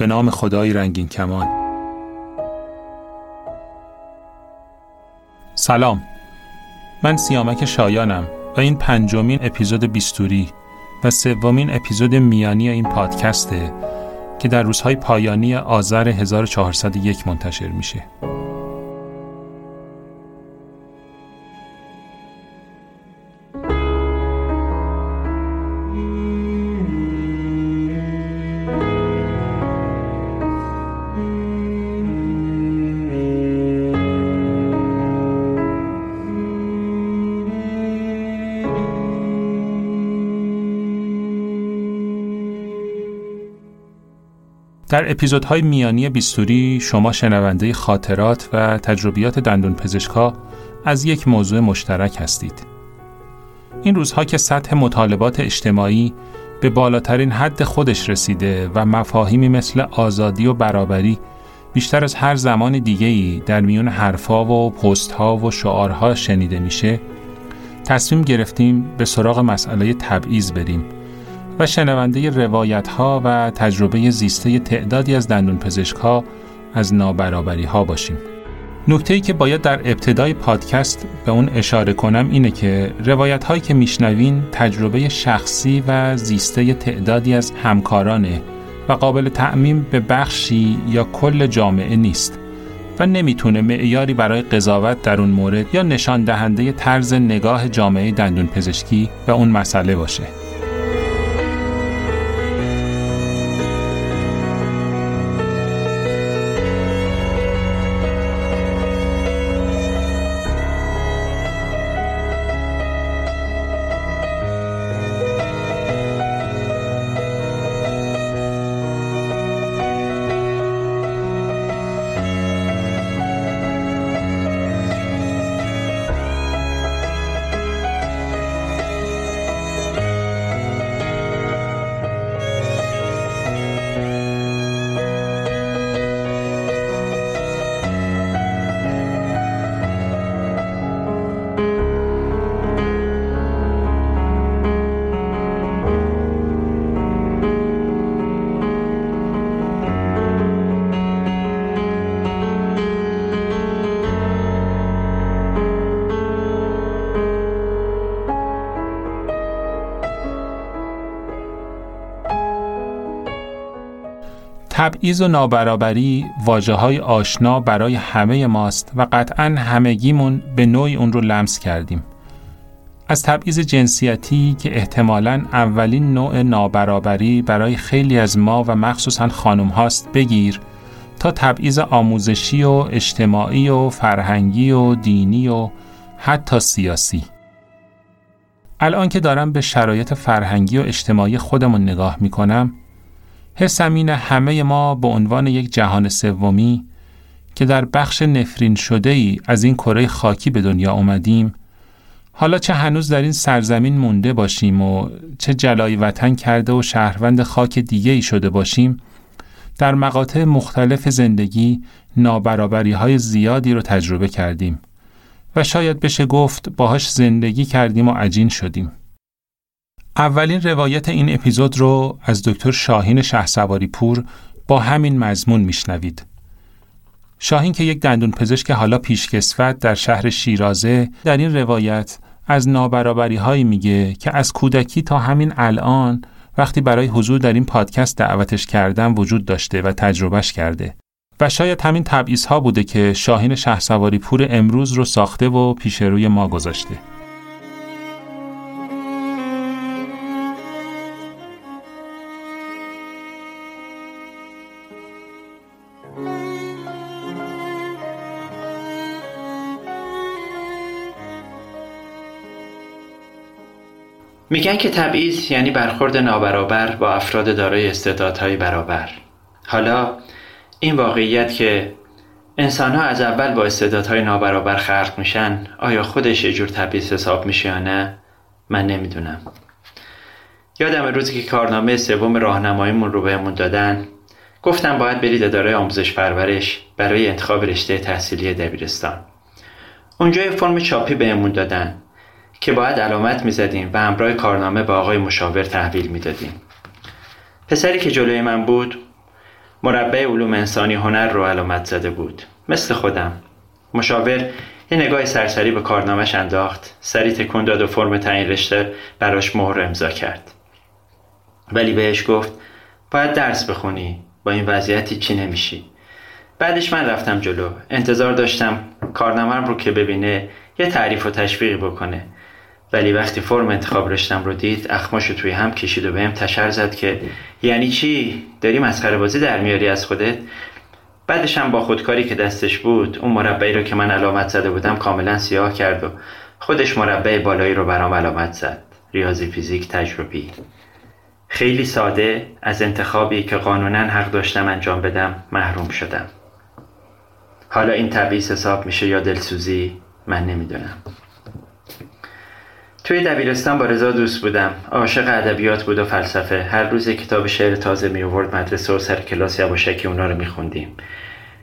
به نام خدای رنگین کمان سلام من سیامک شایانم و این پنجمین اپیزود بیستوری و سومین اپیزود میانی این پادکسته که در روزهای پایانی آذر 1401 منتشر میشه. در اپیزودهای میانی بیستوری شما شنونده خاطرات و تجربیات دندون پزشکا از یک موضوع مشترک هستید. این روزها که سطح مطالبات اجتماعی به بالاترین حد خودش رسیده و مفاهیمی مثل آزادی و برابری بیشتر از هر زمان دیگه‌ای در میون حرفها و پستها و شعارها شنیده میشه، تصمیم گرفتیم به سراغ مسئله تبعیض بریم و شنونده روایت ها و تجربه زیسته تعدادی از دندون پزشک ها از نابرابری ها باشیم. نکته که باید در ابتدای پادکست به اون اشاره کنم اینه که روایت هایی که میشنوین تجربه شخصی و زیسته تعدادی از همکارانه و قابل تعمیم به بخشی یا کل جامعه نیست و نمی‌تونه معیاری برای قضاوت در اون مورد یا نشان دهنده طرز نگاه جامعه دندون پزشکی به اون مسئله باشه. تبعیض و نابرابری واجه های آشنا برای همه ماست و قطعا همگیمون به نوعی اون رو لمس کردیم. از تبعیض جنسیتی که احتمالاً اولین نوع نابرابری برای خیلی از ما و مخصوصا خانم هاست بگیر تا تبعیض آموزشی و اجتماعی و فرهنگی و دینی و حتی سیاسی. الان که دارم به شرایط فرهنگی و اجتماعی خودمون نگاه می کنم حسم اینه همه ما به عنوان یک جهان سومی که در بخش نفرین شده ای از این کره خاکی به دنیا اومدیم حالا چه هنوز در این سرزمین مونده باشیم و چه جلای وطن کرده و شهروند خاک دیگه ای شده باشیم در مقاطع مختلف زندگی نابرابری های زیادی رو تجربه کردیم و شاید بشه گفت باهاش زندگی کردیم و عجین شدیم. اولین روایت این اپیزود رو از دکتر شاهین شهسواری پور با همین مضمون میشنوید. شاهین که یک دندون پزشک حالا پیشکسوت در شهر شیرازه در این روایت از نابرابری هایی میگه که از کودکی تا همین الان وقتی برای حضور در این پادکست دعوتش کردم وجود داشته و تجربهش کرده و شاید همین تبعیض ها بوده که شاهین شهسواری پور امروز رو ساخته و پیش روی ما گذاشته. میگن که تبعیض یعنی برخورد نابرابر با افراد دارای استعدادهای برابر. حالا این واقعیت که انسان ها از اول با استعدادهای نابرابر خلق میشن آیا خودش یه جور تبعیض حساب میشه یا نه؟ من نمی‌دونم. یادم روزی که کارنامه سوم راهنماییمون رو بهمون دادن گفتم باید برید اداره آموزش پرورش برای انتخاب رشته تحصیلی دبیرستان. اونجا یه فرم چاپی بهمون دادن. که باید علامت می‌زدیم و همراه کارنامه به آقای مشاور تحویل می‌دادیم. پسری که جلوی من بود مربع علوم انسانی هنر رو علامت زده بود مثل خودم. مشاور یه نگاه سرسری به کارنامش انداخت سری تکون داد و فرم تعیین رشته براش مهر امضا کرد. ولی بهش گفت باید درس بخونی با این وضعیتی چی نمیشی؟ بعدش من رفتم جلو. انتظار داشتم کارنامه رو که ببینه یه تعریف و تشویقی بکنه. ولی وقتی فرم انتخاب رشتم رو دید اخماشو توی هم کشید و بهم تشر زد که یعنی چی؟ داری مسخره بازی در میاری از خودت؟ بعدش هم با خودکاری که دستش بود اون مربعی رو که من علامت زده بودم کاملا سیاه کرد و خودش مربع بالایی رو برام علامت زد. ریاضی فیزیک تجربی. خیلی ساده از انتخابی که قانونا حق داشتم انجام بدم محروم شدم. حالا این تبعیض حساب میشه یا دلسوزی؟ من نمی‌دونم. توی دبیرستان با رضا دوست بودم. عاشق ادبیات بود و فلسفه. هر روز کتاب شعر تازه می آورد مدرسه و سر کلاس یواشکی اونا رو میخوندیم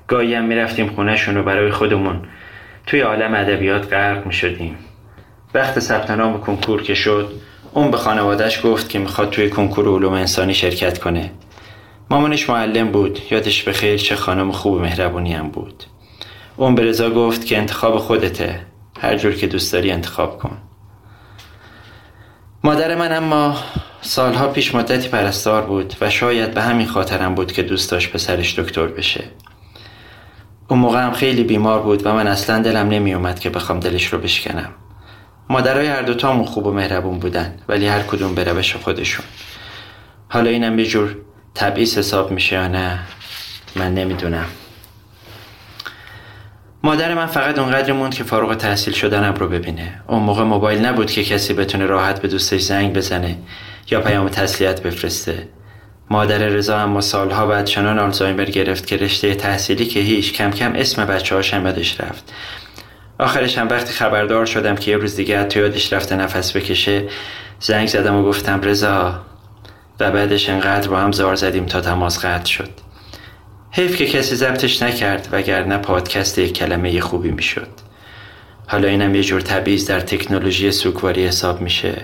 گاهی هم می‌رفتیم خونهشون رو برای خودمون. توی عالم ادبیات غرق می‌شدیم وقت ثبت نام کنکور که شد اون به خانوادش گفت که می‌خواد توی کنکور علوم انسانی شرکت کنه. مامانش معلم بود. یادش به خیر چه خانم خوب مهربونی هم بود. اون به رضا گفت که انتخاب خودته. هر جور که دوست داری انتخاب کن. مادر من اما سالها پیش مدتی پرستار بود و شاید به همین خاطرم بود که دوست داشت پسرش دکتر بشه. اون موقع هم خیلی بیمار بود و من اصلا دلم نمی اومد که بخوام دلش رو بشکنم. مادرای هر دوتامون خوب و مهربون بودن ولی هر کدوم به روش خودشون. حالا اینم یه جور تبعیض حساب میشه یا نه؟ من نمی‌دونم. مادر من فقط اونقدر موند که فارغ تحصیل شدنم رو ببینه. اون موقع موبایل نبود که کسی بتونه راحت به دوستش زنگ بزنه یا پیام تسلیت بفرسته. مادر رضا اما سالها بعد چنان آلزایمر گرفت که رشته تحصیلی که هیچ کم کم اسم بچه هاش یادش رفت. آخرش هم وقتی خبردار شدم که یه روز دیگه تو یادش رفته نفس بکشه زنگ زدم و گفتم رضا. و بعدش انقدر با هم زار زدیم تا تماس قطع شد. حیف که کسی ضبطش نکرد وگرنه پادکست یک کلمه خوبی می‌شد. حالا اینم یه جور تبعیض در تکنولوژی سوگواری حساب میشه.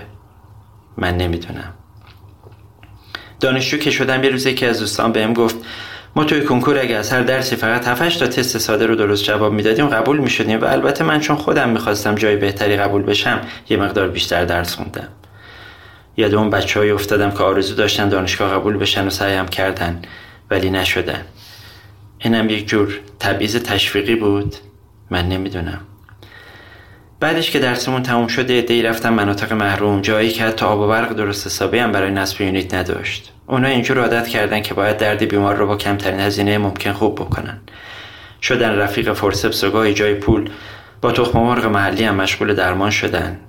من نمی‌دونم. دانشجو که شدم یه روزی که از دوستان بهم گفت ما توی کنکور اگه از هر درسی فقط 7 تا تست ساده رو درست جواب می‌دادیم قبول می‌شدیم. و البته من چون خودم می‌خواستم جای بهتری قبول بشم یه مقدار بیشتر درس خوندم. یاد اون بچه های افتادم که آرزو داشتن دانشگاه قبول بشن و سعیم کردن ولی نشدن. اینم یک جور تبعیض تشویقی بود. من نمی‌دونم. بعدش که درسمون تموم شده دی رفتم مناطق محروم جایی که حتی آب و برق درست حسابی هم برای نصب یونیت نداشت. اونا اینجور عادت کردن که باید درد بیمار رو با کمترین هزینه ممکن خوب بکنن. شدن رفیق فرسپس و گاهی جای پول با تخم مرغ محلی هم مشغول درمان شدن.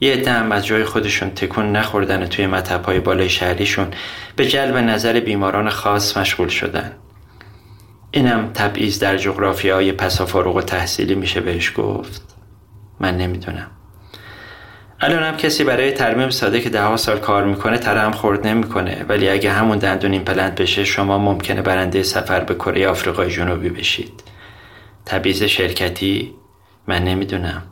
یه عده هم از جای خودشون تکون نخوردن توی مطب های بالای شهریشون به جلب نظر بیماران خاص مشغول شدن. اینم تبعیض در جغرافیای پسافارغ‌التحصیلی میشه بهش گفت. من نمی‌دونم. الان هم کسی برای ترمیم ساده که ده سال کار می‌کنه تره خرد نمی‌کنه. ولی اگه همون دندون ایمپلنت بشه شما ممکنه برنده سفر به کره آفریقای جنوبی بشید. تبعیض شرکتی؟ من نمی‌دونم.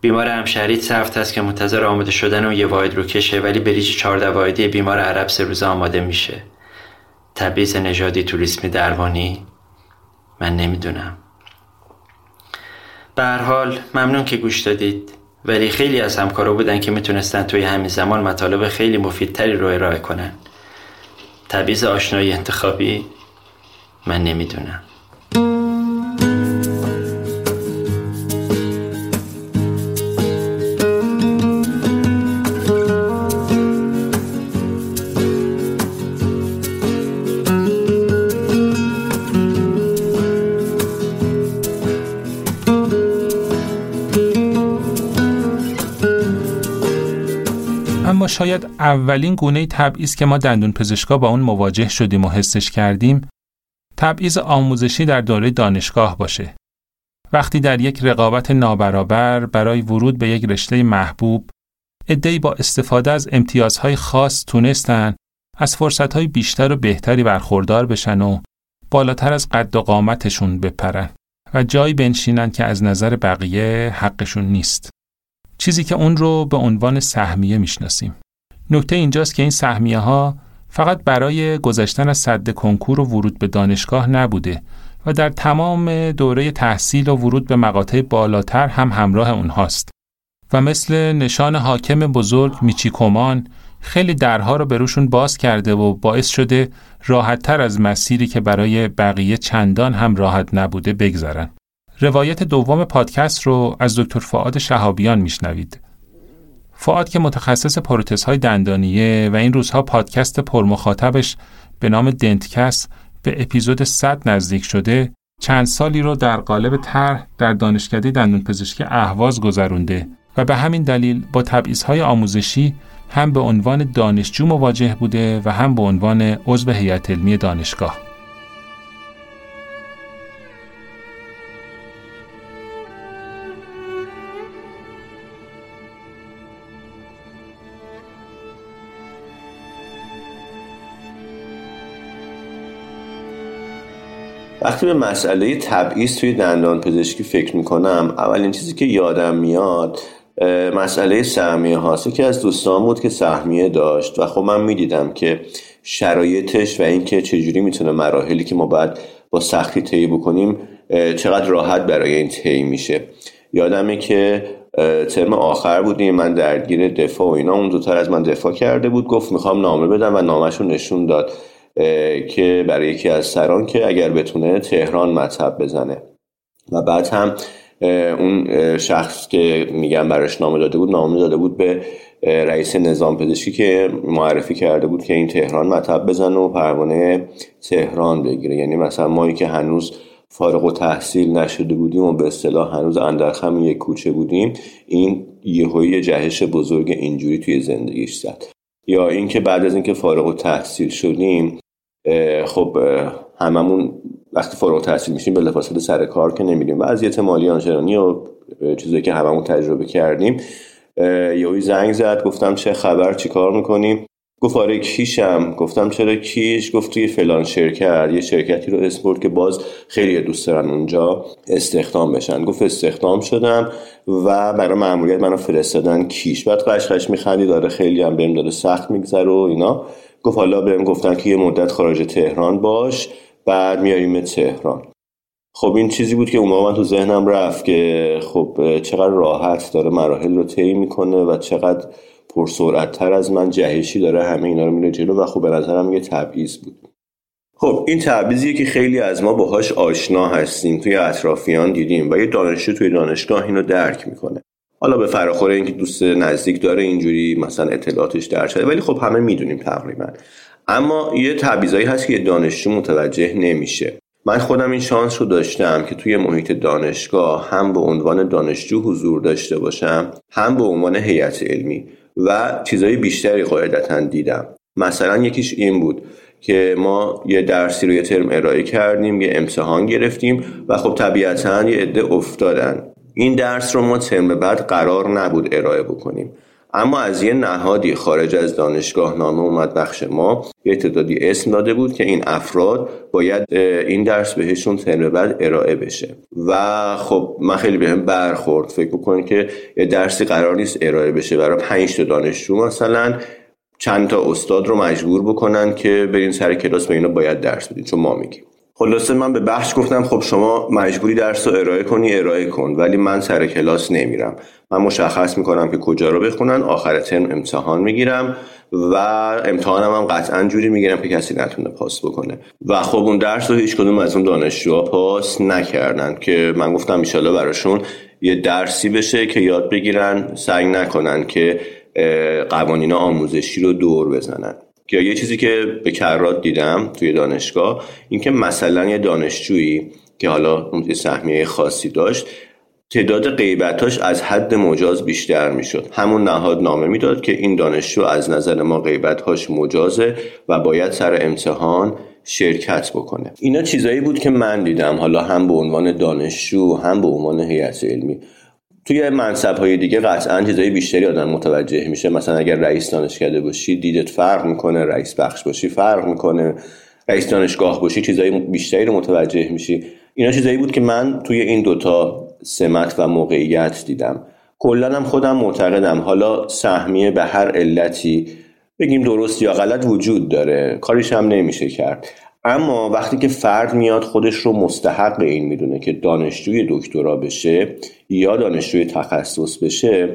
بیمار همشهریت سفت است که منتظر آماده شدن و یه واحد رو کشه ولی بریج چهارده واحدی بیمار عرب سه روزه آماده میشه. تبعیض نژادی توریسمی درمانی؟ من نمی‌دونم. به هر حال ممنون که گوش دادید. ولی خیلی از همکارا بودن که می‌تونستن توی همین زمان مطالب خیلی مفیدتری رو ارائه کنن. تبعیض آشنایی انتخابی؟ من نمی‌دونم. شاید اولین گونه تبعیض که ما دندون پزشکا با اون مواجه شدیم و حسش کردیم تبعیض آموزشی در دوره دانشگاه باشه. وقتی در یک رقابت نابرابر برای ورود به یک رشته محبوب ادهی با استفاده از امتیازهای خاص تونستن از فرصتهای بیشتر و بهتری برخوردار بشن و بالاتر از قد و قامتشون بپرن و جایی بنشینن که از نظر بقیه حقشون نیست. چیزی که اون رو به عنوان سهمیه می‌شناسیم. نکته اینجاست که این سهمیه ها فقط برای گذشتن از صد کنکور و ورود به دانشگاه نبوده و در تمام دوره تحصیل و ورود به مقاطع بالاتر هم همراه اونهاست و مثل نشان حاکم بزرگ میچیکومان خیلی درها رو به روشون باز کرده و باعث شده راحتتر از مسیری که برای بقیه چندان هم راحت نبوده بگذرن. روایت دوم پادکست رو از دکتر فعاد شهابیان میشنوید. فعاد که متخصص پروتز های دندانیه و این روزها پادکست پرمخاطبش به نام دنتکس به اپیزود 100 نزدیک شده چند سالی رو در قالب طرح در دانشکده دندون پزشکی اهواز گذرونده و به همین دلیل با تبعیض‌های آموزشی هم به عنوان دانشجو مواجه بوده و هم به عنوان عضو هیئت علمی دانشگاه وقتی به مسئله تبعیض توی دندان پزشکی فکر می‌کنم اولین چیزی که یادم میاد مسئله سهمیه هاست. که از دوستان بود که سهمیه داشت و خب من می‌دیدم که شرایطش و اینکه چجوری می‌تونه مراحلی که ما باید با سختی طی بکنیم چقدر راحت برای این طی میشه. یادمه که ترم آخر بودیم من درگیر دفاع و اینا اون دوتر از من دفاع کرده بود گفت می‌خوام نامه بدم و نامش رو نشون داد. که برای یکی از سران که اگر بتونه تهران مطب بزنه. و بعد هم اون شخص که میگم براش نامه داده بود نامه داده بود به رئیس نظام پزشکی که معرفی کرده بود که این تهران مطب بزنه و پروانه تهران بگیره. یعنی مثلا مایی که هنوز فارغ و تحصیل نشده بودیم و به اصطلاح هنوز اندرخم یک کوچه بودیم این یهویی جهش بزرگ اینجوری توی زندگیش زد. یا اینکه بعد از اینکه فارغ و تحصیل شدیم خب هممون وقتی فارغ تحصیل میشیم به لفاظ سر کار که نمیریم. وضعیت مالی آنچنانی و چیزایی که هممون تجربه کردیم. یهوی زنگ زد گفتم چه خبر چی کار می‌کنیم گفت آره کیشم. گفتم چرا کیش؟ گفت توی فلان شرکت. یه شرکتی رو اسپورت که باز خیلی دوست دارن اونجا استخدام بشن. گفت استخدام شدم و برای معمولیت منو فرستادن کیش. بعد قشقش میخندی داره خیلی هم بهم داره سخت میگذره و اینا. گفت حالا بهم گفتن که یه مدت خارج تهران باش بعد میاریم تهران. خب این چیزی بود که اون موقع من تو ذهنم رفت که خب چقدر راحت داره مراحل رو طی می‌کنه و چقدر پرسرعت تر از من جهشی داره همه اینا رو میره جلو و خب به نظرم یه تبعیض بود. خب این تبعیضیه که خیلی از ما باهاش آشنا هستیم توی اطرافیان دیدیم و یه دانشجو توی دانشگاه اینو درک می‌کنه. حالا به فراخور اینکه دوست نزدیک داره اینجوری مثلا اطلاعاتش در شده ولی خب همه می‌دونیم تقریبا. اما یه تعویضایی هست که دانشجو متوجه نمیشه. من خودم این شانس رو داشتم که توی محیط دانشگاه هم به عنوان دانشجو حضور داشته باشم هم به عنوان هیئت علمی و چیزهای بیشتری قاعدتا دیدم. مثلا یکیش این بود که ما یه درسی رو یه ترم ارائه کردیم یه امتحان گرفتیم و خب طبیعتا یه عده افتادن. این درس رو ما ترم بعد قرار نبود ارائه بکنیم. اما از یه نهادی خارج از دانشگاه نامه اومد بخش ما. یه تعدادی اسم داده بود که این افراد باید این درس بهشون ترم بعد ارائه بشه. و خب من خیلی بهم برخورد. فکر بکنید که یه درسی قرار نیست ارائه بشه برای پنج تا دانشجو مثلا. چند تا استاد رو مجبور بکنن که برین سر کلاس به اینا باید درس بدین. چون ما میگیم. خلاصه من به بخش گفتم خب شما مجبوری درس رو ارائه کنی ارائه کن ولی من سر کلاس نمیرم. من مشخص می‌کنم که کجا رو بخونن آخر ترم امتحان می‌گیرم و امتحانم هم قطعا جوری می‌گیرم که کسی نتونه پاس بکنه. و خب اون درس رو هیچ کدوم از اون دانشجوها پاس نکردن که من گفتم ایشالا براشون یه درسی بشه که یاد بگیرن سعی نکنن که قوانین آموزشی رو دور بزنن. یا یه چیزی که به کرات دیدم توی دانشگاه اینکه مثلا یه دانشجویی که حالا اون سهمیه خاصی داشت تعداد غیبتاش از حد مجاز بیشتر می‌شد. همون نهاد نامه می‌داد که این دانشجو از نظر ما غیبتهاش مجازه و باید سر امتحان شرکت بکنه. اینا چیزایی بود که من دیدم حالا هم به عنوان دانشجو هم به عنوان هیئت علمی. توی منصب های دیگه قطعا چیزای بیشتری آدم متوجه میشه. مثلا اگر رئیس دانشکده باشی دیدت فرق می‌کنه رئیس بخش باشی فرق می‌کنه. رئیس دانشگاه باشی چیزای بیشتری رو متوجه میشی. اینا چیزایی بود که من توی این دوتا سمت و موقعیت دیدم. کلا هم خودم معتقدم. حالا سهمیه به هر علتی بگیم درست یا غلط وجود داره. کاریش هم نمیشه کرد. اما وقتی که فرد میاد خودش رو مستحق این می‌دونه که دانشجوی دکترا بشه یا دانشجوی تخصص بشه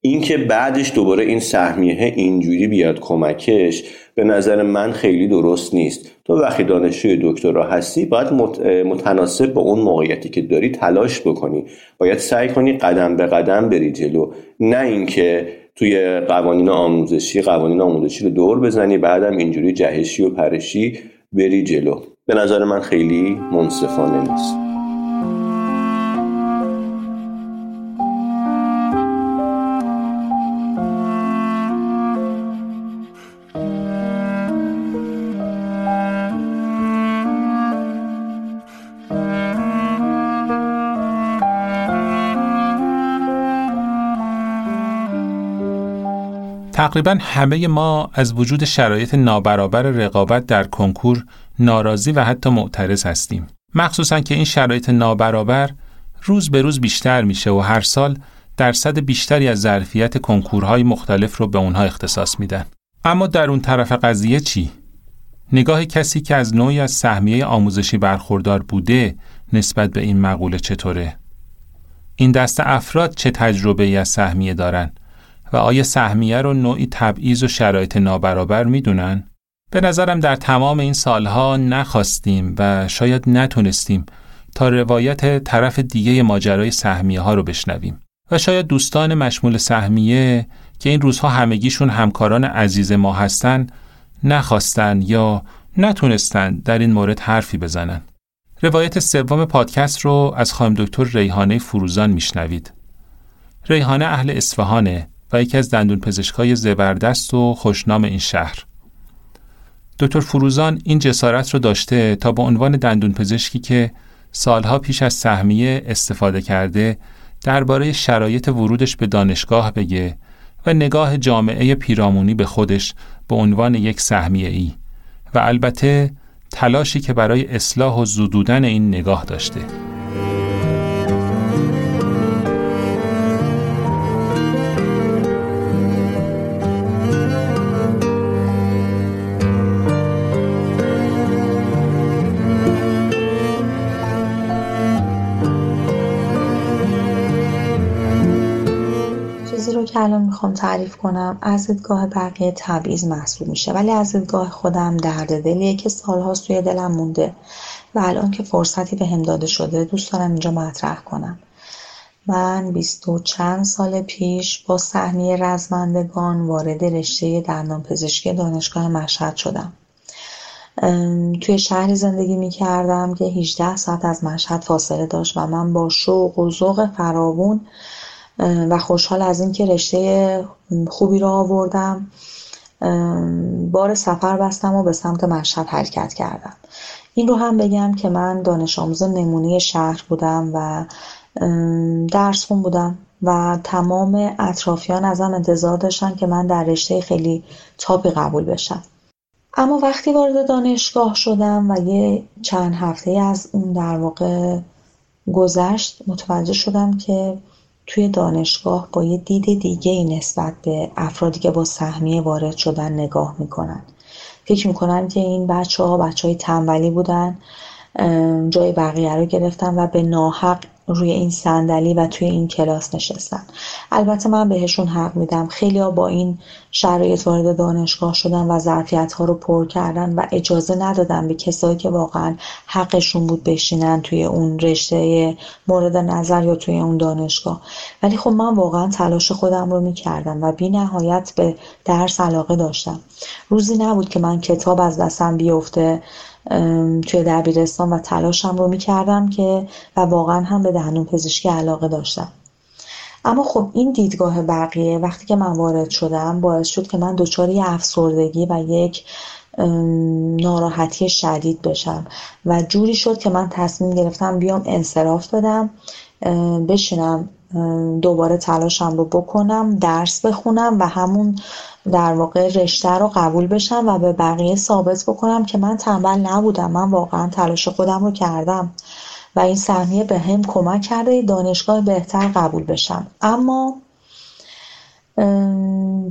اینکه بعدش دوباره این سهمیه اینجوری بیاد کمکش به نظر من خیلی درست نیست. تو وقتی دانشجوی دکترا هستی باید متناسب با اون موقعیتی که داری تلاش بکنی. باید سعی کنی قدم به قدم بری جلو. نه اینکه توی قوانین آموزشی قوانین آموزشی رو دور بزنی بعدم اینجوری جهشی و پرشی بری جلو. به نظر من خیلی منصفانه نیست. تقریبا همه ما از وجود شرایط نابرابر رقابت در کنکور ناراضی و حتی معترض هستیم. مخصوصا که این شرایط نابرابر روز به روز بیشتر میشه و هر سال درصد بیشتری از ظرفیت کنکورهای مختلف رو به اونها اختصاص میدن. اما در اون طرف قضیه چی؟ نگاه کسی که از نوعی از سهمیه آموزشی برخوردار بوده نسبت به این مقوله چطوره؟ این دست افراد چه تجربه ای از سهمیه دارن؟ و آیا سهمیه رو نوعی تبعیض و شرایط نابرابر می‌دونن؟ به نظرم در تمام این سالها نخواستیم و شاید نتونستیم تا روایت طرف دیگه ماجرای سهمیه ها رو بشنویم و شاید دوستان مشمول سهمیه که این روزها همگیشون همکاران عزیز ما هستن نخواستن یا نتونستن در این مورد حرفی بزنن. روایت سوم پادکست رو از خانم دکتر ریحانه فروزان میشنوید. ریحانه اهل اصفهانه و یکی از دندون پزشکای زبردست و خوشنام این شهر. دکتر فروزان این جسارت رو داشته تا با عنوان دندون پزشکی که سالها پیش از سهمیه استفاده کرده درباره شرایط ورودش به دانشگاه بگه و نگاه جامعه پیرامونی به خودش به عنوان یک سهمیه ای و البته تلاشی که برای اصلاح و زدودن این نگاه داشته. که الان می‌خوام تعریف کنم از دیدگاه بقیه تبعیض محسوب میشه. ولی از دیدگاه خودم درد دلیه که سالهاست توی دلم مونده و الان که فرصتی به هم داده شده دوست دارم اینجا مطرح کنم. من بیست و چند سال پیش با سهمیه رزمندگان وارد رشته دندان پزشکی دانشگاه مشهد شدم. توی شهری زندگی می کردم که 18 ساعت از مشهد فاصله داشت و من با شوق و ذوق فراوون و خوشحال از اینکه رشته خوبی رو آوردم. بار سفر بستم و به سمت مشهد حرکت کردم. این رو هم بگم که من دانش آموز نمونه شهر بودم و درس خون بودم و تمام اطرافیان ازم انتظار داشتن که من در رشته خیلی تاپی قبول بشم. اما وقتی وارد دانشگاه شدم و یه چند هفته از اون در واقع گذشت متوجه شدم که توی دانشگاه با یه دید دیگه نسبت به افرادی که با سهمیه وارد شدن نگاه می‌کنن. فکر می‌کنن که این بچه ها بچه های تنبلی بودن جای بقیه رو گرفتن و به ناحق روی این صندلی و توی این کلاس نشستن. البته من بهشون حق میدم. خیلی با این شرایط وارد دانشگاه شدن و ظرفیت ها رو پر کردن و اجازه ندادن به کسایی که واقعا حقشون بود بشینن توی اون رشته مورد نظر یا توی اون دانشگاه. ولی خب من واقعا تلاش خودم رو می‌کردم و بی نهایت به درس علاقه داشتم. روزی نبود که من کتاب از دستم بیفته توی دبیرستان و تلاشم رو می‌کردم که و واقعا هم به دهنون پزشکی علاقه داشتم. اما خب این دیدگاه بقیه وقتی که من وارد شدم باعث شد که من دچار افسردگی و یک ناراحتی شدید بشم و جوری شد که من تصمیم گرفتم بیام انصراف بدم بشینم دوباره تلاشم رو بکنم درس بخونم و همون در واقع رشته رو قبول بشم و به بقیه ثابت بکنم که من تنبل نبودم. من واقعا تلاش خودم رو کردم و این سهمیه به هم کمک کرده دانشگاه بهتر قبول بشم. اما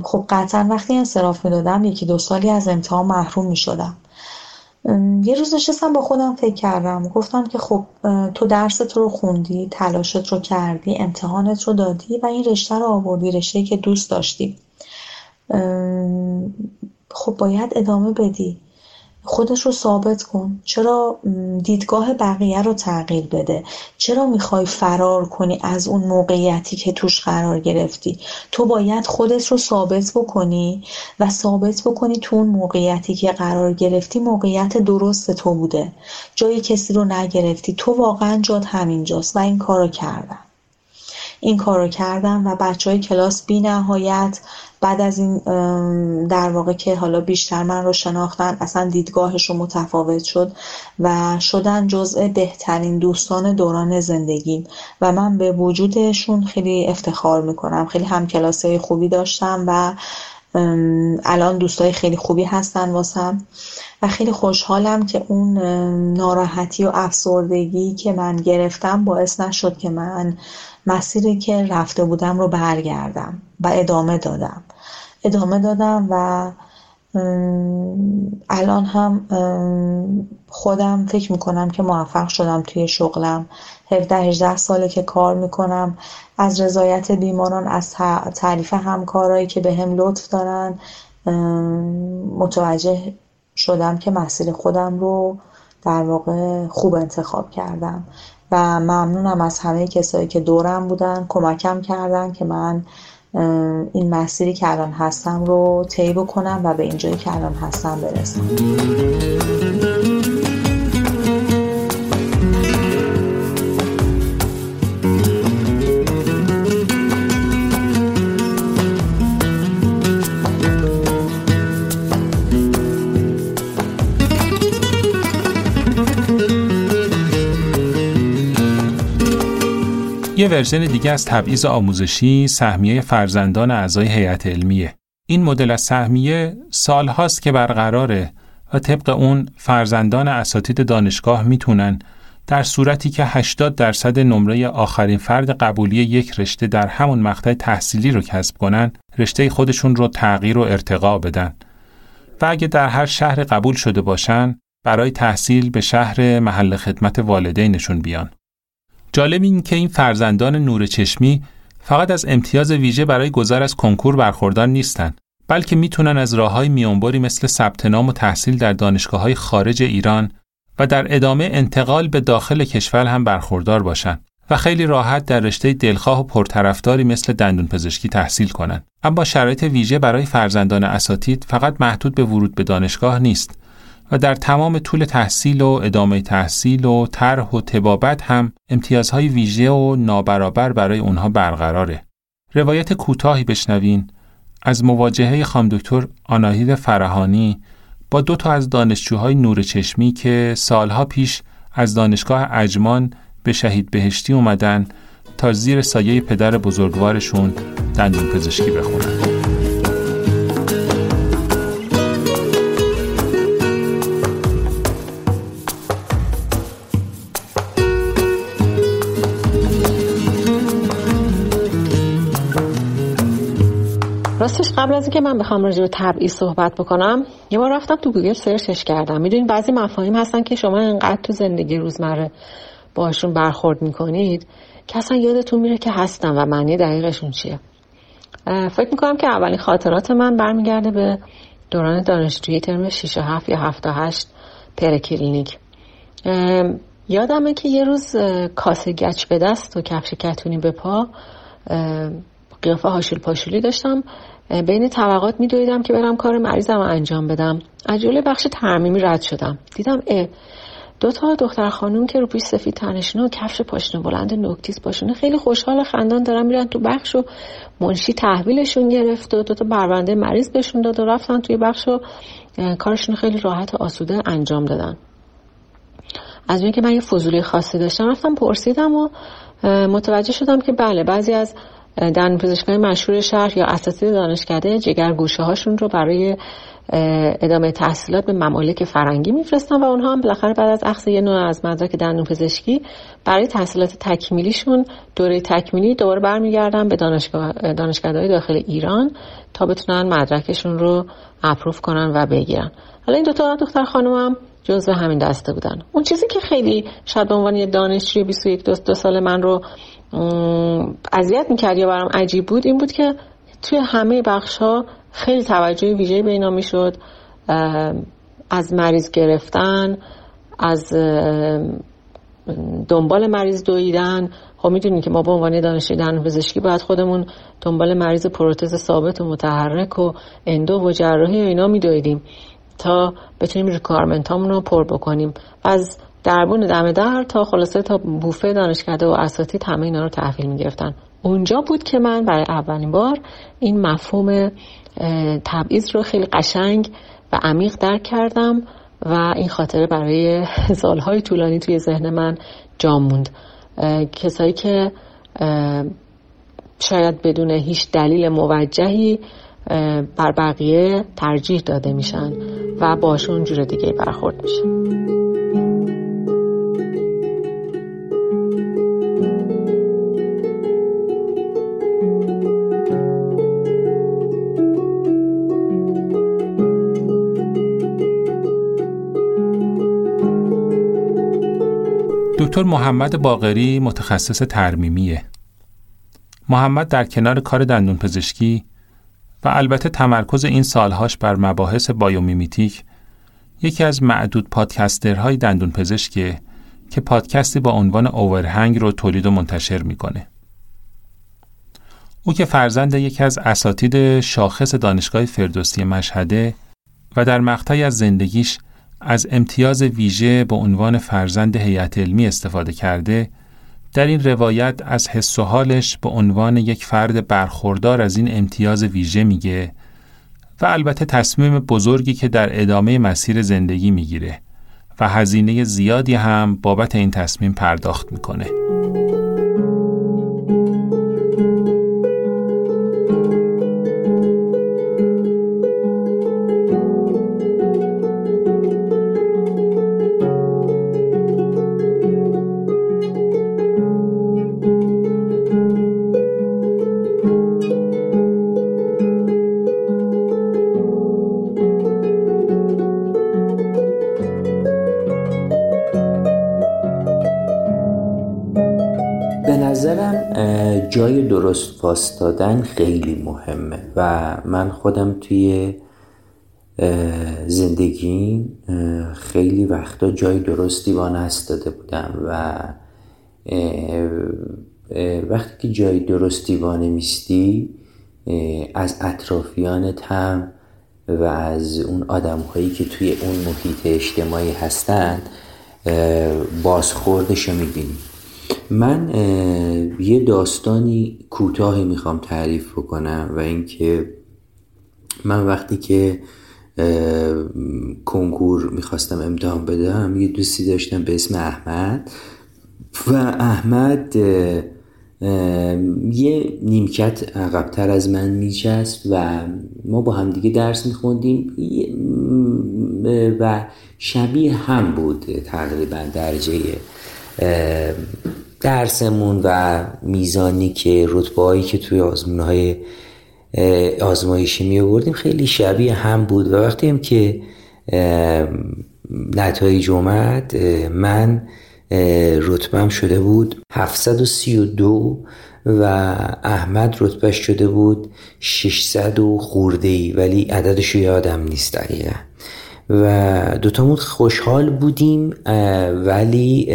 خب قطعا وقتی انصراف می‌دادم یکی دو سالی از امتحان محروم می‌شدم. یه روز نشستم با خودم فکر کردم. گفتم که خب تو درست رو خوندی تلاشت رو کردی امتحانت رو دادی و این رشته رو آوردی رشته که دوست داشتی. خب باید ادامه بدی. خودش رو ثابت کن. چرا دیدگاه بقیه رو تغییر بده؟ چرا می‌خوای فرار کنی از اون موقعیتی که توش قرار گرفتی؟ تو باید خودت رو ثابت بکنی و ثابت بکنی تو اون موقعیتی که قرار گرفتی موقعیت درست تو بوده. جای کسی رو نگرفتی. تو واقعا جات همینجاست و این کارو کردم. این کارو کردم و بچه های کلاس بی نهایت بعد از این در واقع که حالا بیشتر من رو شناختن اصلا دیدگاهشون متفاوت شد و شدن جزء بهترین دوستان دوران زندگیم و من به وجودشون خیلی افتخار می‌کنم. خیلی هم کلاسه خوبی داشتم و الان دوستای خیلی خوبی هستن واسم و خیلی خوشحالم که اون ناراحتی و افسردگی که من گرفتم باعث نشد که من مسیری که رفته بودم رو برگردم و ادامه دادم. ادامه دادم و الان هم خودم فکر می‌کنم که موفق شدم توی شغلم. 17 18 ساله که کار می‌کنم. از رضایت بیماران از تعریف همکارایی که به هم لطف دارن متوجه شدم که مسیر خودم رو در واقع خوب انتخاب کردم. و ممنونم از همه کسایی که دورم بودن کمکم کردن که من این مسیری که الان هستم رو طی بکنم و به اینجایی که الان هستم برسم. یه ورژن دیگه از تبعیض آموزشی سهمیه فرزندان اعضای هیئت علمیه. این مدل از سهمیه سالهاست که برقراره و طبق اون فرزندان اساتید دانشگاه می‌تونن در صورتی که 80 درصد نمره آخرین فرد قبولی یک رشته در همون مقطع تحصیلی رو کسب کنن، رشته خودشون رو تغییر و ارتقا بدن. و اگه در هر شهر قبول شده باشن، برای تحصیل به شهر محل خدمت والدینشون بیان. جالب این که این فرزندان نور چشمی فقط از امتیاز ویژه برای گذر از کنکور برخوردار نیستند بلکه می‌تونن از راه های میانبری مثل ثبت نام و تحصیل در دانشگاه های خارج ایران و در ادامه انتقال به داخل کشور هم برخوردار باشند و خیلی راحت در رشته دلخواه و پرطرفداری مثل دندون پزشکی تحصیل کنند. اما شرایط ویژه برای فرزندان اساتید فقط محدود به ورود به دانشگاه نیست و در تمام طول تحصیل و ادامه تحصیل و طرح و تبابت هم امتیازهای ویژه و نابرابر برای اونها برقراره. روایت کوتاهی بشنوین از مواجهه خام دکتر آناهید فرهانی با دو تا از دانشجوهای نور چشمی که سالها پیش از دانشگاه اجمان به شهید بهشتی اومدن تا زیر سایه پدر بزرگوارشون دندون پزشکی بخونن. راستش قبل از اینکه من بخوام راجع به تبعیض صحبت بکنم یه بار رفتم تو گوگل search ش کردم. می‌دونید بعضی مفاهیم هستن که شما انقدر تو زندگی روزمره باشون برخورد می‌کنید که اصلا یادتون میره که هستن و معنی دقیقشون چیه. فکر می‌کنم که اولین خاطرات من برمیگرده به دوران دانشجویی ترم 6 و 7 یا 7 و 8 پره‌کلینیک. یادمه که یه روز کاسه گچ به دست و کفش کتونی به پا قیافه هاشول پاشولی داشتم بین طبقات میدویدم که برم کار مریضم رو انجام بدم. از جلوی بخش ترمیمی رد شدم. دیدم اه دو تا دختر خانوم که رو پیش سفید تنشونه و کفش پاشنه بلند نوکتیز پاشونه خیلی خوشحال خندان دارن میرن تو بخش و منشی تحویلشون گرفت و دو تا بربنده مریض بهشون داد و رفتن توی بخش و کارشون خیلی راحت و آسوده انجام دادن. از اون که من یه فضولی خاصی داشتم رفتم پرسیدم و متوجه شدم که بله بعضی از در پزشکای مشهور شهر یا اساتید دانشکده جگر گوشه هاشون رو برای ادامه تحصیلات به ممالک فرنگی میفرستن و اونها هم بالاخره بعد از اخذ یه نوع از مدرک دندون پزشکی برای تحصیلات تکمیلیشون دوره تکمیلی دوباره برمیگردن به دانشگاه دانشگاه‌های داخل ایران تا بتونن مدرکشون رو اپروف کنن و بگیرن. حالا این دو تا دختر خانم جزو همین دسته بودن. اون چیزی که خیلی شاید به عنوان یه دانشجوی 21 دو, دو من رو اذیت می‌کرد یا برام عجیب بود این بود که توی همه بخش ها خیلی توجه ویژه به اینا می‌شد. از مریض گرفتن از دنبال مریض دویدن. خب می‌دونید که ما به عنوان دانشجوی دندون پزشکی باید خودمون دنبال مریض پروتز ثابت و متحرک و اندو و جراحی و اینا میدویدیم تا بتونیم ریکارمنت رو پر بکنیم. از دربون دم در تا خلاصه تا بوفه دانشکده و اساتید همه اینا رو تحویل می‌گرفتن. اونجا بود که من برای اولین بار این مفهوم تبعیض رو خیلی قشنگ و عمیق درک کردم و این خاطره برای سالهای طولانی توی ذهن من جا موند. کسایی که شاید بدون هیچ دلیل موجهی بر بقیه ترجیح داده میشن و باشون جور دیگه برخورد میشه. دکتر محمد باقری متخصص ترمیمیه. محمد در کنار کار دندون پزشکی و البته تمرکز این سالهاش بر مباحث biomimetic یکی از معدود پادکسترهای دندون پزشکه که پادکستی با عنوان Overhang رو تولید و منتشر می‌کنه. او که فرزند یکی از اساتید شاخص دانشگاه فردوسی مشهده و در مقطعی از زندگیش از امتیاز ویژه به عنوان فرزند هیئت علمی استفاده کرده در این روایت از حس و حالش به عنوان یک فرد برخوردار از این امتیاز ویژه میگه و البته تصمیم بزرگی که در ادامه مسیر زندگی می‌گیره و هزینه زیادی هم بابت این تصمیم پرداخت می‌کنه. درست واستادن خیلی مهمه و من خودم توی زندگی خیلی وقتا جای درستی وانست داده بودم و وقتی که جای درستی وانمیستی از اطرافیانت هم و از اون آدم هایی که توی اون محیط اجتماعی هستند بازخوردش رو می‌بینی. من یه داستانی کوتاهی می‌خوام تعریف بکنم و اینکه من وقتی که کنکور می‌خواستم امتحان بدم یه دوستی داشتم به اسم احمد و احمد یه نیمکت عقبتر از من میچست و ما با همدیگه درس میخوندیم. و شبیه هم بود تقریبا درجه درسمون و میزانی که رتبه که توی آزمون های آزمایشی می آوردیم خیلی شبیه هم بود و وقتی هم که نتایج اومد من رتبم شده بود 732 و احمد رتبهش شده بود 600 و خورده ای ولی عددش یادم نیست دقیقا. و دوتامون خوشحال بودیم ولی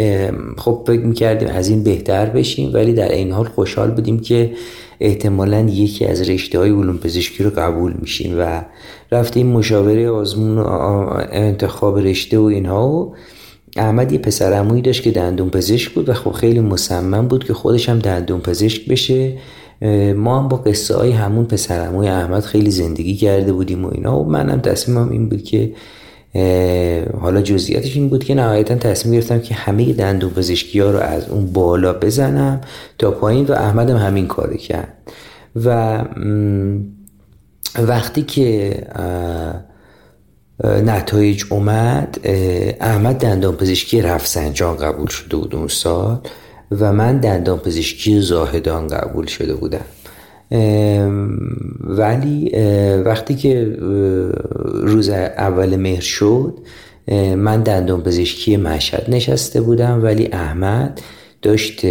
خب فکر می‌کردیم از این بهتر بشیم ولی در این حال خوشحال بودیم که احتمالا یکی از رشته های علوم پزشکی رو قبول میشیم و رفتیم مشاوره آزمون انتخاب رشته و اینها و احمد یه پسر عمویی داشت که دندون پزشک بود و خب خیلی مصمم بود که خودش هم دندون پزشک بشه. ما هم با قصه های همون پسر عموی احمد خیلی زندگی کرده بودیم و اینا و منم تصمیمم این بود که حالا جزئیاتش این بود که نهایتا تصمیم گرفتم که همه دندون پزشکی ها رو از اون بالا بزنم تا پایین و احمدم همین کاری کرد. و وقتی که نتایج اومد احمد دندان پزشکی رفسنجان قبول شده بود اون سال و من دندان پزشکی زاهدان قبول شده بودم. ولی وقتی که روز اول مهر شد من دندان پزشکی مشهد نشسته بودم ولی احمد داشت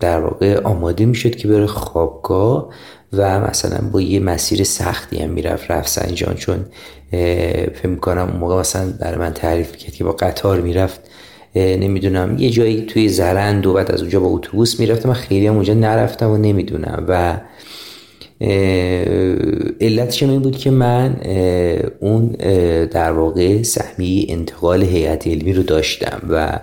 در واقع آماده می‌شد که بره خوابگاه و مثلا با یه مسیر سختی هم می‌رفت رفسنجان چون فکر می‌کنم اون موقع مثلا برای من تعریف کرد که با قطار می‌رفت. نمی‌دونم یه جایی توی زرند و بعد از اونجا با اتوبوس می‌رفتم من خیلی هم اونجا نرفتم و نمی‌دونم و علتش این بود که من اون در واقع سهمی انتقال هیئت علمی رو داشتم و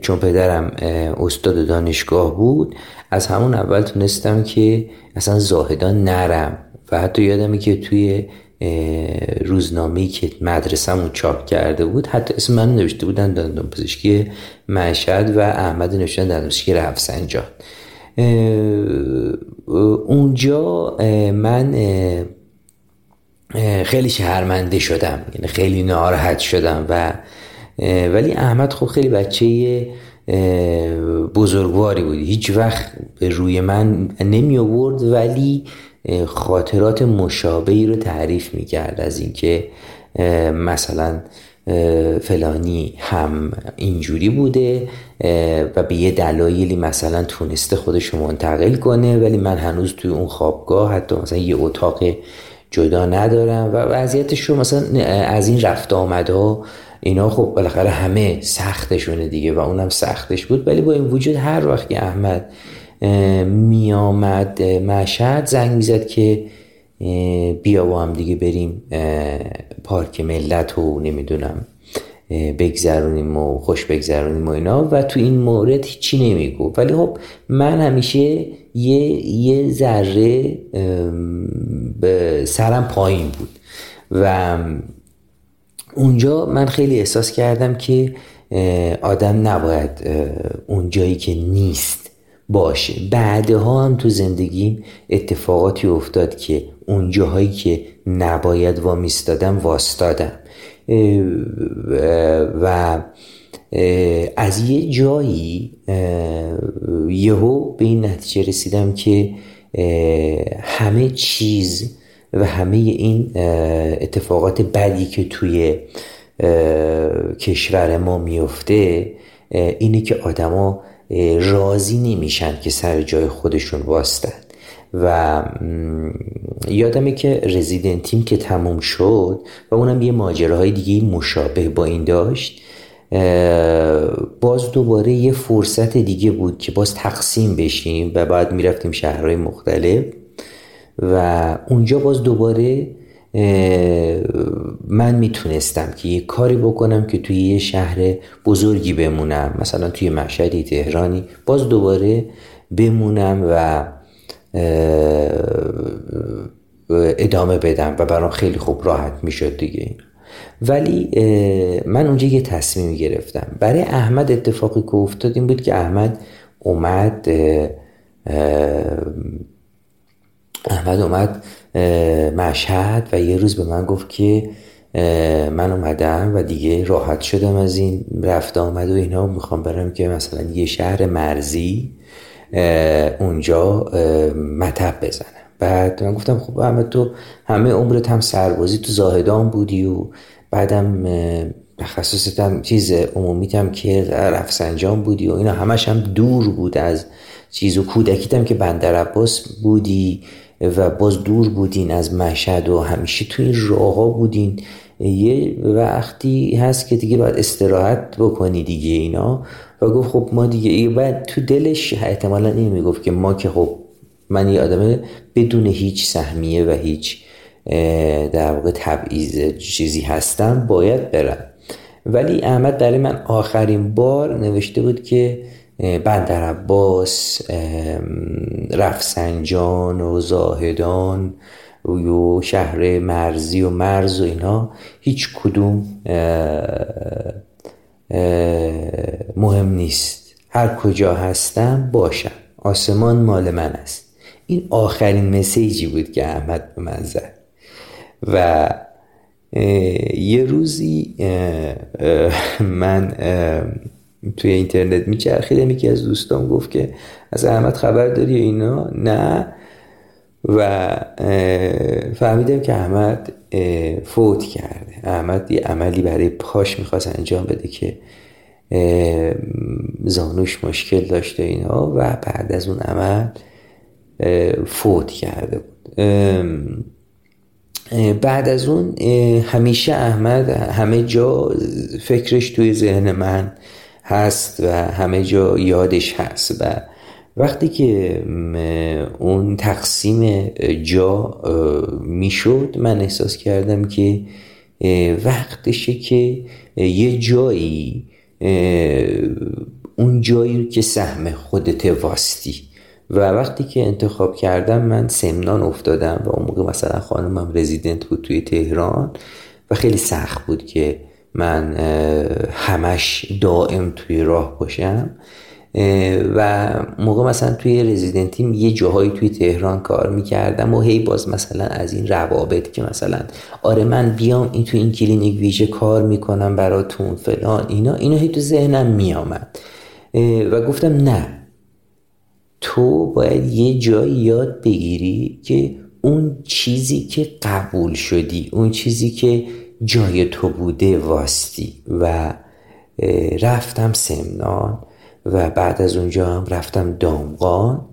چون پدرم استاد دانشگاه بود از همون اول تونستم که اصلا زاهدان نرم و حتی یادمی که توی روزنامه‌ای که مدرسه‌مون چاپ کرده بود حتی اسم من نوشته بودن دندان پزشکی مشهد و احمد نوشتن دندان پزشکی رفسنجان. اونجا من خیلی شهرمنده شدم یعنی خیلی ناراحت شدم و ولی احمد خب خیلی بچه بزرگواری بود. هیچ وقت به روی من نمی آورد ولی خاطرات مشابهی رو تعریف می کرد از اینکه مثلا فلانی هم اینجوری بوده و به یه دلایلی مثلا تونسته خودش رو منتقل کنه ولی من هنوز توی اون خوابگاه حتی مثلا یه اتاق جدا ندارم و وضعیتش رو مثلا از این رفت آمدها اینا خب بالاخره همه سختشونه دیگه و اونم سختش بود. ولی با این وجود هر وقت که احمد می آمد مشهد زنگ می‌زد که بیا با هم دیگه بریم پارک ملت و نمی‌دونم بگذرونیم و خوش بگذرونیم و اینا. و تو این مورد هیچی نمیگو. ولی خب من همیشه یه, یه ذره به سرم پایین بود. و اونجا من خیلی احساس کردم که آدم نباید اون جایی که نیست باشه. بعدها هم تو زندگیم اتفاقاتی افتاد که اون جاهایی که نباید وامیستادم واستادم. و از یه جایی یهو به این نتیجه رسیدم که همه چیز و همه این اتفاقات بدی که توی کشور ما میفته اینه که آدما راضی نمیشن که سر جای خودشون واستن. و یادمه که رزیدنتیم که تموم شد و اونم یه ماجراهای دیگه مشابه با این داشت باز دوباره یه فرصت دیگه بود که باز تقسیم بشیم و بعد می‌رفتیم شهرهای مختلف و اونجا باز دوباره من می‌تونستم که یه کاری بکنم که توی یه شهر بزرگی بمونم مثلا توی مشهدی تهرانی باز دوباره بمونم و ادامه بدم و برام خیلی خوب راحت می‌شد دیگه. ولی من اونجا یه تصمیم گرفتم. برای احمد اتفاقی که افتاد این بود که احمد اومد احمد اومد مشهد و یه روز به من گفت که من اومدم و دیگه راحت شدم از این رفت آمد و اینا می‌خوام برم که مثلا یه شهر مرزی اونجا مطب بزنم بعد من گفتم خب احمد تو همه عمرت هم سربازی تو زاهدان بودی و بعدم تخصصتم چیز عمومیتم که رفسنجان بودی و اینا همش هم دور بود از چیز و کودکیتم که بندر عباس بودی و باز دور بودین از مشهد و همیشه تو این راه بودین. یه وقتی هست که دیگه باید استراحت بکنی دیگه اینا. و گفت خب ما دیگه بعد تو دلش احتمالا این می‌گفت که ما که خب من یه آدم بدون هیچ سهمیه و هیچ در واقع تبعیض چیزی هستم باید برم. ولی احمد برای من آخرین بار نوشته بود که بندر عباس رفسنجان و زاهدان و شهر مرزی و مرز و اینا هیچ کدوم مهم نیست. هر کجا هستم باشم. آسمان مال من است. این آخرین مسیجی بود که احمد به من زد. و یه روزی من توی اینترنت میچرخیدم. یکی از دوستان گفت که از احمد خبر داری اینا؟ نه. و فهمیدم که احمد فوت کرده. احمد یه عملی برای پاش می‌خواست انجام بده که زانوش مشکل داشته اینا و بعد از اون عمل فوت کرده بود. بعد از اون همیشه احمد همه جا فکرش توی ذهن من هست و همه جا یادش هست و وقتی که اون تقسیم جا می‌شد من احساس کردم که وقتشه که یه جایی اون جایی که سهم خودت واستی. و وقتی که انتخاب کردم من سمنان افتادم و اون موقع مثلا خانمم رزیدنت بود توی تهران و خیلی سخت بود که من همش دائم توی راه باشم. و موقع مثلا توی رزیدنتیم یه جاهایی توی تهران کار می‌کردم و هی باز مثلا از این روابط که مثلا آره من بیام این توی این کلینیک ویژه کار می‌کنم براتون فلان اینا اینا هی تو ذهنم میامد و گفتم نه. تو باید یه جایی یاد بگیری که اون چیزی که قبول شدی اون چیزی که جای تو بوده واستی و رفتم سمنان. و بعد از اونجا هم رفتم دامغان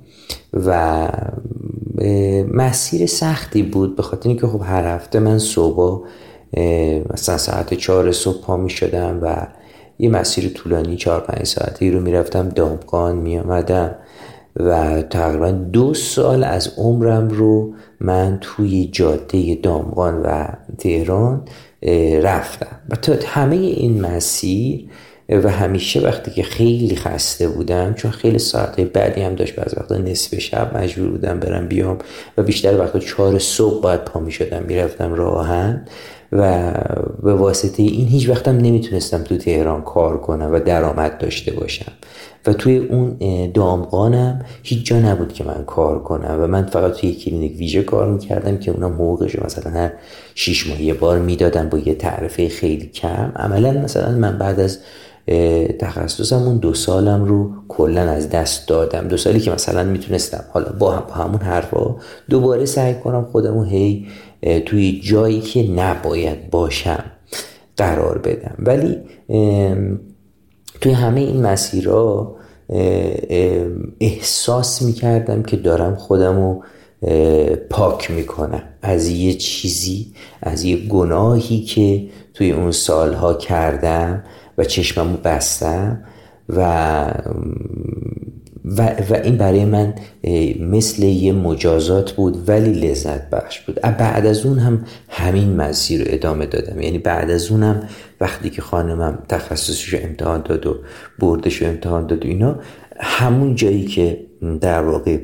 و مسیر سختی بود به خاطر اینکه خب هر هفته من صبح مثلا ساعت چهار صبح پا می شدم و یه مسیر طولانی چهار پنج ساعتی رو می‌رفتم دامغان می آمدم و تقریبا دو سال از عمرم رو من توی جاده دامغان و تهران رفتم. و تا همه این مسیر و همیشه وقتی که خیلی خسته بودم چون خیلی ساعت بعدی هم داشت بعض وقتا نصف شب مجبور بودم برم بیام و بیشتر وقتا چهار صبح باید پا می شدم می‌رفتم راهن و به واسطه این هیچ وقتم نمی‌تونستم تو تهران کار کنم و درآمد داشته باشم. و توی اون دامغانم هیچ جا نبود که من کار کنم و من فقط توی کلینیک ویژه کار می‌کردم که اونم حقوقش مثلا هر شیش ماه یه بار می‌دادن با یه تعرفه خیلی کم. عملا مثلا من بعد از تخصصم اون دو سالم رو کلا از دست دادم. دو سالی که مثلا می‌تونستم. حالا با, هم همون حرفا دوباره سعی کنم خودمو هی توی جایی که نباید باشم قرار بدم. ولی توی همه این مسیرها احساس می‌کردم که دارم خودمو پاک می‌کنم. از یه چیزی از یه گناهی که توی اون سالها کردم و چشممو بستم و و, و این برای من مثل یه مجازات بود ولی لذت بخش بود. بعد از اون هم همین مسیر رو ادامه دادم. یعنی بعد از اونم وقتی که خانمم تخصصش رو امتحان داد و بردش رو امتحان داد و اینا همون جایی که در واقع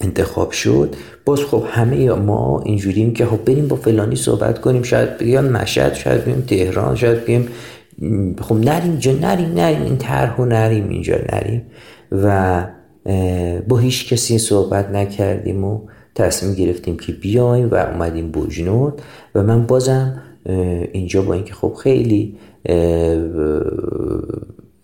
انتخاب شد باز خب همه ما اینجوریم که خب بریم با فلانی صحبت کنیم شاید بیان مشهد شاید بیم تهران شاید بیم خب نریم اینجا نریم نریم این طرح نریم اینجا نریم. و با هیچ کسی صحبت نکردیم و تصمیم گرفتیم که بیایم و اومدیم بوجنود. و من بازم اینجا با اینکه خب خیلی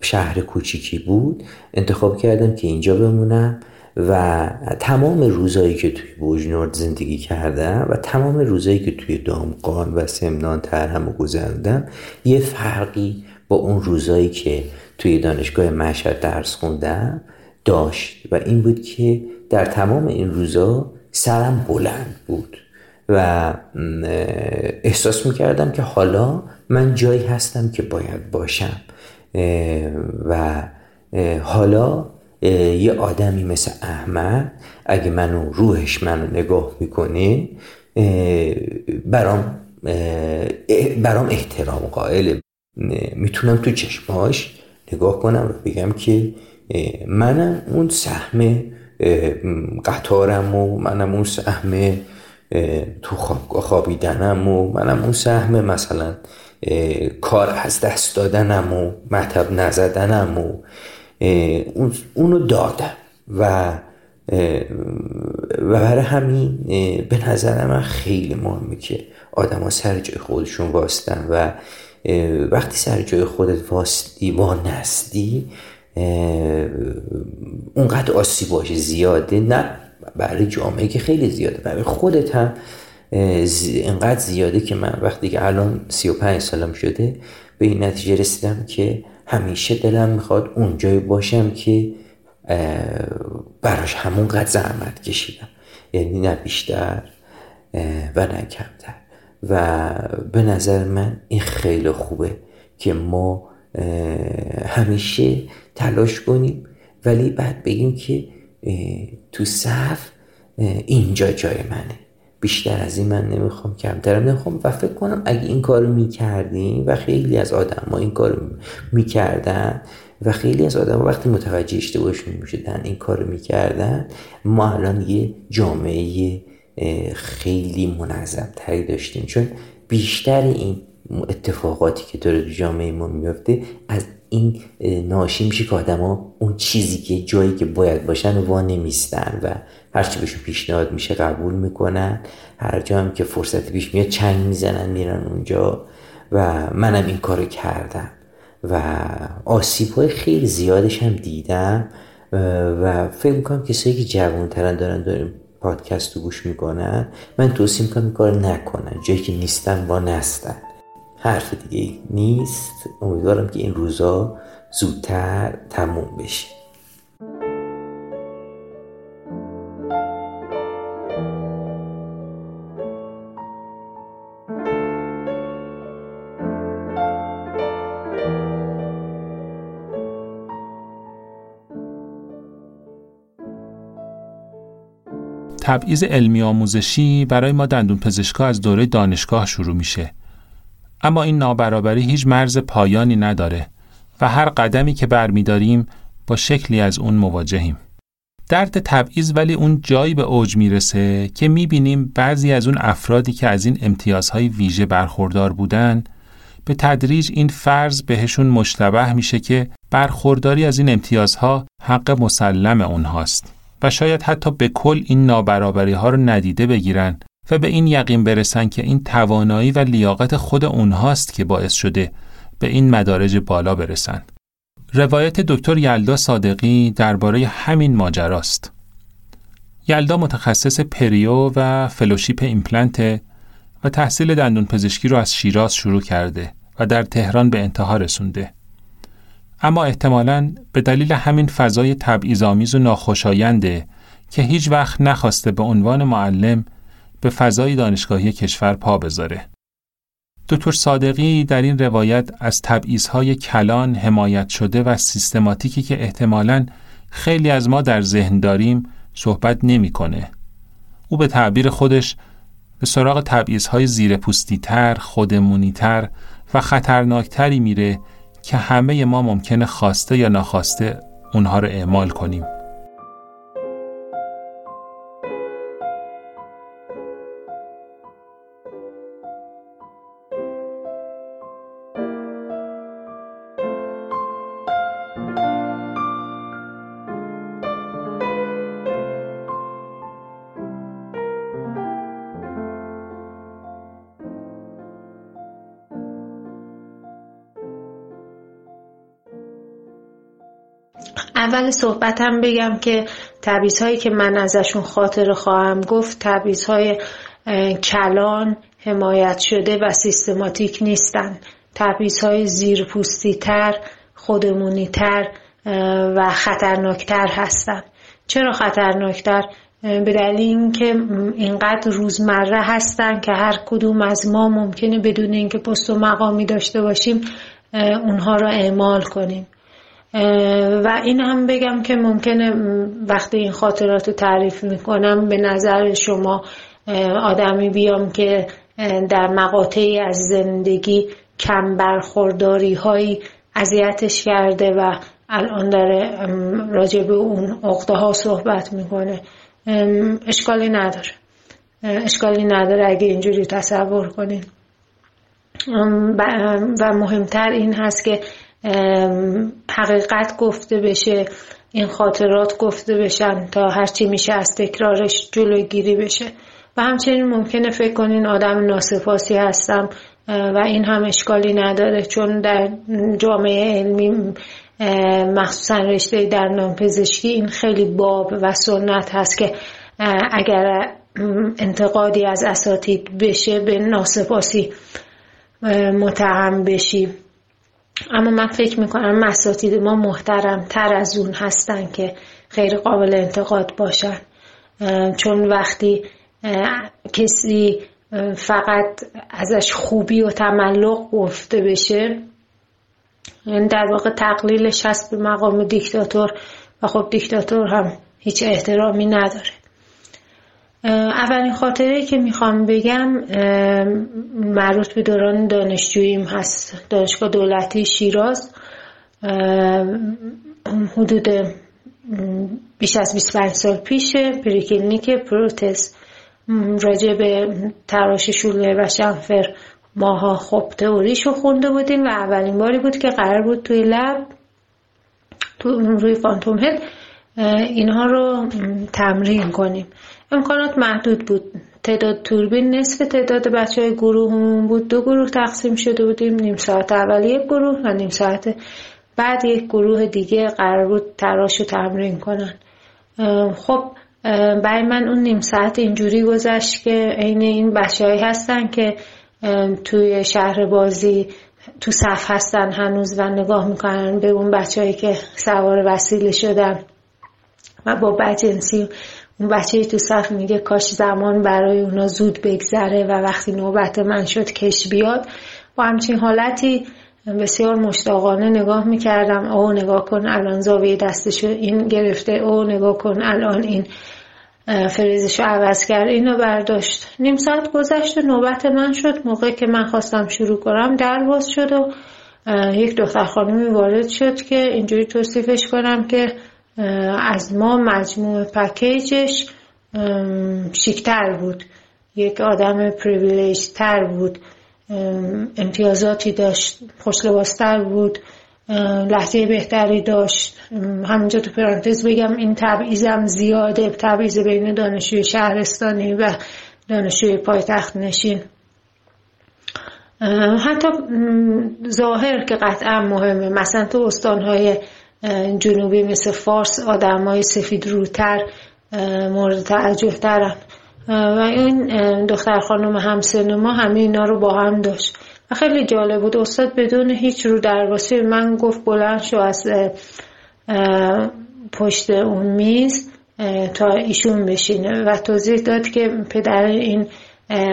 شهر کوچیکی بود انتخاب کردم که اینجا بمونم. و تمام روزایی که توی بوجنورد زندگی کردم و تمام روزایی که توی دامقان و سمنان ترهم و گذروندم یه فرقی با اون روزایی که توی دانشگاه مشهد درس خوندم داشت و این بود که در تمام این روزا سرم بلند بود و احساس می‌کردم که حالا من جایی هستم که باید باشم و حالا یه آدمی مثل احمد اگه منو روحش منو نگاه می‌کنه برام برام احترام قائله. می‌تونم تو چشماش نگاه کنم و بگم که منم اون سهم قطارم و منم اون سهم تو خوابگاه خوابیدنم و منم اون سهم مثلا کار از دست دادنم و مطب نزدنم و اونو دادم و و برای همین به نظر من خیلی مهمه که آدما سر جای خودشون واستن و وقتی سر جای خودت واستی وانستی اونقدر آسیباش زیاده نه برای جامعه که خیلی زیاده برای خودت هم اینقدر زیاده که من وقتی که الان 35 سالم شده به این نتیجه رسیدم که همیشه دلم می‌خواد اونجای باشم که براش همونقدر زحمت کشیدم. یعنی نه بیشتر و نه کمتر. و به نظر من این خیلی خوبه که ما همیشه تلاش کنیم ولی بعد بگیم که تو صف اینجا جای منه. بیشتر از این من نمی‌خوام کمترم نمی‌خوام. و فکر کنم اگه این کارو می‌کردیم و خیلی از آدم ما این کارو می‌کردن و خیلی از آدم وقتی متوجه اشتباهشون می‌شدن این کارو می‌کردن ما الان یه جامعه خیلی منظم تری داشتیم. چون بیشتر این اتفاقاتی که داره تو جامعه ما میفته از این ناشی میشه که آدما اون چیزی که جایی که باید باشن وا نمیستن و هرچی بهشون پیشنهاد میشه قبول می‌کنن. هر جا هم که فرصت پیش میاد چنگ می‌زنن میرن اونجا. و منم این کارو کردم. و آسیب های خیلی زیادش هم دیدم. و فکر می‌کنم کسایی که جوان ترن دارن داریم پادکست رو گوش می‌کنن. من توصیه می‌کنم این کار نکنن. جایی که نیستن با نستن. حرف دیگه نیست. امیدوارم که این روزا زودتر تموم بشه. تبعیض علمی آموزشی برای ما دندون پزشکا از دوره دانشگاه شروع میشه. اما این نابرابری هیچ مرز پایانی نداره و هر قدمی که برمیداریم با شکلی از اون مواجهیم. درد تبعیض ولی اون جایی به اوج می‌رسه که می‌بینیم بعضی از اون افرادی که از این امتیازهای ویژه برخوردار بودن به تدریج این فرض بهشون مشتبه میشه که برخورداری از این امتیازها حق مسلم اونهاست. و شاید حتی به کل این نابرابری ها رو ندیده بگیرن و به این یقین برسن که این توانایی و لیاقت خود اونهاست که باعث شده به این مدارج بالا برسن. روایت دکتر یلدا صادقی درباره همین ماجراست. یلدا متخصص perio و فلوشیپ ایمپلنت و تحصیل دندون پزشکی رو از شیراز شروع کرده و در تهران به انتها رسونده. اما احتمالاً به دلیل همین فضای تبعیض‌آمیز و ناخوشاینده که هیچ وقت نخواسته به عنوان معلم به فضای دانشگاهی کشور پا بذاره. دکتر صادقی در این روایت از تبعیض‌های کلان حمایت شده و سیستماتیکی که احتمالاً خیلی از ما در ذهن داریم صحبت نمی‌کنه. او به تعبیر خودش به سراغ تبعیض‌های زیر تر، خودمونی تر و خطرناکتری میره که همه ما ممکنه خواسته یا ناخواسته اونها رو اعمال کنیم. اول صحبتم بگم که تبیز هایی که من ازشون خاطر خواهم گفت تبیز های کلان حمایت شده و سیستماتیک نیستن. تبیز های زیرپوستی تر خودمونی تر و خطرناکتر هستند چرا خطرناکتر؟ به دلیل اینکه اینقدر روزمره هستن که هر کدوم از ما ممکنه بدون اینکه پست و مقامی داشته باشیم اونها را اعمال کنیم. و این هم بگم که ممکنه وقتی این خاطرات رو تعریف می‌کنم به نظر شما آدمی بیام که در مقاطعی از زندگی کم برخورداری هایی اذیتش کرده و الان داره راجع به اون عقده ها صحبت می‌کنه. اشکالی نداره. اشکالی نداره اگه اینجوری تصور کنید و مهمتر این هست که حقیقت گفته بشه این خاطرات گفته بشن تا هرچی میشه از تکرارش جلوگیری بشه. و همچنین ممکنه فکر کنین آدم ناسپاسی هستم و این هم اشکالی نداره چون در جامعه علمی مخصوصا رشته در نامپزشکی این خیلی باب و سنت هست که اگر انتقادی از اساتید بشه به ناسپاسی متهم بشی. اما من فکر می‌کنم اساتید ما محترم تر از اون هستن که غیر قابل انتقاد باشن. چون وقتی کسی فقط ازش خوبی و تملق گفته بشه یعنی در واقع تقلیلش هست به مقام دیکتاتور و خب دیکتاتور هم هیچ احترامی نداره. اولین خاطره که می‌خوام بگم مربوط به دوران دانشجوییم هست. دانشگاه دولتی شیراز حدود بیش از 25 سال پیشه pre-clinic پروتز راجع به تراش shoulder و chamfer ماها خب تئوریشو خونده بودیم و اولین باری بود که قرار بود توی lab تو روی phantom head اینها رو تمرین کنیم. امکانات محدود بود. تعداد توربین نصف تعداد بچه های گروهمون بود. دو گروه تقسیم شده بودیم. نیم ساعت اول یک گروه و نیم ساعت بعد یک گروه دیگه قرار بود تراش رو تمرین کنن. خب برای من اون نیم ساعت اینجوری گذشت که عین این بچه هستن که توی شهر بازی تو صف هستن هنوز و نگاه می‌کنن به اون بچههایی که سوار وسیله شدن و با بجنسی اون بچه تو صف میگه کاش زمان برای اونا زود بگذره و وقتی نوبت من شد کش بیاد با همچین حالتی بسیار مشتاقانه نگاه می‌کردم. او نگاه کن الان زاویه دستشو این گرفته او نگاه کن الان این فریزش رو عوض کرد اینو برداشت. نیم ساعت گذشت و نوبت من شد. موقع که من خواستم شروع کنم در باز شد و یک دختر خانمی وارد شد که اینجوری توصیفش کنم که از ما مجموع پکیجش شیکتر بود. یک آدم پریویلیج تر بود. امتیازاتی داشت خوش لباستر بود. لحظه بهتری داشت. همینجا تو پرانتز بگم این تبعیزم زیاده. تبعیز بین دانشجوی شهرستانی و دانشجوی پایتخت نشین. حتی ظاهر که قطعا مهمه. مثلا تو استانهای جنوبی مثل فارس آدم های سفید روتر مورد ترن و این دختر خانم همسن ما همه اینا رو با هم داشت. و خیلی جالب بود. استاد بدون هیچ رو درواسی من گفت بلند شو از پشت اون میز تا ایشون بشینه. و توضیح داد که پدر این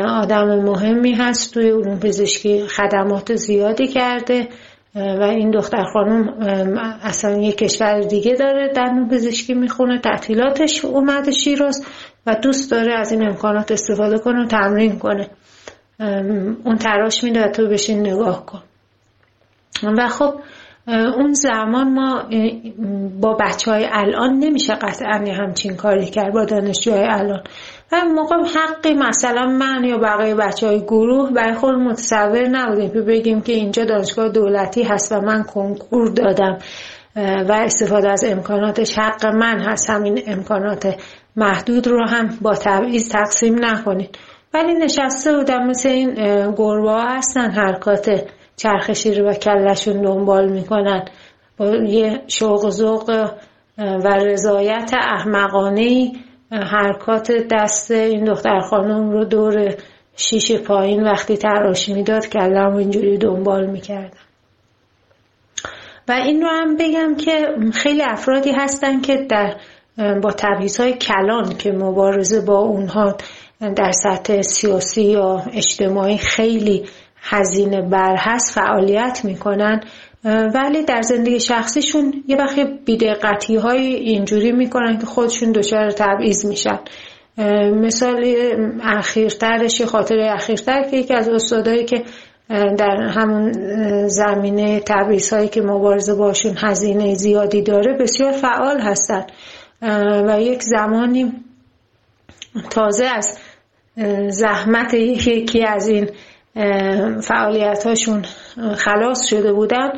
آدم مهمی هست توی اون پزشکی خدمات زیادی کرده. و این دختر خانم اصلا یه کشور دیگه داره نوع پزشکی می‌خونه تعطیلاتش اومده شیراز و دوست داره از این امکانات استفاده کنه و تمرین کنه. اون تراش میده و تو بشین نگاه کن. و خب اون زمان ما با بچه های الان نمیشه قطعا همچین کاری کرد با دانشجوهای الان. و موقع حقی مثلا من یا بقیه بچه های گروه برای خود متصور نبودیم. که بگیم که اینجا دانشگاه دولتی هست و من کنکور دادم و استفاده از امکاناتش حق من هست. همین امکانات محدود رو هم با تبعیض تقسیم نکنید. ولی نشسته بودم مثل این گربه هستن حرکات چرخشی رو و کلشون دنبال می‌کنن. با یه شوق ذوق و رضایت احمقانه حرکات دست این دختر خانم رو دور شیشه پایین وقتی تراش می‌داد کلم اینجوری دنبال می‌کردم. و این رو هم بگم که خیلی افرادی هستن که در با تبعیض های کلان که مبارزه با اونها در سطح سیاسی یا اجتماعی خیلی هزینه بر هست فعالیت می‌کنن. ولی در زندگی شخصیشون یه وقتی بیدقتی های اینجوری می‌کنن که خودشون دچار تبعیض میشن. مثال اخیرترش خاطر اخیرتر که یکی از استادایی که در همون زمینه تبعیض هایی که مبارزه باشون هزینه زیادی داره بسیار فعال هستن. و یک زمانی تازه از زحمت یکی از این فعالیت هاشون خلاص شده بودن.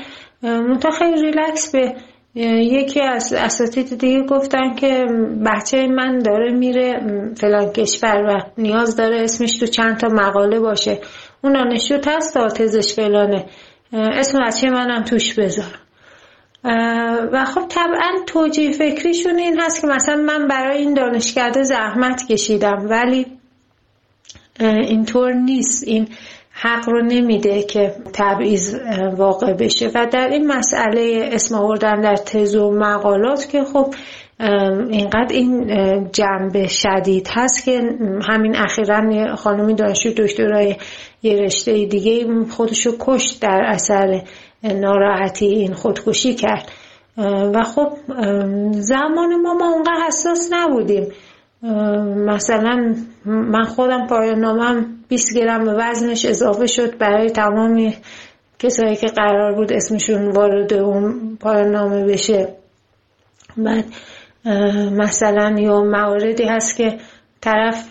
منتها خیلی ریلکس به یکی از اساتید دیگه گفتن که بچه من داره میره فلان کشور و نیاز داره اسمش تو چند تا مقاله باشه. اون دانشجو هست تزش فلانه. اسم بچه منم توش بذار. و خب طبعا توجیه فکریشون این هست که مثلا من برای این دانشکده زحمت کشیدم ولی اینطور نیست. این حق رو نمیده که تبعیض واقع بشه. و در این مسئله اسم آوردن در تز و مقالات که خب اینقدر این جنبه شدید هست که همین اخیرا خانمی دانشجو دکترای یه رشته دیگه خودشو کشت در اثر ناراحتی این خودکشی کرد. و خب زمان ما ما اونقدر حساس نبودیم. مثلا من خودم پایان نامم 20 گرم به وزنش اضافه شد برای تمام کسایی که قرار بود اسمشون وارد اون پایان نامه بشه. بعد مثلا یا مواردی هست که طرف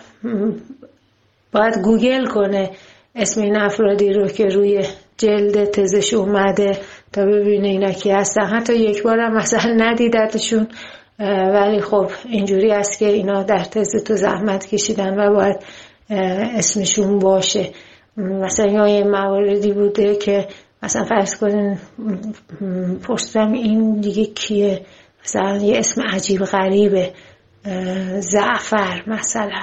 باید گوگل کنه اسم این افرادی رو که روی جلد تزش اومده تا ببینه اینا کی هستن. حتی یک بارم مثلا ندیدتشون ولی خب اینجوری است که اینا در تز تو زحمت کشیدن و باید اسمشون باشه. مثلا یه مواردی بوده که مثلا فرض کنین پرسیدم این دیگه کیه؟ مثلا یه اسم عجیب غریبه. زعفر مثلا.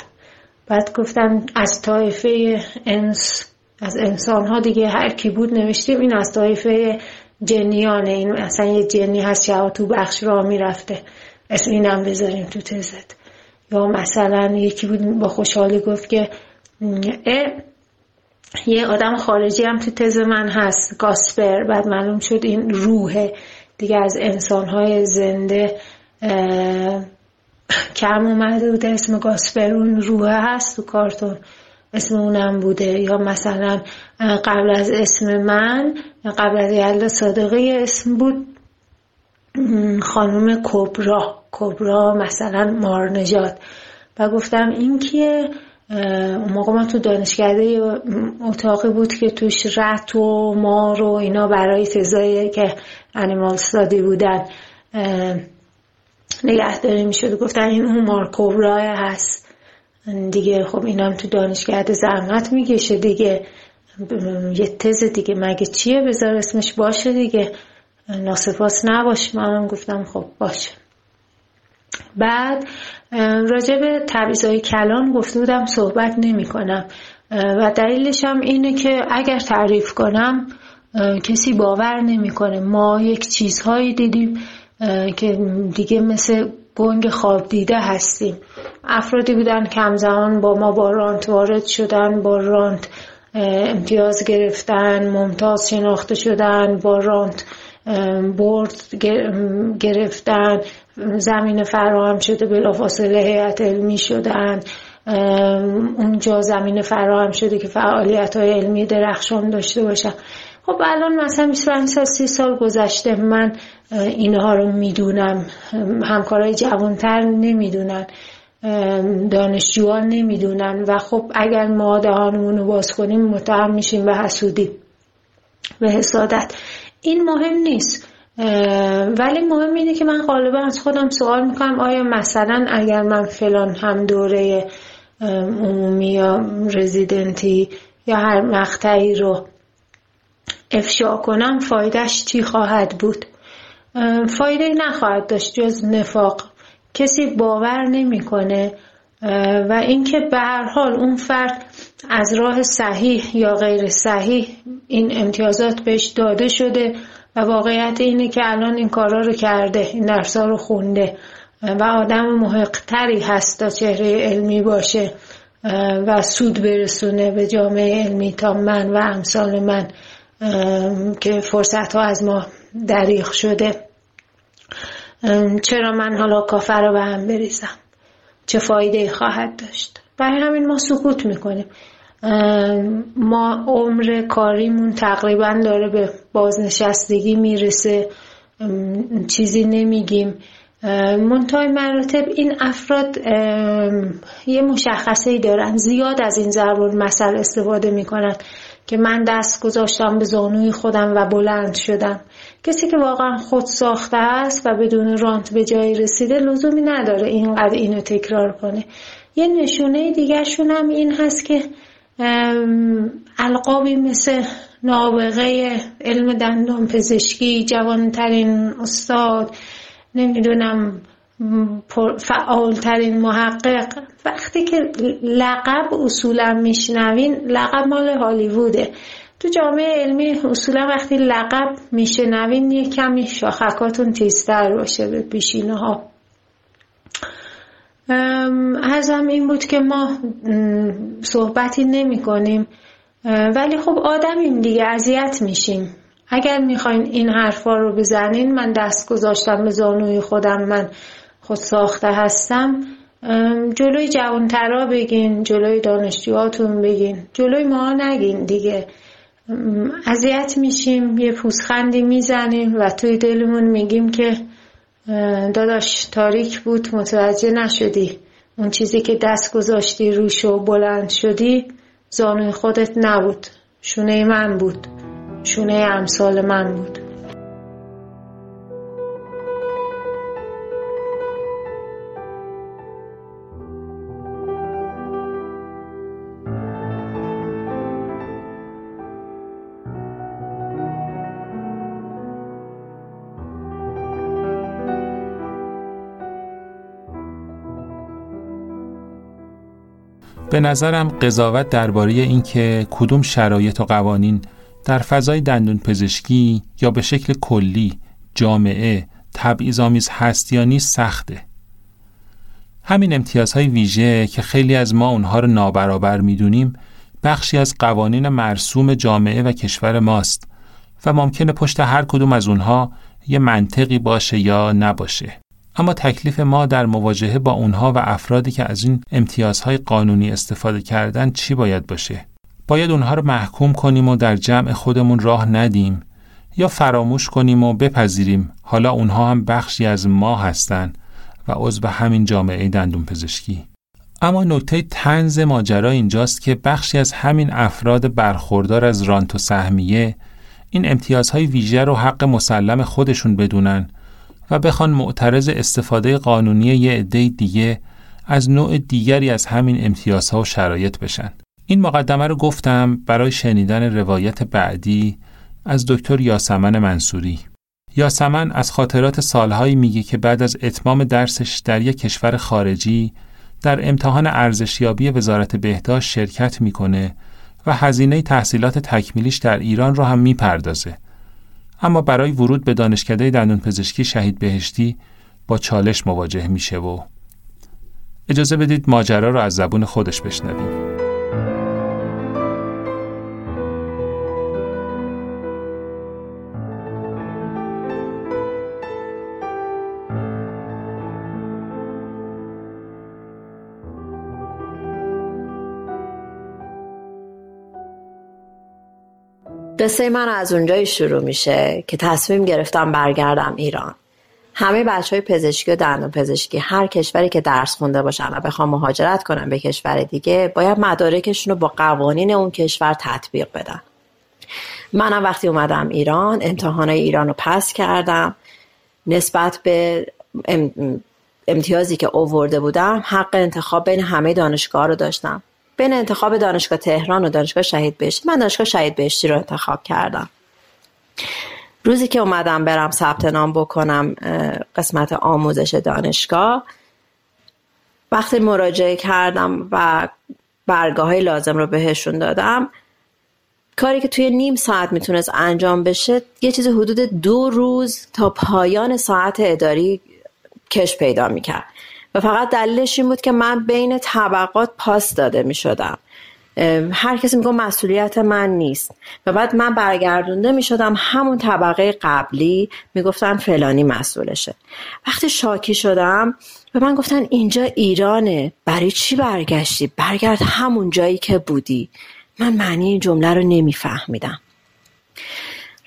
بعد گفتم از طایفه انس از انسان ها دیگه هر کی بود نوشتیم این از طایفه جنیانه. این مثلا یه جنی هست که تو بخش را می‌رفته. اسم اینم بذاریم تو تزت. یا مثلا یکی بود با خوشحالی گفت که یه آدم خارجی هم تو تز من هست گاسپر بعد معلوم شد این روحه. دیگه از انسانهای زنده کم اومده بود اسم گاسپر اون روحه هست تو کارتون. اسم اونم بوده. یا مثلا قبل از اسم من قبل از یلدا صادقه اسم بود خانم کبرا. کبرا مثلا مارنجاد و گفتم این کیه؟ اون موقع من تو دانشکده اتاقی بود که توش رت و مار و اینا برای تزایی که انیمال سادی بودن. نگهداری می‌شد. گفتن این اون مار کبرا هست. دیگه خب اینم تو دانشکده زحمت می‌کشه دیگه. یه تز دیگه. مگه چیه؟ بذار اسمش باشه دیگه. ناسپاس نباش. منم گفتم خب باشه. بعد راجع به های کلان گفته بودم صحبت نمی کنم و دلیلش هم اینه که اگر تعریف کنم کسی باور نمی‌کنه. ما یک چیزهایی دیدیم که دیگه مثل گنگ خواب دیده هستیم. افرادی بودن که همزمان با ما با رانت وارد شدن با رانت امتیاز گرفتن ممتاز شناخته شدن با رانت برد گرفتن. زمین فراهم شده بلافاصله هیئت علمی شدن. اونجا زمین فراهم شده که فعالیت های علمی درخشان داشته باشن. خب الان مثلا 25 سال 30 سال گذشته من اینها رو می‌دونم. همکارای جوانتر نمی‌دونن. دانشجوان نمی‌دونن. و خب اگر ما دهانمون رو باز کنیم متهم میشیم به حسودی به حسادت. این مهم نیست. ولی مهم اینه که من غالبا از خودم سوال می‌کنم آیا مثلا اگر من فلان هم دوره عمومی یا رزیدنتی یا هر مقطعی رو افشا کنم فایدهش چی خواهد بود؟ فایده نخواهد داشت جز نفاق. کسی باور نمی‌کنه و اینکه به هر حال اون فرد از راه صحیح یا غیر صحیح این امتیازات بهش داده شده. و واقعیت اینه که الان این کارا رو کرده این درسا رو خونده و آدم محقتری هست تا چهره علمی باشه و سود برسونه به جامعه علمی تا من و امثال من که فرصت ها از ما دریغ شده. چرا من حالا کافر رو به هم بریزم؟ چه فایده خواهد داشت؟ برای همین ما سکوت می‌کنیم. ما عمر کاریمون تقریبا داره به بازنشستگی می‌رسه. چیزی نمیگیم. منتهای مراتب این افراد یه مشخصه ای دارن. زیاد از این ضرور مسئله استفاده می‌کنن که من دست گذاشتم به زانوی خودم و بلند شدم. کسی که واقعا خود ساخته است و بدون رانت به جایی رسیده لزومی نداره اینقدر اینو تکرار کنه. یه نشونه دیگرشون هم این هست که القابی مثل نابغه علم دندان پزشکی جوانترین استاد نمی‌دونم فعالترین محقق. وقتی که لقب اصولا میشنوین لقب مال هالیووده. تو جامعه علمی اصولا وقتی لقب میشنوین یه کمی شاخکاتون تیزتر باشه به پیشینه ها ازم این بود که ما صحبتی نمی کنیم ولی خب آدمیم دیگه اذیت میشیم. اگر می‌خواین این حرفا رو بزنین من دست گذاشتم به زانوی خودم من خود ساخته هستم. جلوی جوانترا بگین جلوی دانشجوهاتون بگین جلوی ما نگین دیگه. اذیت میشیم یه پوسخندی می‌زنیم و توی دلمون میگیم که داداش تاریک بود متوجه نشدی. اون چیزی که دست گذاشتی روش و بلند شدی زانوی خودت نبود. شونه من بود. شونه امثال من بود. به نظرم قضاوت درباره اینکه کدوم شرایط و قوانین در فضای دندون پزشکی یا به شکل کلی جامعه تبعیض‌آمیز هست یا نیست سخته. همین امتیازهای ویژه که خیلی از ما اونها رو نابرابر می‌دونیم بخشی از قوانین مرسوم جامعه و کشور ماست و ممکنه پشت هر کدوم از اونها یه منطقی باشه یا نباشه. اما تکلیف ما در مواجهه با اونها و افرادی که از این امتیازهای قانونی استفاده کردن چی باید باشه؟ باید اونها رو محکوم کنیم و در جمع خودمون راه ندیم یا فراموش کنیم و بپذیریم حالا اونها هم بخشی از ما هستند و عضو همین جامعه دندون پزشکی. اما نکته تنز ماجرا اینجاست که بخشی از همین افراد برخوردار از رانت و سهمیه این امتیازهای ویژه رو حق مسلم خودشون بدونن و بخوان معترض استفاده قانونی یه عده دیگه از نوع دیگری از همین امتیازها و شرایط بشن. این مقدمه رو گفتم برای شنیدن روایت بعدی از دکتر یاسمن منصوری. یاسمن از خاطرات سالهایی میگه که بعد از اتمام درسش در یک کشور خارجی در امتحان ارزشیابی وزارت بهداشت شرکت می‌کنه و هزینه تحصیلات تکمیلیش در ایران رو هم می‌پردازه اما برای ورود به دانشکده دندون پزشکی شهید بهشتی با چالش مواجه میشه و اجازه بدید ماجرا رو از زبون خودش بشنویم. قصه من از اونجایی شروع میشه که تصمیم گرفتم برگردم ایران. همه بچه های پزشکی و دندون پزشکی هر کشوری که درس خونده باشن و بخوام مهاجرت کنم به کشور دیگه باید مدارکشون رو با قوانین اون کشور تطبیق بدن. منم وقتی اومدم ایران امتحانای ایران رو پس کردم. نسبت به امتیازی که اوورده بودم حق انتخاب بین همه دانشگاه رو داشتم. بین انتخاب دانشگاه تهران و دانشگاه شهید بهشتی من دانشگاه شهید بهشتی رو انتخاب کردم. روزی که اومدم برم ثبت نام بکنم قسمت آموزش دانشگاه وقتی مراجعه کردم و برگاه های لازم رو بهشون دادم کاری که توی نیم ساعت می‌تونست انجام بشه یه چیز حدود دو روز تا پایان ساعت اداری کش پیدا می‌کرد. فقط دلیلش این بود که من بین طبقات پاس داده می شدم هر کسی میگه مسئولیت من نیست. و بعد من برگردونده می شدم همون طبقه قبلی می‌گفتن فلانی مسئولشه. وقتی شاکی شدم به من گفتن اینجا ایرانه برای چی برگشتی؟ برگرد همون جایی که بودی. من معنی این جمله رو نمیفهمیدم.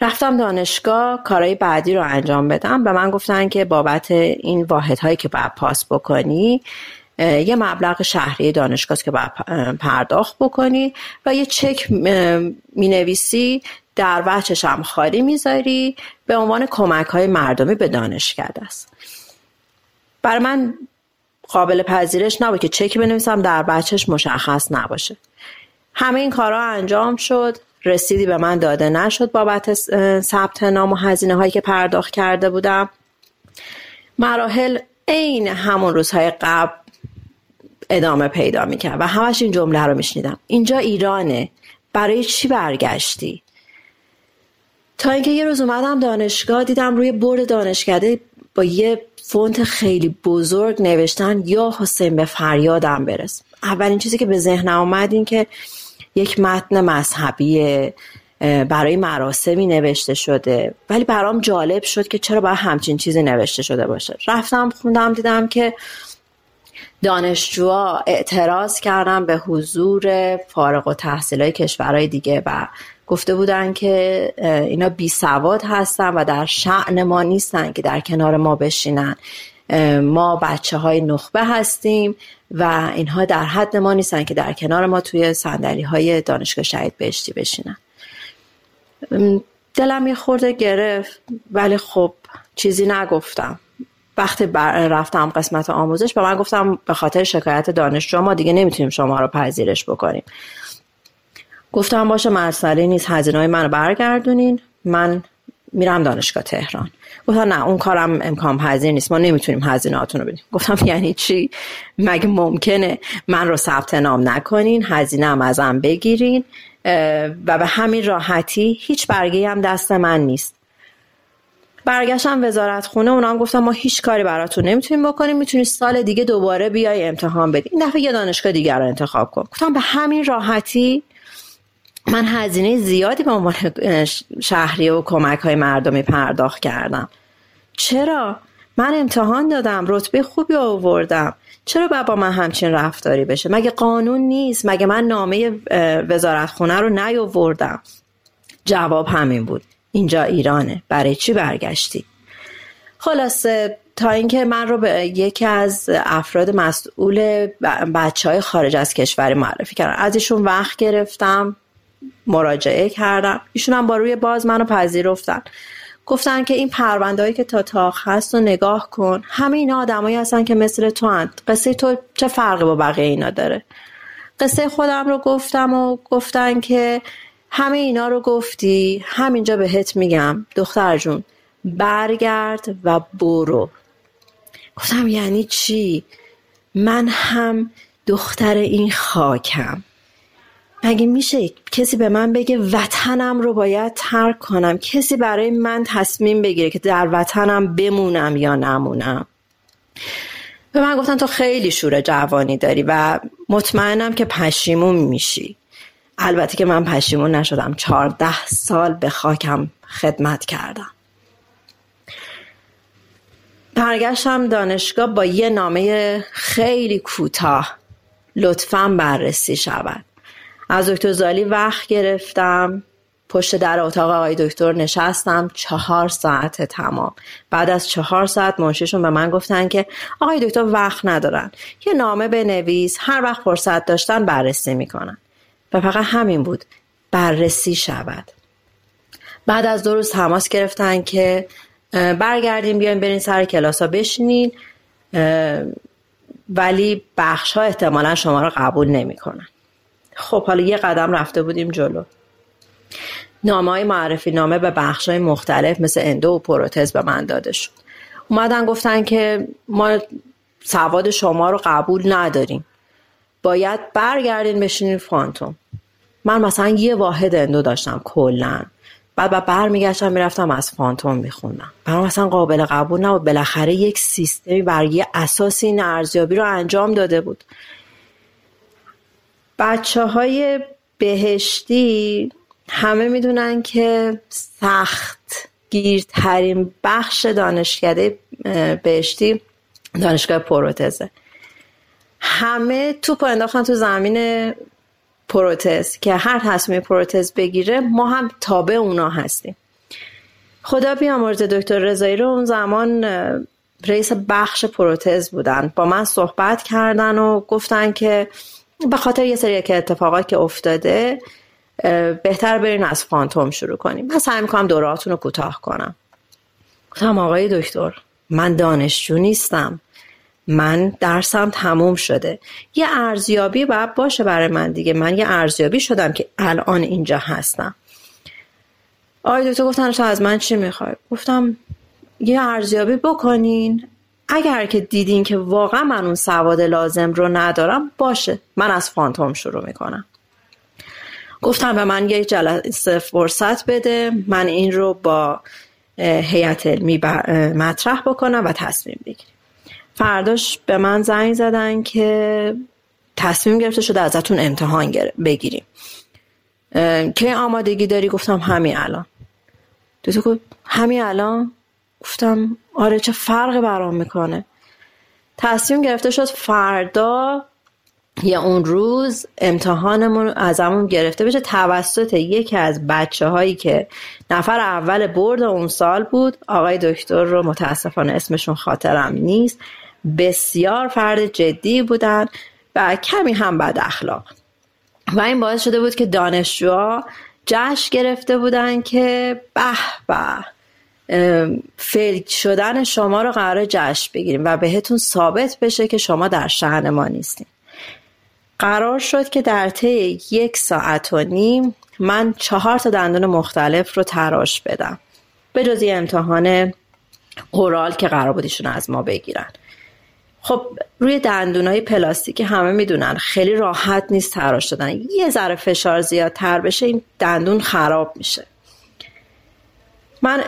رفتم دانشگاه کارهای بعدی رو انجام بدم. به من گفتن که بابت این واحدهایی که باید پاس بکنی یه مبلغ شهری دانشگاه که باید پرداخت بکنی و یه چک می نویسی در وجهش هم خالی می‌ذاری به عنوان کمک های مردمی به دانشکده است. برای من قابل پذیرش نبود که چک بنویسم در بچهش مشخص نباشه. همه این کارها انجام شد. رسیدی به من داده نشد بابت ثبت نام و هزینه هایی که پرداخت کرده بودم. مراحل عین همون روزهای قبل ادامه پیدا می‌کرد و همش این جمله رو میشنیدم. اینجا ایرانه. برای چی برگشتی؟ تا اینکه یه روز اومدم دانشگاه دیدم روی برد دانشکده با یه فونت خیلی بزرگ نوشتن یا حسین به فریادم برس. اولین چیزی که به ذهنم اومد این که یک متن مذهبی برای مراسمی نوشته شده. ولی برام جالب شد که چرا باید همچین چیزی نوشته شده باشه. رفتم خوندم دیدم که دانشجوها اعتراض کردن به حضور فارغ و تحصیل های کشورهای دیگه و گفته بودن که اینا بی سواد هستن و در شعن ما نیستن که در کنار ما بشینن. ما بچه های نخبه هستیم. و اینها در حد ما نیستن که در کنار ما توی صندلی های دانشگاه شهید بهشتی بشینن. دلم یه خورده گرفت ولی خب چیزی نگفتم. وقتی رفتم قسمت آموزش به من گفتم به خاطر شکایت دانشجو ما دیگه نمی‌تونیم شما رو پذیرش بکنیم. گفتم باشه مسئله نیست هزینه های منو برگردونین. من میرم دانشگاه تهران. گفتم نه اون کارم امکان پذیر نیست. ما نمی‌تونیم هزینهاتون رو بدیم. گفتم یعنی چی؟ مگه ممکنه من رو ثبت نام نکنین هزینه هم ازم بگیرین و به همین راحتی هیچ برگه هم دست من نیست. برگشتم وزارت خونه اونا هم گفتم ما هیچ کاری براتون نمی‌تونیم بکنیم می‌تونی سال دیگه دوباره بیای امتحان بدی. این دفعه یه دانشگاه دیگر رو انتخاب کن. گفتم به همین راحتی من هزینه زیادی به عنوان شهری و کمک های مردمی پرداخت کردم. چرا؟ من امتحان دادم رتبه خوبی آوردم. چرا باید با من همچین رفتاری بشه؟ مگه قانون نیست؟ مگه من نامه وزارت خونه رو نیاوردم؟ جواب همین بود. اینجا ایرانه. برای چی برگشتی؟ خلاصه تا اینکه من رو به یکی از افراد مسئول بچه های خارج از کشور معرفی کردن. از ایشون وقت گرفتم. مراجعه کردم. ایشون هم با روی باز منو پذیرفتن. گفتن که این پرونده که تا تاخ هست و نگاه کن. همه اینا آدمایی هستن که مثل تو هند قصه تو چه فرقی با بقیه اینا داره؟ قصه خودم رو گفتم و گفتن که همه اینا رو گفتی. همینجا بهت میگم. دختر جون برگرد و برو. گفتم یعنی چی؟ من هم دختر این خاکم. مگه میشه کسی به من بگه وطنم رو باید ترک کنم کسی برای من تصمیم بگیره که در وطنم بمونم یا نمونم. به من گفتن تو خیلی شور جوانی داری و مطمئنم که پشیمون میشی. البته که من پشیمون نشدم. چهارده سال به خاکم خدمت کردم. برگشتم دانشگاه با یه نامه خیلی کوتاه لطفا بررسی شود. از دکتر زالی وقت گرفتم. پشت در اتاق آقای دکتر نشستم. چهار ساعت تمام. بعد از چهار ساعت منشیشون به من گفتن که آقای دکتر وقت ندارن. یه نامه بنویس. هر وقت فرصت داشتن بررسی می‌کنن. و فقط همین بود. بررسی شود. بعد از دو روز تماس گرفتن که برگردیم بیاین برین سر کلاس ها بشینین ولی بخش ها احتمالا شما رو قبول نمی‌کنن. خب حالا یه قدم رفته بودیم جلو. نامه های معرفی نامه به بخش های مختلف مثل endo و پروتز به من داده شد. اومدن گفتن که ما سواد شما رو قبول نداریم. باید برگردین بشینین phantom. من مثلا یه واحد endo داشتم کلا. بعد بعد برمیگشتم می‌رفتم از phantom میخوندم. برام مثلا قابل قبول نبود. بالاخره یک سیستمی بر یه اساسی این ارزیابی رو انجام داده بود. بچه های بهشتی همه می‌دونن که سخت گیرترین بخش دانشکده بهشتی دانشگاه پروتزه. همه توپ انداختن تو زمین پروتز که هر تصمیم پروتز بگیره ما هم تابع اونا هستیم. خدا بیامرزه دکتر رضایی رو اون زمان رئیس بخش پروتز بودن. با من صحبت کردن و گفتن که به خاطر یه سری که اتفاقات که افتاده بهتر برین از فانتوم شروع کنیم. من سعی می‌کنم دوراتون رو کوتاه کنم. گفتم آقای دکتر من دانشجو نیستم. من درسم تموم شده. یه ارزیابی باید باشه برای من دیگه. من یه ارزیابی شدم که الان اینجا هستم. آقای دکتر گفتن تو از من چی می‌خوای؟ گفتم یه ارزیابی بکنین. اگر که دیدین که واقعا من اون سواد لازم رو ندارم باشه. من از فانتوم شروع می‌کنم. گفتم به من یه جلسه فرصت بده من این رو با هیئت علمی مطرح بکنم و تصمیم بگیریم. فرداش به من زنگ زدن که تصمیم گرفته شده ازتون امتحان بگیریم. که آمادگی داری؟ گفتم همین الان. دوتا گفت همین الان؟ گفتم آره چه فرق برام می‌کنه؟ تصمیم گرفته شد فردا یا اون روز امتحانمون ازمون گرفته بشه. توسط یکی از بچه هایی که نفر اول برد اون سال بود. آقای دکتر رو متاسفانه اسمشون خاطرم نیست. بسیار فرد جدی بودن و کمی هم بد اخلاق. و این باعث شده بود که دانشجوها جشن گرفته بودن که به به فیل شدن شما رو قرار جشن بگیریم و بهتون ثابت بشه که شما در شهن ما نیستیم قرار شد که در طی یک ساعت و نیم من چهار تا دندون مختلف رو تراش بدم. به جز امتحان اورال که قرار بودیشون از ما بگیرن. خب روی دندونای پلاستیکی همه می‌دونن خیلی راحت نیست تراش دادن یه ذره فشار زیادتر بشه این دندون خراب میشه. من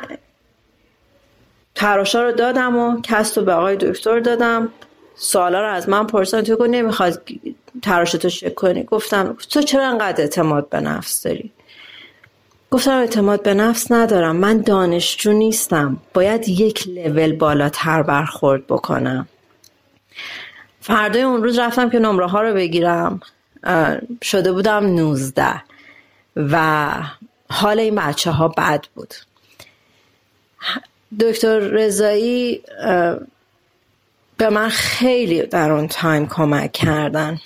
تراشا رو دادم و کست رو به آقای دکتر دادم. سوالا رو از من پرسن تو گفت نمی‌خواد تراشتو شک کنی. گفتم تو چرا انقدر اعتماد به نفس داری؟ گفتم اعتماد به نفس ندارم. من دانشجو نیستم. باید یک لول بالاتر برخورد بکنم. فردای اون روز رفتم که نمره ها رو بگیرم. شده بودم نوزده و حال این بچه ها بد بود. دکتر رضایی به من خیلی در اون تایم کمک کردن.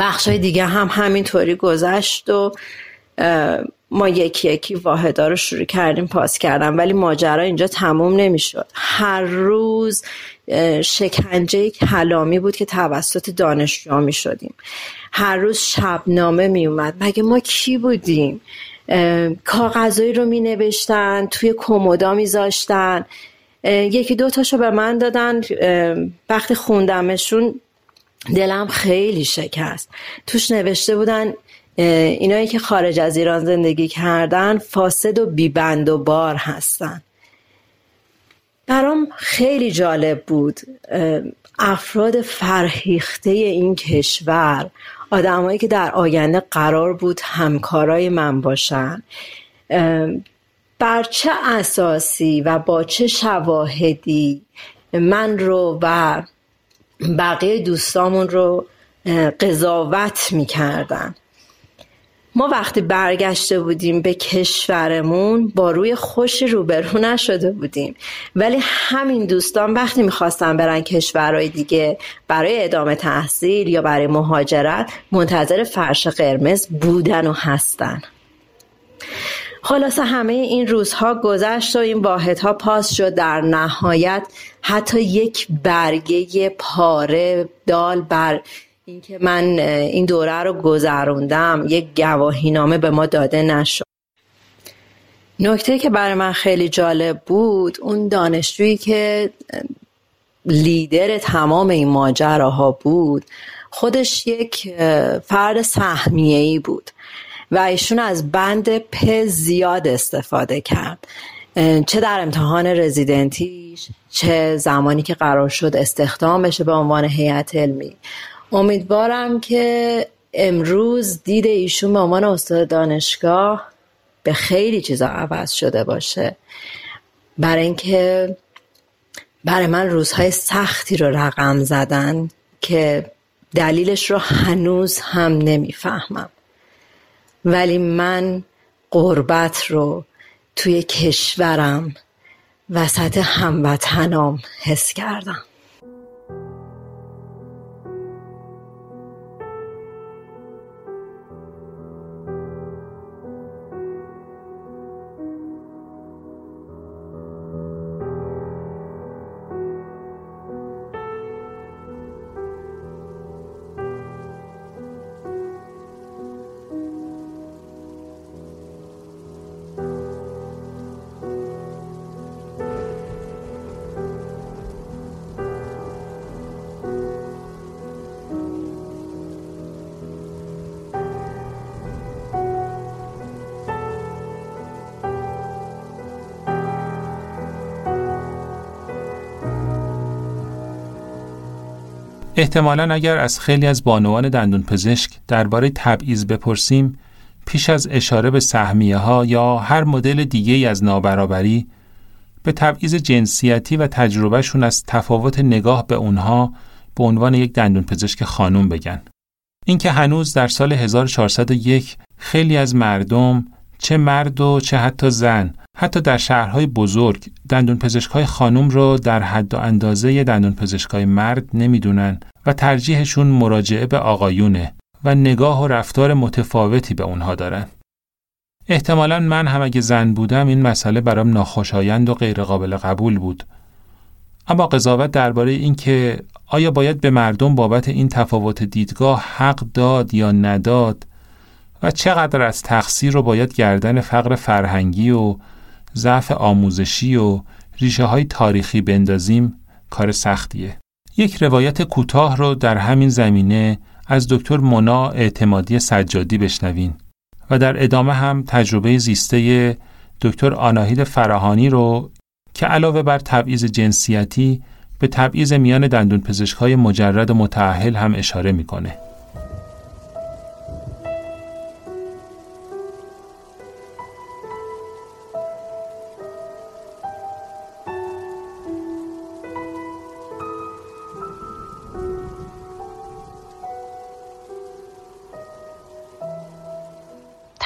بخش دیگه هم همینطوری گذشت و ما یکی یکی واحدا رو شروع کردیم پاس کردم ولی ماجرا اینجا تموم نمی‌شد. هر روز شکنجه کلامی بود که توسط دانشجو می شدیم هر روز شبنامه می اومد مگه ما کی بودیم؟ کاغذایی رو می نوشتن توی کمودا می زاشتن یکی دو تاشو به من دادن. وقتی خوندمشون دلم خیلی شکست. توش نوشته بودن اینایی که خارج از ایران زندگی کردن فاسد و بیبند و بار هستن. برام خیلی جالب بود افراد فرهیخته این کشور آدمایی که در آینده قرار بود همکارای من باشن. بر چه اساسی و با چه شواهدی من رو و بقیه دوستامون رو قضاوت می‌کردن؟ ما وقتی برگشته بودیم به کشورمون با روی خوشی روبرو نشده بودیم. ولی همین دوستان وقتی می‌خواستن برن کشورهای دیگه برای ادامه تحصیل یا برای مهاجرت منتظر فرش قرمز بودن و هستن. خلاصه همه این روزها گذشت و این واحدها پاس شد. در نهایت حتی یک برگه پاره دال بر اینکه من این دوره رو گذروندم یک گواهی نامه به ما داده نشد. نکته که برای من خیلی جالب بود اون دانشجویی که لیدر تمام این ماجراها بود خودش یک فرد سهمیه ای بود و ایشون از بند پ زیاد استفاده کرد. چه در امتحان رزیدنتیش چه زمانی که قرار شد استخدام بشه به عنوان هیئت علمی. امیدوارم که امروز دید ایشون به عنوان استاد دانشگاه به خیلی چیزا عوض شده باشه. برای اینکه برای من روزهای سختی رو رقم زدن که دلیلش رو هنوز هم نمی‌فهمم. ولی من قربت رو توی کشورم وسط هموطنام حس کردم. احتمالا اگر از خیلی از بانوان دندون پزشک درباره تبعیض بپرسیم پیش از اشاره به سهمیه ها یا هر مدل دیگه ای از نابرابری به تبعیض جنسیتی و تجربهشون از تفاوت نگاه به اونها به عنوان یک دندون پزشک خانوم بگن. اینکه هنوز در سال 1401 خیلی از مردم چه مرد و چه حتی زن حتی در شهرهای بزرگ دندون پزشکای خانم رو در حد و اندازه دندون پزشکای مرد نمی‌دونن و ترجیحشون مراجعه به آقایونه و نگاه و رفتار متفاوتی به اونها دارن. احتمالا من هم اگه زن بودم این مسئله برام ناخوشایند و غیرقابل قبول بود. اما قضاوت درباره اینکه آیا باید به مردم بابت این تفاوت دیدگاه حق داد یا نداد و چقدر از تقصیر رو باید گردن فقر فرهنگی و ضعف آموزشی و ریشه های تاریخی بندازیم کار سختیه. یک روایت کوتاه رو در همین زمینه از دکتر مونا اعتمادی سجادی بشنوین و در ادامه هم تجربه زیسته دکتر آناهید فراهانی رو که علاوه بر تبعیض جنسیتی به تبعیض میان دندون پزشکای مجرد و متعهل هم اشاره می‌کنه.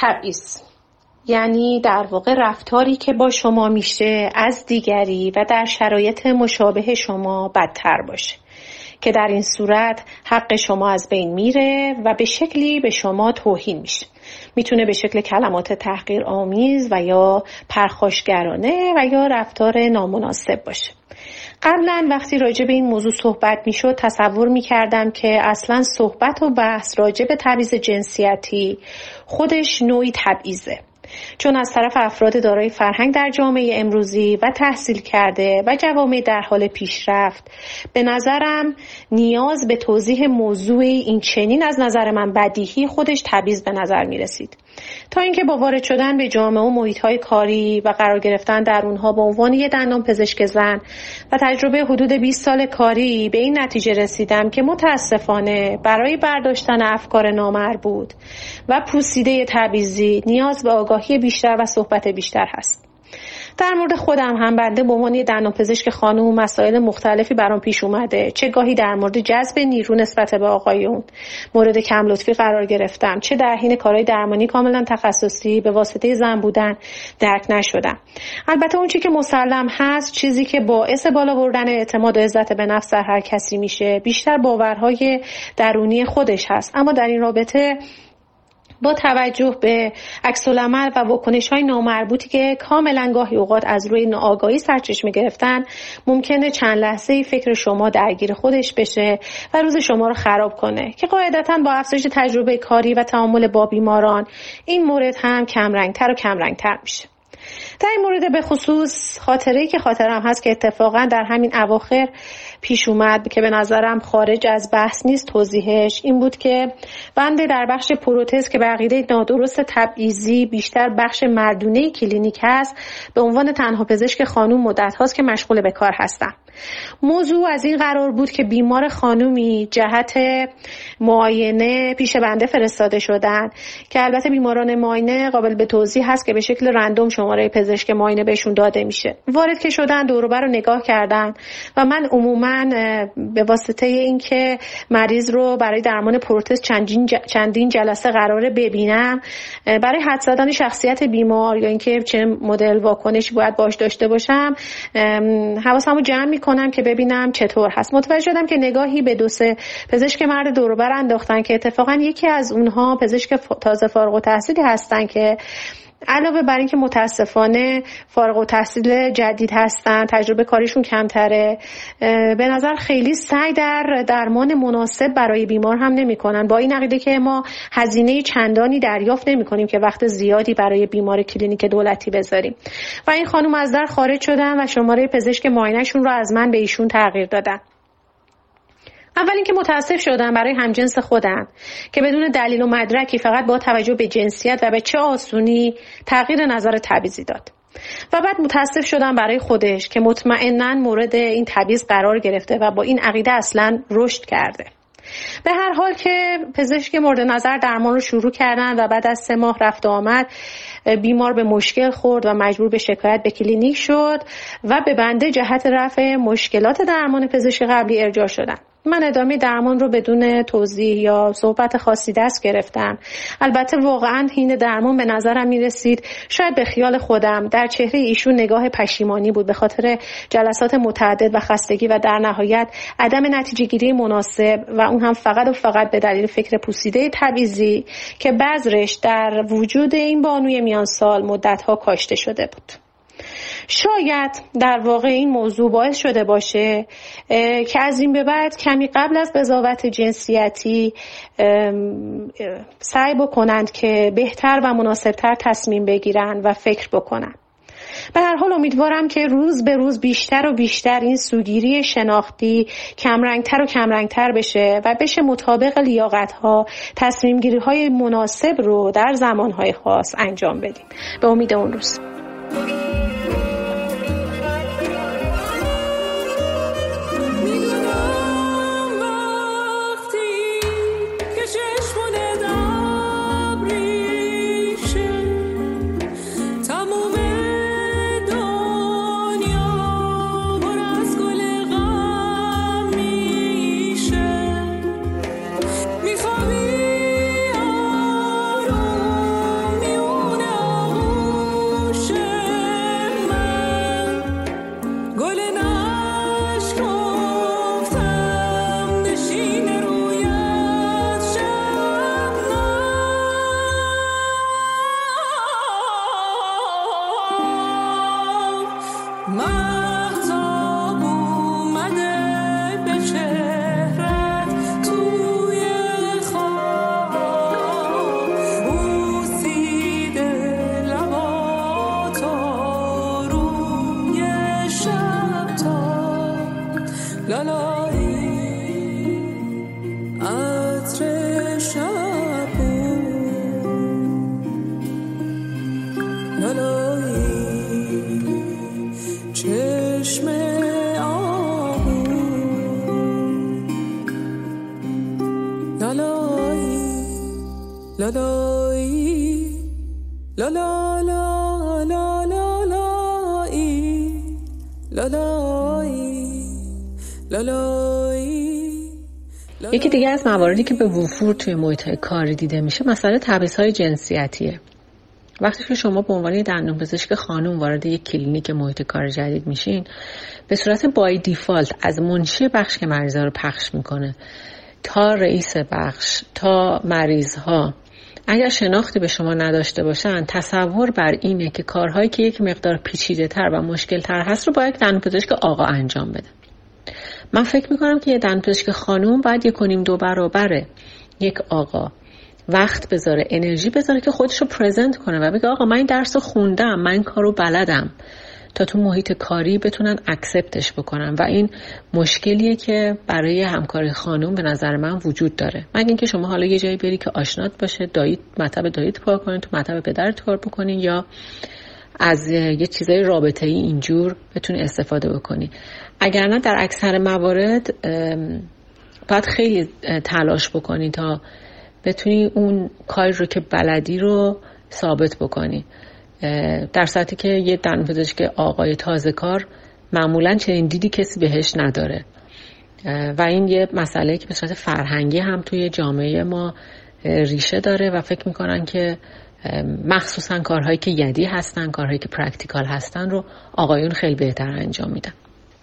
تبعیض. یعنی در واقع رفتاری که با شما میشه از دیگری و در شرایط مشابه شما بدتر باشه. که در این صورت حق شما از بین میره و به شکلی به شما توهین میشه. می‌تونه به شکل کلمات تحقیر آمیز و یا پرخاشگرانه و یا رفتار نامناسب باشه. قبلا وقتی راجع به این موضوع صحبت می‌شد تصور می‌کردم که اصلا صحبت و بحث راجع به تبعیض جنسیتی خودش نوعی تبعیضه. چون از طرف افراد دارای فرهنگ در جامعه امروزی و تحصیل کرده و جوامع در حال پیشرفت به نظرم نیاز به توضیح موضوع این چنین از نظر من بدیهی خودش تبعیض به نظر می رسید تا اینکه با وارد شدن به جامعه و محیط های کاری و قرار گرفتن در اونها به عنوان یه دندان پزشک زن و تجربه حدود 20 سال کاری به این نتیجه رسیدم که متاسفانه برای برداشتن افکار نامربوط و پوسیده تبعیضی نیاز به آگاهی بیشتر و صحبت بیشتر هست. در مورد خودم هم بنده به عنوان دندان پزشک خانم مسائل مختلفی برام پیش اومده. چه گاهی در مورد جذب نیرو نسبت به آقایون مورد کم لطفی قرار گرفتم. چه در حین کارهای درمانی کاملا تخصصی به واسطه زن بودن درک نشدم. البته اون چی که مسلم هست چیزی که باعث بالا بردن اعتماد و عزت به نفس در هر کسی میشه بیشتر باورهای درونی خودش هست. اما در این رابطه با توجه به عکس و واکنش های نامربوطی که کاملا گاهی اوقات از روی ناآگاهی سرچشمه گرفتن ممکنه چند لحظه فکر شما درگیر خودش بشه و روز شما رو خراب کنه که قاعدتا با افزایش تجربه کاری و تعامل با بیماران این مورد هم کمرنگتر و کمرنگتر میشه. در این مورد به خصوص خاطره که خاطرم هست که اتفاقا در همین اواخر پیش اومد که به نظرم خارج از بحث نیست توضیحش این بود که بنده در بخش پروتز که بقیده نادرست تبعیضی بیشتر بخش مردونه کلینیک هست به عنوان تنها پزشک خانوم مدت هاست که مشغول به کار هستم. موضوع از این قرار بود که بیمار خانومی جهت معاینه پیش بنده فرستاده شدن که البته بیماران معاینه قابل به توضیح هست که به شکل رندوم شماره پزشک معاینه بهشون داده میشه. وارد که شدن دوروبر رو نگاه کردن و من عموما به واسطه اینکه مریض رو برای درمان پروتز چندین, جلسه قراره ببینم برای حد زدن شخصیت بیمار یا اینکه چه مدل واکنشی باید باش داشته باشم حواسمو جمع می‌کنم که ببینم چطور هست. متوجه شدم که نگاهی به دو سه پزشک مرد دوروبر انداختن که اتفاقا یکی از اونها پزشک تازه فارغ التحصیلی هستن که علاوه بر اینکه متاسفانه فارغ و تحصیل جدید هستن تجربه کاریشون کمتره به نظر خیلی سعی در درمان مناسب برای بیمار هم نمی‌کنن. با این عقیده که ما هزینه چندانی دریافت نمی کنیم که وقت زیادی برای بیمار کلینیک دولتی بذاریم. و این خانم از در خارج شدن و شماره پزشک معاینهشون رو از من به ایشون تغییر دادن. اول اینکه متاسف شدم برای همجنس خودم که بدون دلیل و مدرکی فقط با توجه به جنسیت و به چه آسونی تغییر نظر تبیزی داد. و بعد متاسف شدم برای خودش که مطمئنا مورد این تبعیض قرار گرفته و با این عقیده اصلا رشد کرده. به هر حال که پزشک مورد نظر درمان رو شروع کردن و بعد از سه ماه رفت آمد بیمار به مشکل خورد و مجبور به شکایت به کلینیک شد و به بنده جهت رفع مشکلات درمان پزشک قبلی ارجاع شدن. من ادامه درمان رو بدون توضیح یا صحبت خاصی دست گرفتم. البته واقعا حین درمان به نظرم می رسید شاید به خیال خودم. در چهره ایشون نگاه پشیمانی بود به خاطر جلسات متعدد و خستگی و در نهایت عدم نتیجه گیری مناسب و اون هم فقط و فقط به دلیل فکر پوسیده تبعیضی که بذرش در وجود این بانوی میان سال مدتها کاشته شده بود. شاید در واقع این موضوع باعث شده باشه که از این به بعد کمی قبل از قضاوت جنسیتی سعی بکنند که بهتر و مناسبتر تصمیم بگیرن و فکر بکنن. به هر حال امیدوارم که روز به روز بیشتر و بیشتر این سوگیری شناختی کمرنگتر و کمرنگتر بشه و بشه مطابق لیاقت ها تصمیم گیری های مناسب رو در زمان های خاص انجام بدیم. به امید اون روز. یکی دیگه از مواردی که به وفور توی محیط کاری دیده میشه مسئله تبعیض های جنسیتیه. وقتی که شما به عنوان دندون پزشک خانم وارد یک کلینیک محیط کار جدید میشین به صورت بای دیفالت از منشی بخش که مریضا رو پخش می‌کنه. تا رئیس بخش تا مریض ها اگر شناختی به شما نداشته باشن تصور بر اینه که کارهایی که یک مقدار پیچیده تر و مشکل تر هست رو باید دندون پزشک آقا انجام بده. من فکر می‌کنم که یه دندپزشک خانوم باید یک کنیم دو برابره یک آقا وقت بذاره انرژی بذاره که خودش رو پرزنت کنه و بگه آقا من این درس رو خوندم من این کار رو بلدم. تا تو محیط کاری بتونن اکسپتش بکنن. و این مشکلیه که برای همکاری خانوم به نظر من وجود داره. مگه اینکه شما حالا یه جایی بری که آشنات باشه دایید مطب دایید کار کنین تو مطب پدرت کار بکنین یا از یه چیزای رابطه ای اینجور بتونی استفاده بکنی. اگر نه در اکثر موارد باید خیلی تلاش بکنی تا بتونی اون کاری رو که بلدی رو ثابت بکنی. در سطحی که یه دندان پزشک آقای تازه کار معمولا چنین دیدی کسی بهش نداره. و این یه مسئله که به صورت فرهنگی هم توی جامعه ما ریشه داره و فکر می‌کنن که مخصوصا کارهایی که یدی هستن کارهایی که practical هستن رو آقایون خیلی بهتر انجام میدن.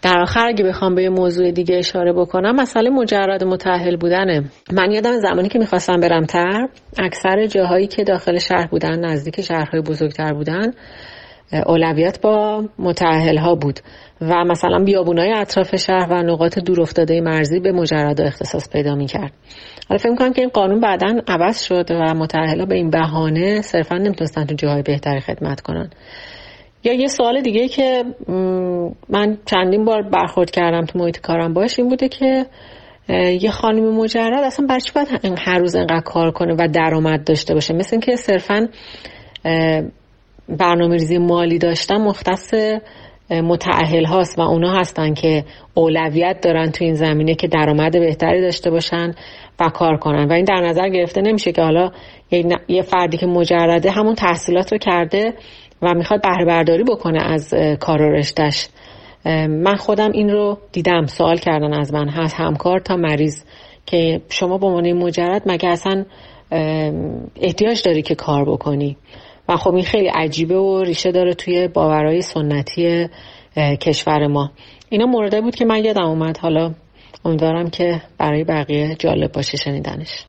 در آخر اگه بخوام به یه موضوع دیگه اشاره بکنم مسئله مجرد متحل بودنه. من یادم زمانی که می‌خواستم برم تر اکثر جاهایی که داخل شهر بودن نزدیک شهرهای بزرگتر بودن اولویت با متعهل ها بود و مثلا بیابونای اطراف شهر و نقاط دور افتاده مرزی به مجرد اختصاص پیدا می کرد حالا فکر کنم که این قانون بعدا عوض شد و متعهل به این بهانه صرفا نمی‌تونستن تو جاهای بهتری خدمت کنن. یا یه سوال دیگه که من چندین بار برخورد کردم تو محیط کارم باش این بوده که یه خانم مجرد اصلا برای چی باید هر روز انقدر کار کنه و درآمد داشته باشه؟ مثل اینکه صرفا برنامه ریزی مالی داشتن مختص متعهل هاست و اونا هستن که اولویت دارن تو این زمینه که درآمد بهتری داشته باشن و کار کنن. و این در نظر گرفته نمیشه که حالا یه فردی که مجرده همون تحصیلات رو کرده و می‌خواد بهره برداری بکنه از کار و رشتش من خودم این رو دیدم سوال کردن از من هست همکار تا مریض که شما به عنوان مجرد مگه اصلا احتیاج داری که کار بکنی؟ و خب این خیلی عجیبه و ریشه داره توی باورهای سنتی کشور ما. اینا مورده بود که من یادم اومد. حالا امیدوارم که برای بقیه جالب باشه شنیدنش.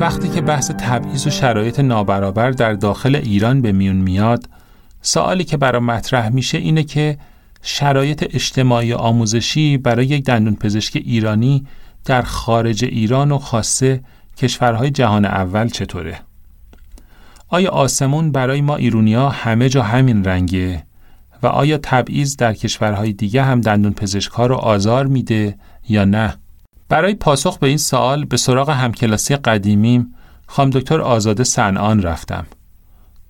وقتی که بحث تبعیض و شرایط نابرابر در داخل ایران به میون میاد سوالی که برای مطرح میشه اینه که شرایط اجتماعی آموزشی برای یک دندون پزشک ایرانی در خارج ایران و خاصه کشورهای جهان اول چطوره؟ آیا آسمون برای ما ایرونیا همه جا همین رنگه و آیا تبعیض در کشورهای دیگه هم دندون پزشک ها رو آزار میده یا نه؟ برای پاسخ به این سوال به سراغ همکلاسی قدیمیم خانم دکتر آزاده سنان رفتم.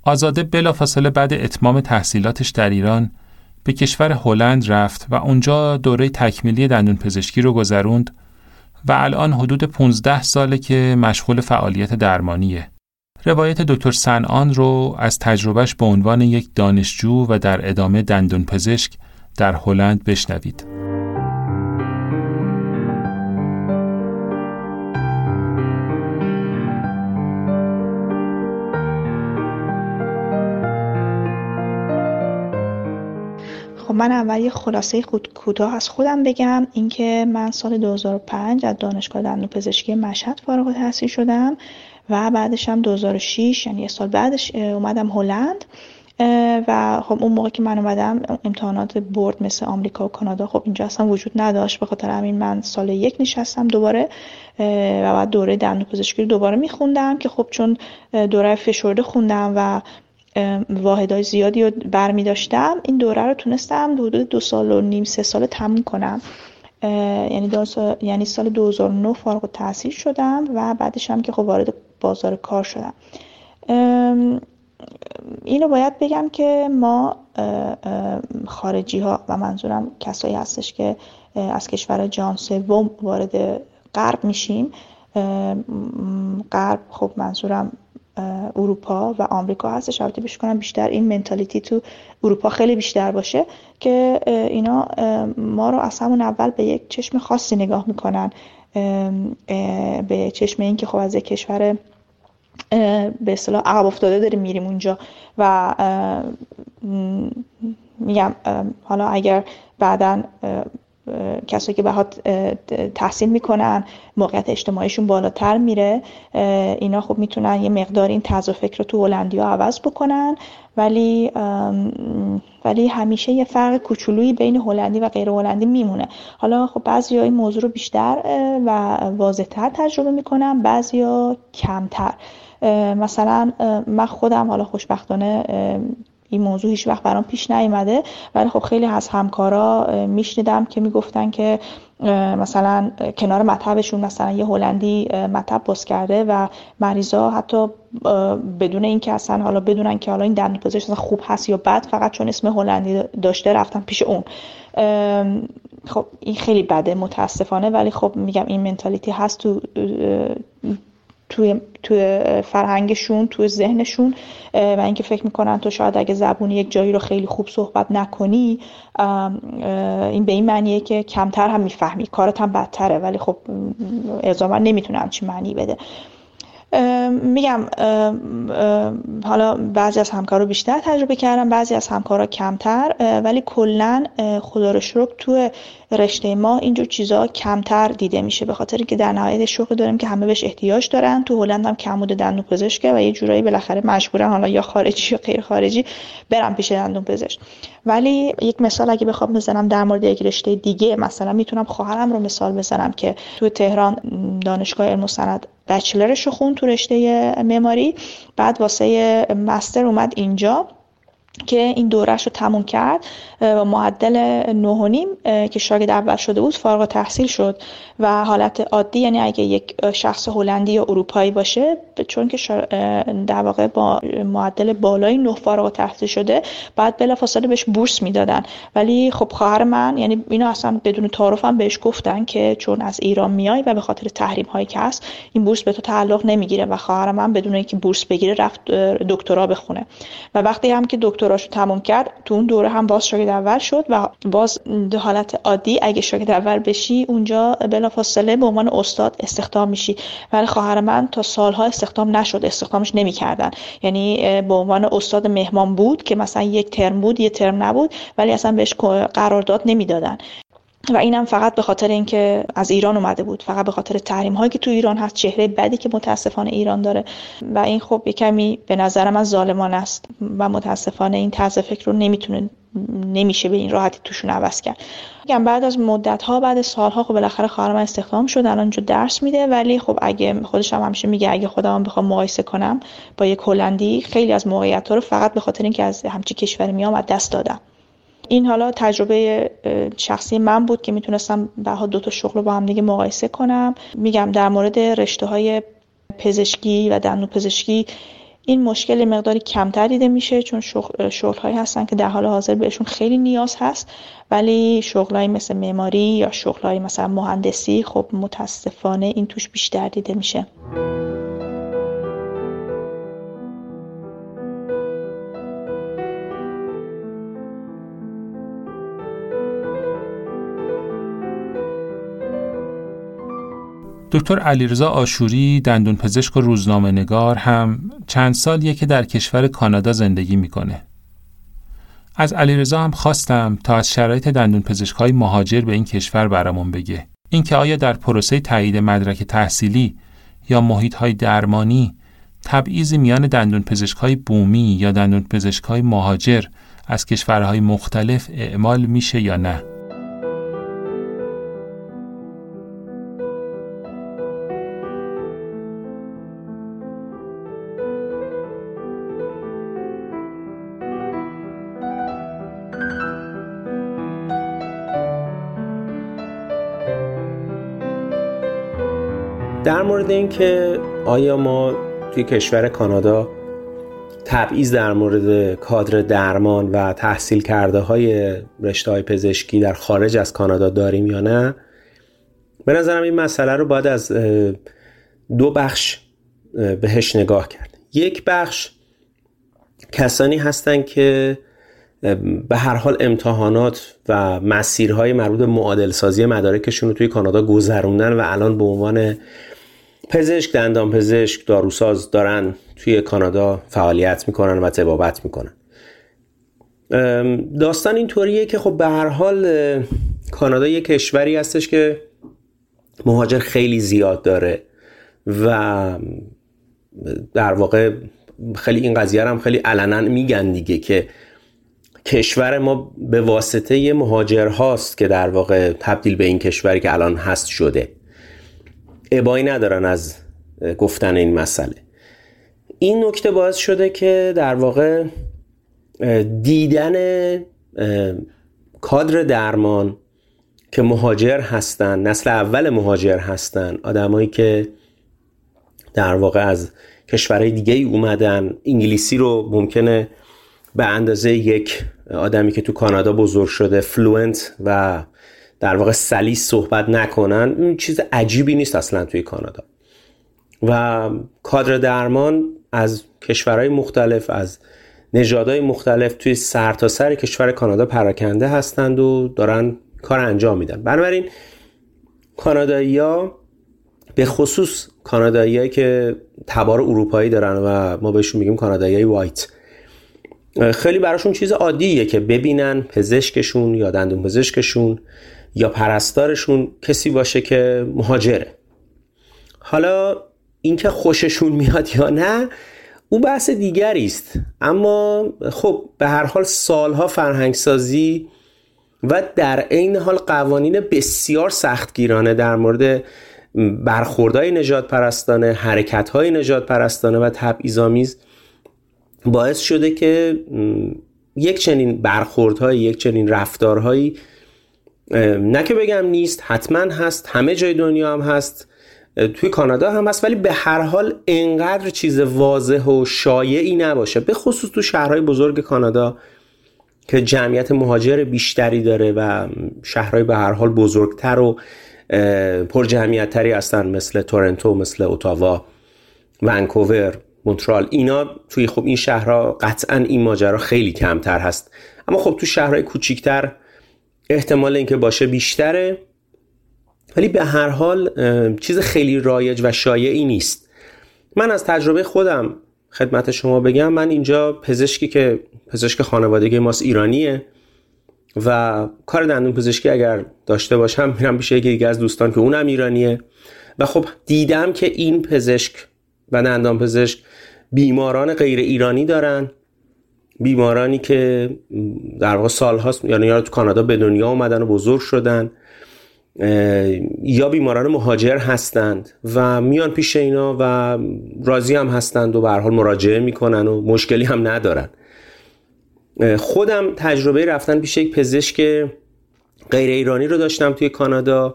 آزاده بلافاصله بعد اتمام تحصیلاتش در ایران به کشور هلند رفت و اونجا دوره تکمیلی دندون پزشکی رو گذروند و الان حدود 15 ساله که مشغول فعالیت درمانیه. روایت دکتر سنان رو از تجربهش به عنوان یک دانشجو و در ادامه دندون پزشک در هلند بشنوید. من اول یه خلاصه خود کوتاه از خودم بگم اینکه من سال 2005 از دانشگاه دندون پزشکی مشهد فارغ التحصیل شدم و بعدش هم 2006 یعنی یه سال بعدش اومدم هلند. و خب اون موقع که من اومدم امتحانات برد مثل آمریکا و کانادا خب اینجا اصلا وجود نداشت. به خاطر همین من سال یک نشستم دوباره و بعد دوره دندون پزشکی رو دوباره میخوندم که خب چون دوره فشرده خوندم و واحدهای زیادی رو برمی داشتم. این دوره رو تونستم حدود دو سال و نیم سه سال تموم کنم. یعنی, سال، یعنی سال 2009 فارغ و تحصیل شدم و بعدش هم که خب وارد بازار کار شدم. اینو باید بگم که ما خارجی ها و منظورم کسایی هستش که از کشور جان سوم وارد غرب میشیم. غرب خب منظورم اروپا و آمریکا هستش. البته بهش کنم بیشتر این منتالیتی تو اروپا خیلی بیشتر باشه که اینا ما رو از همون اول به یک چشم خاصی نگاه می‌کنن. به چشم این که خب از یک کشور به اصطلاح عقب افتاده داریم میریم اونجا و میگم حالا اگر بعدا کسایی که بهات تحصیل می‌کنن موقعیت اجتماعیشون بالاتر میره اینا خب می‌تونن یه مقدار این طرز فکر رو تو هلندی ها عوض بکنن. ولی ولی همیشه یه فرق کوچولویی بین هلندی و غیر هلندی میمونه. حالا خب بعضی این موضوع رو بیشتر و واضحتر تجربه می‌کنن بعضی ها کمتر مثلا من خودم حالا خوشبختانه این موضوع هیچ وقت برام پیش نیومده. ولی خب خیلی از همکارا میشنیدم که می‌گفتن که مثلا کنار مطبشون مثلا یه هلندی مطب باز کرده و مریضا حتی بدون اینکه اصلا حالا بدونن که حالا این دندون پزشک خوب هست یا بد فقط چون اسم هلندی داشته رفتن پیش اون. خب این خیلی بده متاسفانه. ولی خب میگم این منتالیتی هست تو توی توی فرهنگشون توی ذهنشون و اینکه فکر می‌کنن تو شاید اگه زبونی یک جایی رو خیلی خوب صحبت نکنی این به این معنیه که کمتر هم می‌فهمی. کارت هم بدتره ولی خب اعزاما نمی‌تونه همچین معنی بده. میگم حالا بعضی از همکارا بیشتر تجربه کردم بعضی از همکارا کمتر ولی کلا خدا رو شکر تو رشته ما اینجور چیزا کمتر دیده میشه به خاطر که در نهایت شغل داریم که همه بهش احتیاج دارن. تو هلند هم کمود دندون پزشکه و یه جورایی بالاخره مجبورن حالا یا خارجی یا غیر خارجی برن پیش دندون پزشک. ولی یک مثال اگه بخوام بزنم در مورد یک رشته دیگه مثلا می‌تونم خواهرم رو مثال بزنم که تو تهران دانشگاه علم و صنعت بچلرش رو خون تو رشته معماری. بعد واسه مستر اومد اینجا. که این دورش رو تموم کرد و معدل نیم که شاگرد اول شده بود فارغ تحصیل شد. و حالت عادی یعنی اگه یک شخص هلندی یا اروپایی باشه چون که در واقع با معدل بالای نه فارغ تحصیل شده بعد بلافاصله بهش بورس می‌دادن. ولی خب خواهر من یعنی اینو اصلا بدون تعارف هم بهش گفتن که چون از ایران میای و به خاطر تحریم هایی که هست این بورس به تو تعلق نمی‌گیره. و خواهر من بدون اینکه بورس بگیره رفت دکترا بخونه. و وقتی هم که دکتراشو تموم کرد تو اون دوره هم باز شاگرد اول شد و باز حالت عادی اگه شاگرد اول بشی اونجا بلافاصله به عنوان استاد استخدام میشی. ولی خواهر من تا سالها استخدام نشد استخدامش نمی‌کردن. یعنی به عنوان استاد مهمان بود که مثلا یک ترم بود یه ترم نبود ولی اصلا بهش قرارداد نمی‌دادن. و اینم فقط به خاطر اینکه از ایران اومده بود فقط به خاطر تحریم هایی که تو ایران هست چهره بدی که متاسفانه ایران داره و این خب یه کمی به نظر من ظالمان است و متاسفانه این طرز فکر رو نمی‌تونه نمیشه به این راحتی توشون عوض کرد. میگم بعد از مدت ها بعد سالها خب بالاخره خواهر من استخدام شد الان جو درس میده ولی خب اگه خودش هم همیشه میگه اگه خودم بخوام مقایسه کنم با یک هلندی خیلی از موقعیت ها رو فقط به خاطر اینکه از همچی کشور میام از دست دادم. این حالا تجربه شخصی من بود که می‌تونستم به دو تا شغل رو با هم دیگه مقایسه کنم. میگم در مورد رشته های پزشکی و دندون پزشکی این مشکل مقداری کمتر دیده میشه چون شغل, هایی هستن که در حال حاضر بهشون خیلی نیاز هست. ولی شغل مثل معماری یا شغل مثلا مهندسی خب متاسفانه این توش بیشتر دیده میشه. دکتر علیرضا آشوری دندون پزشک و روزنامه نگار هم چند سالیه که در کشور کانادا زندگی می‌کنه. از علیرضا هم خواستم تا از شرایط دندون پزشک های مهاجر به این کشور برامون بگه. اینکه آیا در پروسه تایید مدرک تحصیلی یا محیط های درمانی تبعیض میان دندون پزشک های بومی یا دندون پزشک های مهاجر از کشورهای مختلف اعمال میشه یا نه؟ در مورد اینکه آیا ما توی کشور کانادا تبعیض در مورد کادر درمان و تحصیل کرده های رشته های پزشکی در خارج از کانادا داریم یا نه به نظرم این مسئله رو باید از دو بخش بهش نگاه کرد. یک بخش کسانی هستند که به هر حال امتحانات و مسیرهای مربوط به معادل سازی مدارکشون رو توی کانادا گذروندن و الان به عنوان پزشک دندان پزشک داروساز دارن توی کانادا فعالیت می‌کنن و تبابت می‌کنن. داستان اینطوریه که خب به هر حال کانادا یه کشوری هستش که مهاجر خیلی زیاد داره و در واقع خیلی این قضیه هم خیلی علنا میگن دیگه که کشور ما به واسطه مهاجر هاست که در واقع تبدیل به این کشوری که الان هست شده. ابایی ندارن از گفتن این مسئله. این نکته باعث شده که در واقع دیدن کادر درمان که مهاجر هستن نسل اول مهاجر هستن آدمایی که در واقع از کشورهای دیگه ای اومدن انگلیسی رو ممکنه به اندازه یک آدمی که تو کانادا بزرگ شده فلوئنت و در واقع سلیس صحبت نکنن این چیز عجیبی نیست اصلا توی کانادا. و کادر درمان از کشورهای مختلف از نژادهای مختلف توی سرتاسر سر کشور کانادا پراکنده هستند و دارن کار انجام میدن. بنابراین کانادایی ها به خصوص کانادایی که تبار اروپایی دارن و ما بهشون میگیم کانادایی وایت خیلی براشون چیز عادیه که ببینن پزشکشون یا دندون پزشکشون یا پرستارشون کسی باشه که مهاجره. حالا اینکه خوششون میاد یا نه اون بحث دیگری است. اما خب به هر حال سالها فرهنگ سازی و در عین حال قوانین بسیار سختگیرانه در مورد برخوردهای نجات پرستانه حرکت های نجات پرستانه و تبعیض‌آمیز باعث شده که یک چنین برخوردهایی یک چنین رفتارهایی نه که بگم نیست حتما هست همه جای دنیا هم هست توی کانادا هم هست ولی به هر حال انقدر چیز واضح و شایعی نباشه به خصوص تو شهرهای بزرگ کانادا که جمعیت مهاجر بیشتری داره و شهرهای به هر حال بزرگتر و پر جمعیت تری هستن مثل تورنتو مثل اوتاوا ونکوور مونترال اینا توی خب این شهرها قطعا این ماجرا خیلی کمتر هست. اما خب تو شهرهای کوچیکتر احتمال اینکه باشه بیشتره. ولی به هر حال چیز خیلی رایج و شایعی نیست. من از تجربه خودم خدمت شما بگم من اینجا پزشکی که پزشک خانوادگی ماست ایرانیه و کار دندون پزشکی اگر داشته باشم میرم پیش یکی دیگه از دوستان که اونم ایرانیه. و خب دیدم که این پزشک و دندان پزشک بیماران غیر ایرانی دارن. بیمارانی که در واقع سال هاست یعنی یا تو کانادا به دنیا اومدن و بزرگ شدن یا بیماران مهاجر هستند و میان پیش اینا و راضی هم هستند و به حال مراجعه می‌کنن و مشکلی هم ندارن. خودم تجربه رفتن پیش یک پزشک غیر ایرانی رو داشتم توی کانادا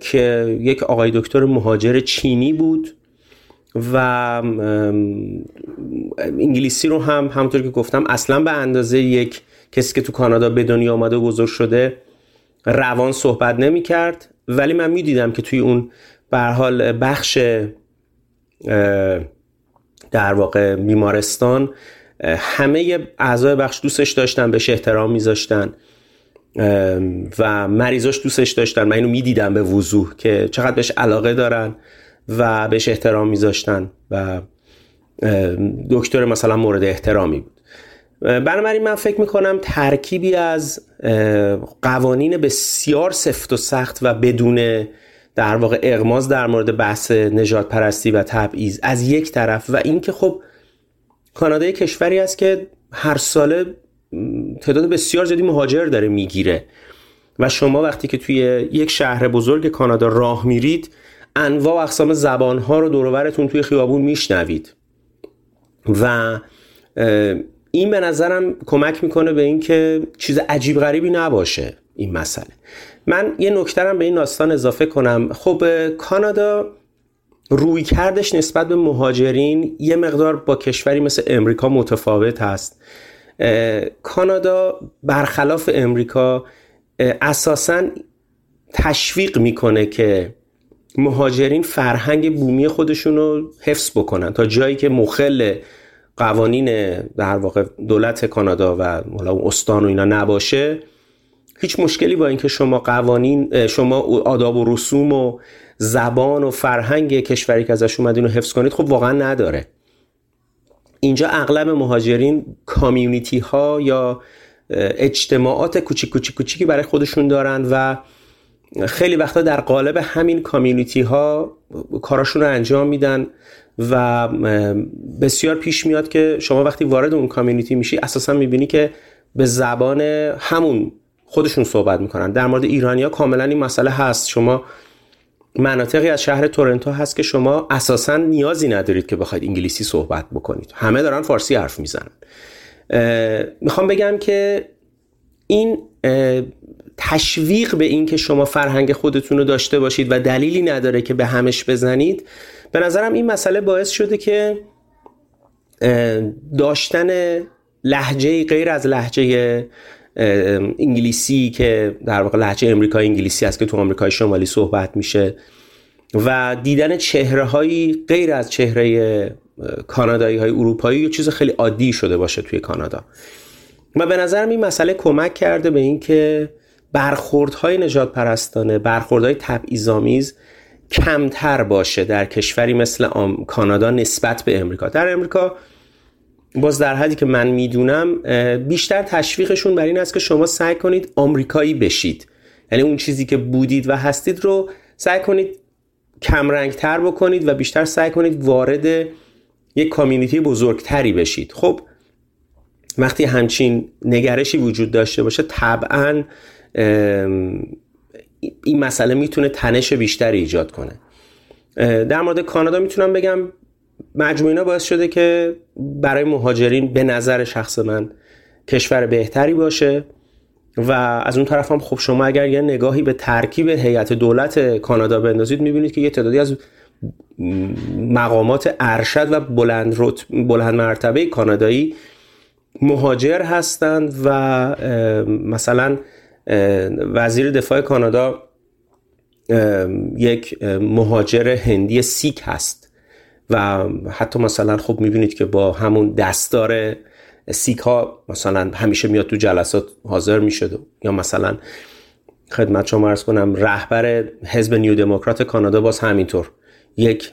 که یک آقای دکتر مهاجر چینی بود. و انگلیسی رو هم همونطور که گفتم اصلا به اندازه یک کسی که تو کانادا به دنیا آمده و بزرگ شده روان صحبت نمی کرد ولی من می دیدم که توی اون به حال بخش در واقع بیمارستان همه اعضای بخش دوستش داشتن بهش احترام میذاشتن و مریضاش دوستش داشتن. من اینو می‌دیدم به وضوح که چقدر بهش علاقه دارن. و بهش احترام میذاشتن و دکتر مثلا مورد احترامی بود. بنابراین من فکر می‌کنم ترکیبی از قوانین بسیار سفت و سخت و بدون در واقع اغماز در مورد بحث نجات پرستی و تبعیض از یک طرف و اینکه خب کانادا کشوری است که هر ساله تعداد بسیار زیادی مهاجر داره می‌گیره و شما وقتی که توی یک شهر بزرگ کانادا راه میرید انواع و اقسام زبانها رو دورورتون توی خیابون میشنوید. و این به نظرم کمک می‌کنه به اینکه چیز عجیب غریبی نباشه این مسئله. من یه نکترم به این داستان اضافه کنم. خب کانادا روی کردش نسبت به مهاجرین یه مقدار با کشوری مثل امریکا متفاوت هست. کانادا برخلاف امریکا اساسا تشویق می‌کنه که مهاجرین فرهنگ بومی خودشون رو حفظ بکنن. تا جایی که مخل قوانین در واقع دولت کانادا و استان و اینا نباشه هیچ مشکلی با اینکه شما قوانین شما آداب و رسوم و زبان و فرهنگ کشوری که ازش اومدین رو حفظ کنید خب واقعا نداره. اینجا اغلب مهاجرین کامیونیتی ها یا اجتماعات کوچیک کوچیک کوچیکی برای خودشون دارن و خیلی وقتا در قالب همین کامیونیتی ها کاراشون رو انجام میدن و بسیار پیش میاد که شما وقتی وارد اون کامیونیتی میشی اساسا می‌بینی که به زبان همون خودشون صحبت می‌کنن. در مورد ایرانیا کاملا این مسئله هست. شما مناطقی از شهر تورنتو هست که شما اساسا نیازی ندارید که بخواید انگلیسی صحبت بکنید. همه دارن فارسی حرف می‌زنن. می‌خوام بگم که این تشویق به این که شما فرهنگ خودتون رو داشته باشید و دلیلی نداره که به همش بزنید به نظرم این مسئله باعث شده که داشتن لحجه غیر از لحجه انگلیسی که در واقع لحجه امریکای انگلیسی است که تو آمریکای شمالی صحبت میشه و دیدن چهره هایی غیر از چهره کانادایی های اروپایی یه چیز خیلی عادی شده باشه توی کانادا. و به نظرم این مسئله کمک کرده به اینکه برخوردهای نجات پرستانه برخوردهای تبعیض‌آمیز کمتر باشه در کشوری مثل کانادا نسبت به امریکا. در امریکا باز در حدی که من می‌دونم بیشتر تشویقشون بر این است که شما سعی کنید آمریکایی بشید. یعنی اون چیزی که بودید و هستید رو سعی کنید کمرنگتر بکنید و بیشتر سعی کنید وارد یک کامیونیتی بزرگتری بشید. خب وقتی همچین نگرشی وجود داشته باشه طبعا این مسئله می‌تونه تنش بیشتری ایجاد کنه. در مورد کانادا می‌تونم بگم مجموع اینا باعث شده که برای مهاجرین به نظر شخص من کشور بهتری باشه و از اون طرف هم خب شما اگر یه نگاهی به ترکیب هیئت دولت کانادا بندازید می‌بینید که یه تعدادی از مقامات ارشد و بلند, بلند مرتبه کانادایی مهاجر هستند و مثلا وزیر دفاع کانادا یک مهاجر هندی سیک هست و حتی مثلا خب می‌بینید که با همون دستار سیک ها مثلا همیشه میاد تو جلسات حاضر می‌شد. یا مثلا خدمت شما عرض کنم رهبر حزب New Democrat کانادا باز همینطور. یک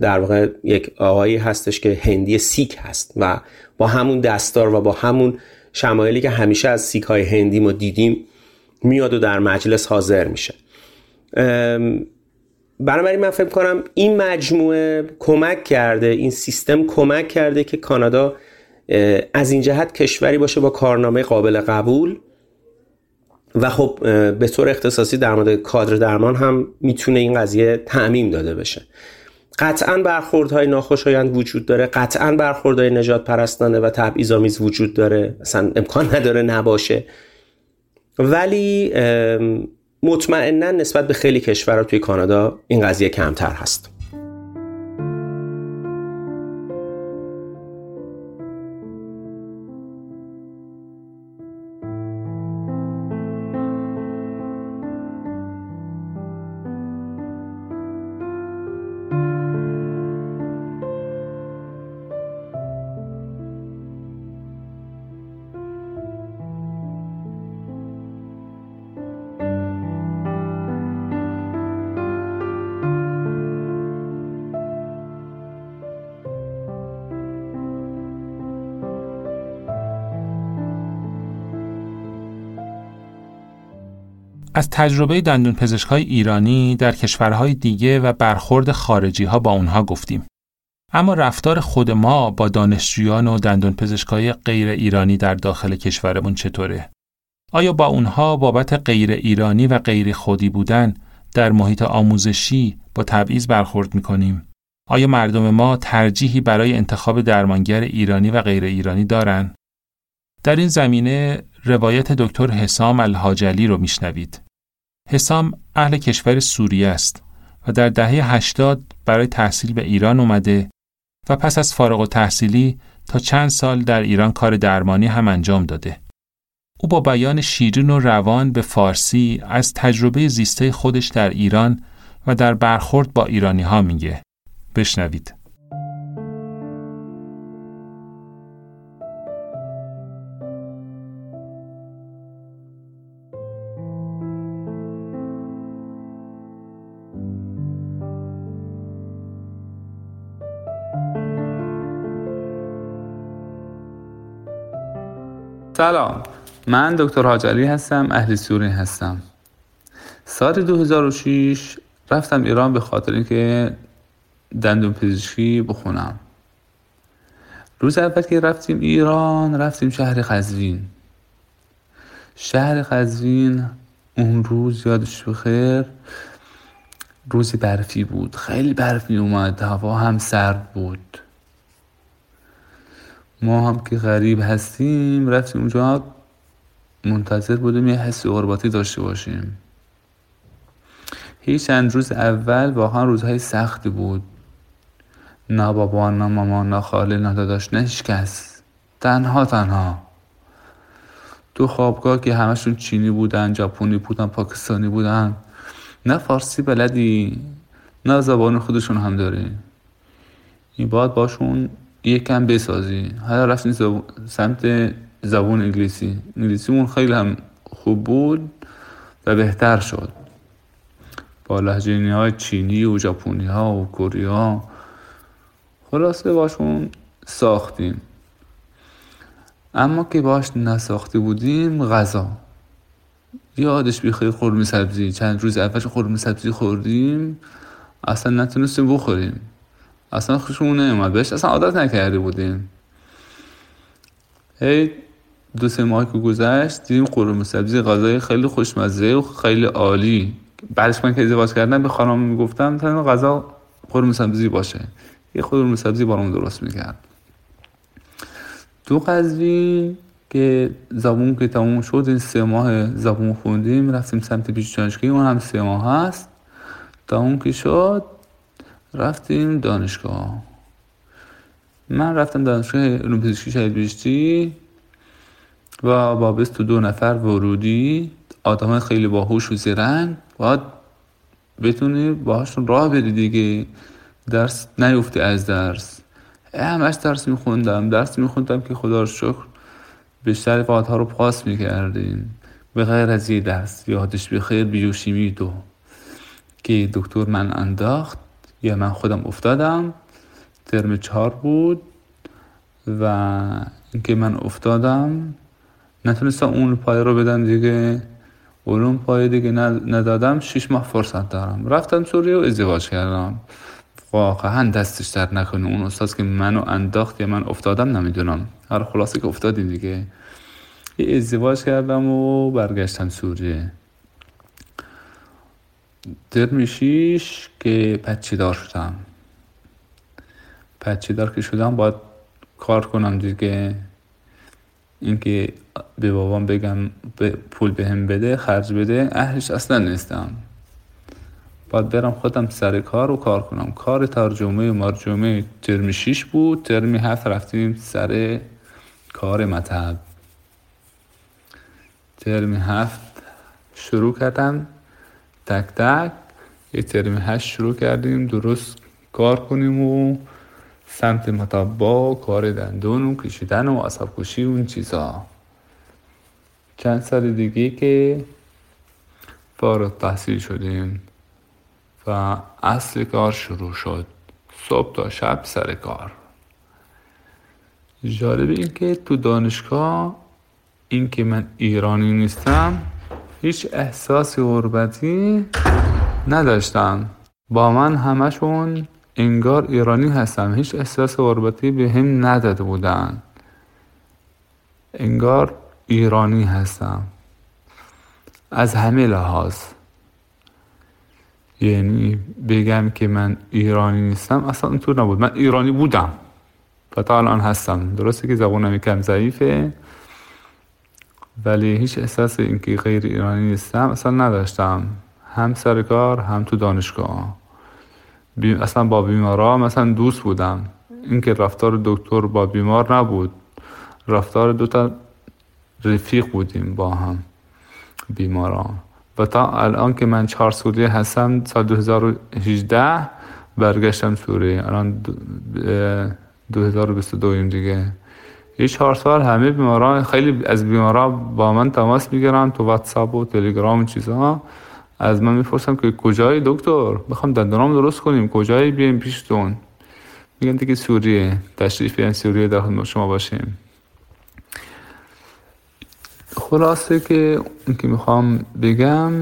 در واقع یک آقایی هستش که هندی سیک هست و با همون دستار و با همون شمایلی که همیشه از سیک های هندی ما دیدیم میاد و در مجلس حاضر میشه. بنابراین من فکر کنم این مجموعه کمک کرده این سیستم کمک کرده که کانادا از این جهت کشوری باشه با کارنامه قابل قبول. و خب به طور اختصاصی در مورد کادر درمان هم می‌تونه این قضیه تعمیم داده بشه. قطعا برخوردهای ناخوشایند وجود داره قطعا برخوردهای نجات پرستانه و تبعیض‌آمیز وجود داره. اصلا امکان نداره نباشه. ولی مطمئنا نسبت به خیلی کشورها توی کانادا این قضیه کمتر هست. از تجربه دندون پزشکای ایرانی در کشورهای دیگه و برخورد خارجی ها با اونها گفتیم. اما رفتار خود ما با دانشجویان و دندون پزشکای غیر ایرانی در داخل کشورمون چطوره؟ آیا با اونها بابت غیر ایرانی و غیر خودی بودن در محیط آموزشی با تبعیض برخورد می‌کنیم؟ آیا مردم ما ترجیحی برای انتخاب درمانگر ایرانی و غیر ایرانی دارن؟ در این زمینه روایت دکتر حسام الحاجلی رو میشنوید. حسام اهل کشور سوریه است و در دهه 80 برای تحصیل به ایران اومده و پس از فارغ و تحصیلی تا چند سال در ایران کار درمانی هم انجام داده. او با بیان شیرین و روان به فارسی از تجربه زیسته خودش در ایران و در برخورد با ایرانی ها میگه. بشنوید. سلام. من دکتر حاجلی هستم اهل سوری هستم. سال 2006 رفتم ایران به خاطر اینکه دندون پزشکی بخونم. روز اول که رفتیم ایران رفتیم شهر قزوین. شهر قزوین اون روز یادش بخیر روزی برفی بود. خیلی برف می اومد هوا هم سرد بود. ما هم که غریب هستیم رفتیم اونجا منتظر بودیم یه حسی غرباتی داشته باشیم. هیچ چند روز اول واقعا روزهای سختی بود. نه بابا نه مامان نه خاله نه داداش نه هیچ کس. تنها تنها. تو خوابگاه که همشون چینی بودن ژاپنی بودن پاکستانی بودن. نه فارسی بلدی نه زبان خودشون هم داری این باید باشون یکم بسازی. حالا رفتیم سمت زبان انگلیسی. انگلیسیمون خیلی هم خوب بود و بهتر شد. با لحجه های چینی و ژاپنی ها و کره ها خلاصه باشون ساختیم. اما که باش نساخته بودیم غذا. یادش بیخیر خورمی سبزی چند روز اولش خورمی سبزی خوردیم. اصلا نتونستیم بخوریم. اصلا خوشمون نمیاد بهش اصلا عادت نکرده بودیم. هی دو سه ماه که گذشت دیدیم قرمه سبزی غذای خیلی خوشمزه و خیلی عالی. بعدش من که ازدواج کردم به خانم می‌گفتم تا غذا قرمه سبزی باشه. یه قرمه سبزی برام درست می‌کرد. دو قضوی که زبون که تموم شد این سه ماه زبون خوندیم رفتیم سمت پیش اون هم سه ماه هست. تا اون که شد رفتیم دانشگاه. من رفتم دانشگاه علوم پزشکی شهید بیشتی و با بیست دو نفر ورودی. آدم خیلی باهوش و زرنگ باید بتونی باهاشون راه بری دیگه. درس نیفته از درس. همش درس میخوندم. درس میخوندم که خدا رو شکر بیشتر ها رو پاس می‌کردیم. به غیر از یه درس. یادش بخیر بیوشیمی دو. که دکتر من انداخت. یا من خودم افتادم ترم چهار بود و اینکه من افتادم نتونستم اون پای رو بدم دیگه. علوم پای دیگه ندادم شش ماه فرصت دارم. رفتم سوریه و ازدواج کردم. واقعا دستش در نکنه. اون استاد که منو انداخت یا من افتادم نمی‌دونم. هر خلاصه که افتادی دیگه. ازدواج کردم و برگشتم سوریه. در شیش که پچی دار شدم پچی دار که شدم باید کار کنم دیگه اینکه به بابام بگم پول بهم بده خرج بده اهلش اصلا نیستم باید برم خودم سر کار و کار کنم کار ترجمه و مرجمه ترم شیش بود ترمی هفت رفتیم سر کار مطب ترمی هفت شروع کردم تک تک. یه ترمی هشت شروع کردیم درست کار کنیم و سمت مطبا کار دندون و کشیدن و عصب کشی اون چیزا. چند سال دیگه که فارغ تحصیل شدیم و اصل کار شروع شد. صبح تا شب سر کار. جالب این که تو دانشگاه این که من ایرانی نیستم هیچ احساس غربتی نداشتم با من همشون انگار ایرانی هستم هیچ احساس غربتی به هم نداده بودن. انگار ایرانی هستم. از همه لحاظ. یعنی بگم که من ایرانی نیستم اصلا اونطور نبود. من ایرانی بودم. و تا الان هستم. درسته که زبانم کم ضعیفه. ولی هیچ احساس اینکه غیر ایرانی نیستم اصلا نداشتم. هم سر کار هم تو دانشگاه. اصلا با بیمارا مثلا دوست بودم. اینکه رفتار دکتر با بیمار نبود. رفتار دوتا رفیق بودیم با هم بیماران. و تا الان که من چهار سوریه هستم سال 2018 برگشتم سوریه. الان 2022 دیگه. یه چهار سال همه بیماران خیلی از بیماران با من تماس می‌گیرن تو واتساپ و تلگرام و چیزها از من می‌پرسم که کجای دکتر؟ بخوام دندونام درست کنیم. کجایی بیایم پیشتون میگن دیگه سوریه. تشریف بیاین سوریه در خدمت شما باشیم. خلاصه که اینکه می‌خوام بگم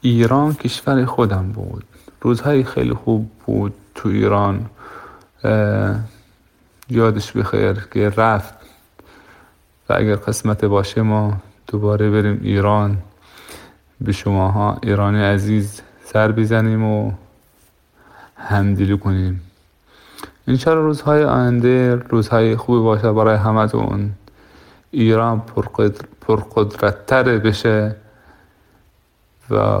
ایران کشور خودم بود. روزهای خیلی خوب بود تو ایران. یادش بخیر که رفت. و اگر قسمت باشه ما دوباره بریم ایران. به شماها ایرانی عزیز سر بزنیم و همدلی کنیم. انشالله روزهای آینده روزهای خوبی باشه برای همتون. ایران پرقدرتتر بشه و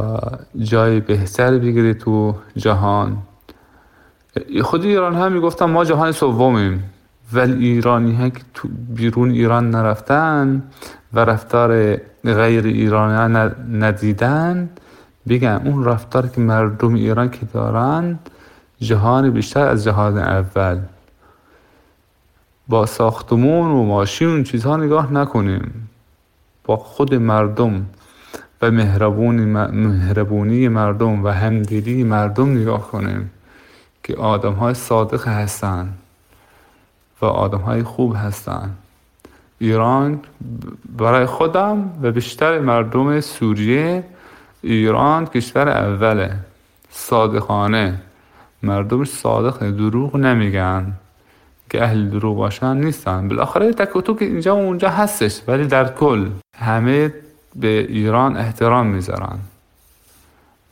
جای بهتری بگیری تو جهان. خود ایران هم می‌گفتن ما جهان سومیم. ولی ایرانی ها که تو بیرون ایران نرفتن و رفتار غیر ایرانی ندیدن بگن اون رفتار که مردم ایران که دارن جهان بیشتر از جهان اول. با ساختمون و ماشین چیزها نگاه نکنیم. با خود مردم و مهربونی, مهربونی مردم و همدلی مردم نگاه کنیم که آدم های صادق هستن. و آدم های خوب هستن. ایران برای خودم و بیشتر مردم سوریه ایران کشور اوله. صادقانه. مردمش صادق دروغ نمیگن. که اهل دروغ باشن نیستن. بالاخره تک که اینجا و اونجا هستش ولی در کل همه به ایران احترام می‌ذارن.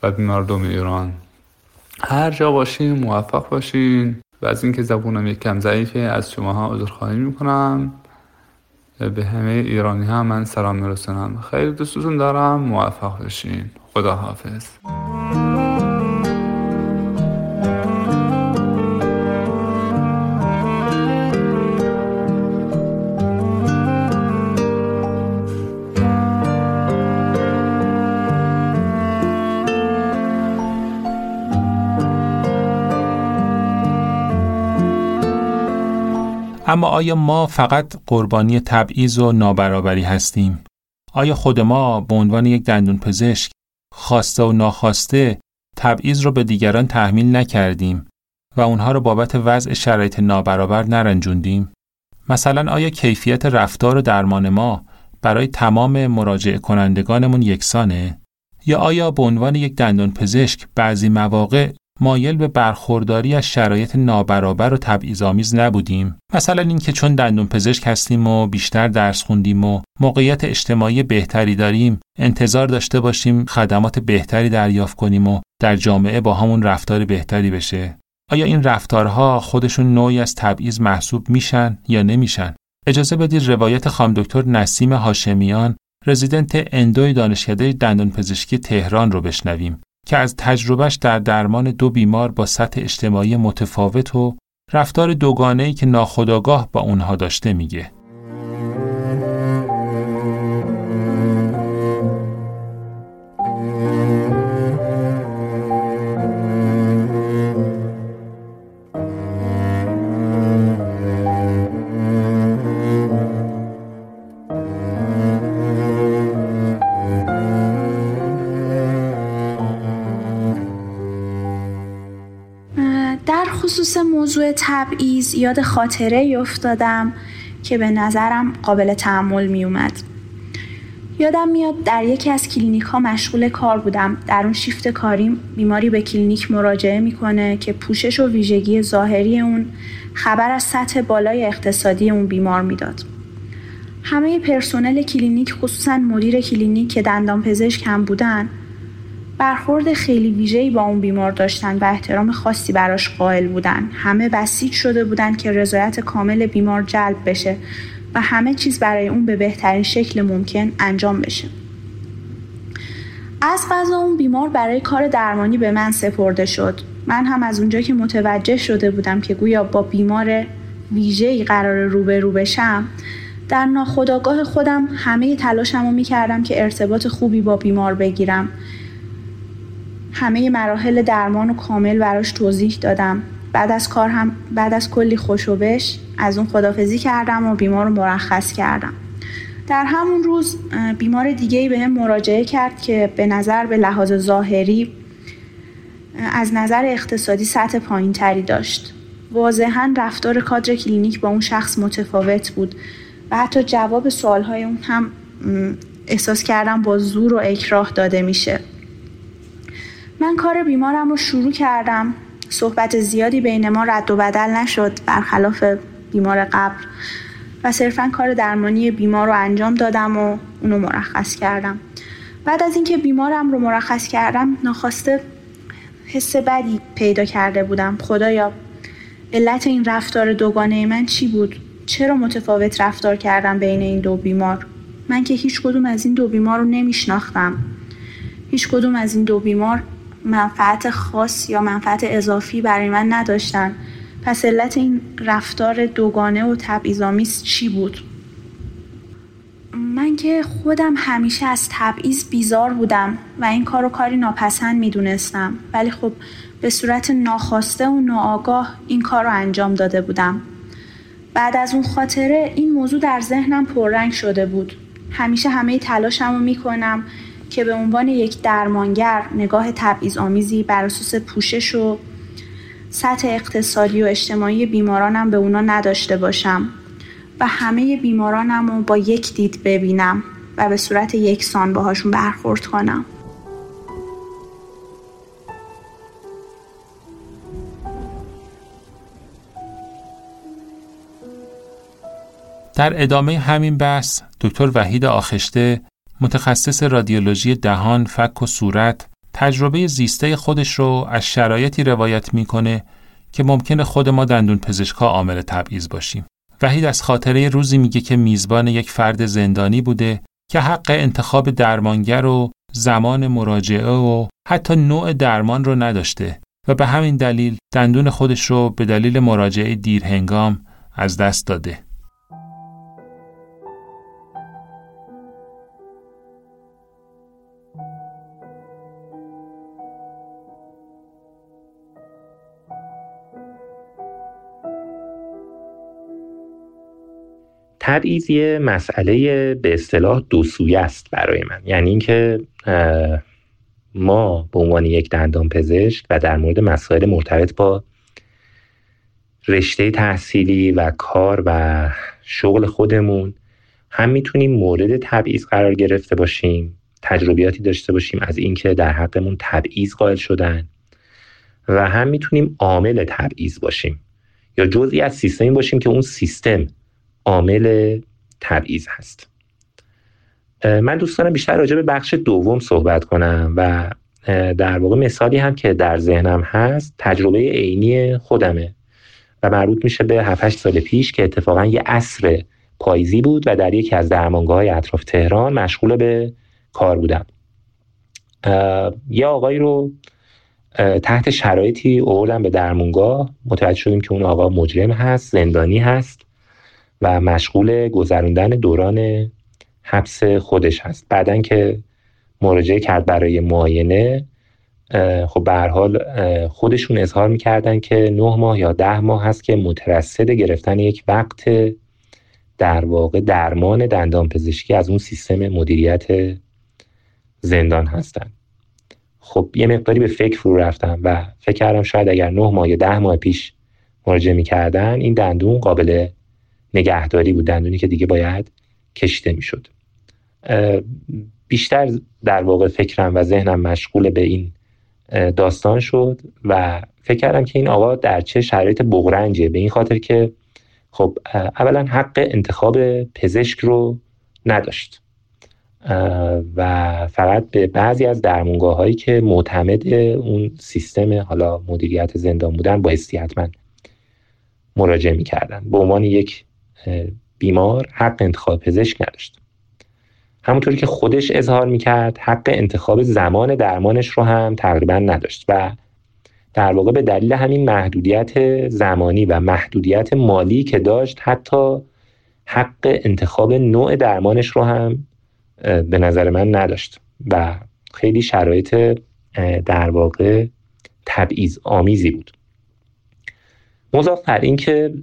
و به مردم ایران. هر جا باشین موفق باشین. و از اینکه زبونم یک کم ضعیفه از شماها عذرخواهی می‌کنم. به همه ایرانی ها من سلام میرسونم. خیلی دوستتون دارم. موفق باشین خدا حافظ اما آیا ما فقط قربانی تبعیض و نابرابری هستیم؟ آیا خود ما به عنوان یک دندون پزشک خواسته و ناخواسته تبعیض رو به دیگران تحمیل نکردیم و اونها رو بابت وضع شرایط نابرابر نرنجوندیم؟ مثلا آیا کیفیت رفتار و درمان ما برای تمام مراجع کنندگانمون یکسانه؟ یا آیا به عنوان یک دندان پزشک بعضی مواقع مایل به برخورداری از شرایط نابرابر و تبعیض‌آمیز نبودیم. مثلا اینکه چون دندون پزشک هستیم و بیشتر درس خوندیم و موقعیت اجتماعی بهتری داریم انتظار داشته باشیم خدمات بهتری دریافت کنیم و در جامعه با همون رفتار بهتری بشه. آیا این رفتارها خودشون نوعی از تبعیض محسوب میشن یا نمیشن؟ اجازه بدید روایت خام دکتر نسیم هاشمیان رزیدنت اندوی دانشکده دندان پزشکی تهران رو بشنویم. که از تجربهش در درمان دو بیمار با سطح اجتماعی متفاوت و رفتار دوگانه‌ای که ناخودآگاه با اونها داشته میگه. تبعیض یاد خاطره افتادم که به نظرم قابل تحمل می اومد. یادم میاد در یکی از کلینیک ها مشغول کار بودم در اون شیفت کاریم بیماری به کلینیک مراجعه می‌کنه که پوشش و ویژگی ظاهری اون خبر از سطح بالای اقتصادی اون بیمار می‌داد همه پرسنل کلینیک خصوصا مدیر کلینیک که دندان پزشک هم بودن برخورد خیلی ویژه‌ای با اون بیمار داشتن و احترام خاصی براش قائل بودن. همه بسیج شده بودن که رضایت کامل بیمار جلب بشه و همه چیز برای اون به بهترین شکل ممکن انجام بشه. از غذا اون بیمار برای کار درمانی به من سپرده شد. من هم از اونجا که متوجه شده بودم که گویا با بیمار ویژه‌ای قرار روبرو بشم در ناخودآگاه خودم همه تلاشمو می‌کردم که ارتباط خوبی با بیمار بگیرم. همه مراحل درمان و کامل براش توضیح دادم. بعد از کار هم بعد از کلی خوشوبش از اون خدافزی کردم و بیمار رو مرخص کردم. در همون روز بیمار دیگه به هم مراجعه کرد که به نظر به لحاظ ظاهری از نظر اقتصادی سطح پایین تری داشت. واضحا رفتار کادر کلینیک با اون شخص متفاوت بود و حتی جواب سوالهای اون هم احساس کردم با زور و اکراه داده میشه. من کار بیمارم رو شروع کردم. صحبت زیادی بین ما رد و بدل نشد برخلاف بیمار قبل. و صرفا کار درمانی بیمار رو انجام دادم و اونو مرخص کردم. بعد از اینکه بیمارم رو مرخص کردم ناخواسته حس بدی پیدا کرده بودم. خدایا علت این رفتار دوگانه من چی بود؟ چرا متفاوت رفتار کردم بین این دو بیمار؟ من که هیچ کدوم از این دو بیمار رو نمیشناختم. هیچ کدوم از این دو بیمار منفعت خاص یا منفعت اضافی برای من نداشتن. پس علت این رفتار دوگانه و تبعیض‌آمیز چی بود؟ من که خودم همیشه از تبعیض بیزار بودم و این کار کاری ناپسند می‌دونستم. ولی خب به صورت ناخواسته و ناآگاه این کار رو انجام داده بودم. بعد از اون خاطره این موضوع در ذهنم پررنگ شده بود. همیشه همه تلاشم رو می‌کنم. که به عنوان یک درمانگر نگاه تبعیض آمیزی بر اساس پوشش و سطح اقتصادی و اجتماعی بیمارانم به اونا نداشته باشم و همه بیمارانم رو با یک دید ببینم و به صورت یکسان باهاشون برخورد کنم. در ادامه همین بحث دکتر وحید آخشته متخصص رادیولوژی دهان، فک و صورت تجربه زیسته خودش رو از شرایطی روایت می‌کنه که ممکنه خود ما دندون پزشکا عامل تبعیض باشیم. وحید از خاطره روزی میگه که میزبان یک فرد زندانی بوده که حق انتخاب درمانگر و زمان مراجعه و حتی نوع درمان رو نداشته و به همین دلیل دندون خودش رو به دلیل مراجعه دیرهنگام از دست داده. تبعیض یه مسئله به اصطلاح دو سویه است برای من. یعنی اینکه ما به عنوان یک دندان پزشک و در مورد مسائل مرتبط با رشته تحصیلی و کار و شغل خودمون هم می‌تونیم مورد تبعیض قرار گرفته باشیم تجربیاتی داشته باشیم از اینکه در حقمون تبعیض قائل شدن و هم می‌تونیم عامل تبعیض باشیم یا جزئی از سیستمی باشیم که اون سیستم عامل تبعیض هست. من دوست دارم بیشتر راجع به بخش دوم صحبت کنم و در واقع مثالی هم که در ذهنم هست تجربه عینی خودمه و مربوط میشه به 7 سال پیش که اتفاقا یه عصر پاییزی بود و در یکی از درمانگاه های اطراف تهران مشغول به کار بودم. یه آقایی رو تحت شرایطی اوردم به درمانگاه. متوجه شدیم که اون آقا مجرم هست زندانی هست. و مشغول گذروندن دوران حبس خودش هست. بعدا که مراجعه کرد برای معاینه خب به حال خودشون اظهار می‌کردن که نه ماه یا ده ماه هست که مترصد گرفتن یک وقت در واقع درمان دندان پزشکی از اون سیستم مدیریت زندان هستن. خب یه مقداری به فکر فرو رفتم و فکر کردم شاید اگر نه ماه یا ده ماه پیش مراجعه می‌کردن این دندون قابل نگهداری بود دندونی که دیگه باید کشیده می‌شد. بیشتر در واقع فکرم و ذهنم مشغول به این داستان شد و فکر کردم که این آقا در چه شرایط بغرنجه. به این خاطر که خب اولا حق انتخاب پزشک رو نداشت. و فقط به بعضی از درمونگاه هایی که معتمد اون سیستم حالا مدیریت زندان بودن بایستی حتما مراجعه می‌کردن. به عنوان یک بیمار حق انتخاب پزشک نداشت. همونطوری که خودش اظهار می‌کرد حق انتخاب زمان درمانش رو هم تقریبا نداشت و در واقع به دلیل همین محدودیت زمانی و محدودیت مالی که داشت حتی حق انتخاب نوع درمانش رو هم به نظر من نداشت و خیلی شرایط در واقع تبعیض آمیزی بود. مضاف بر اینکه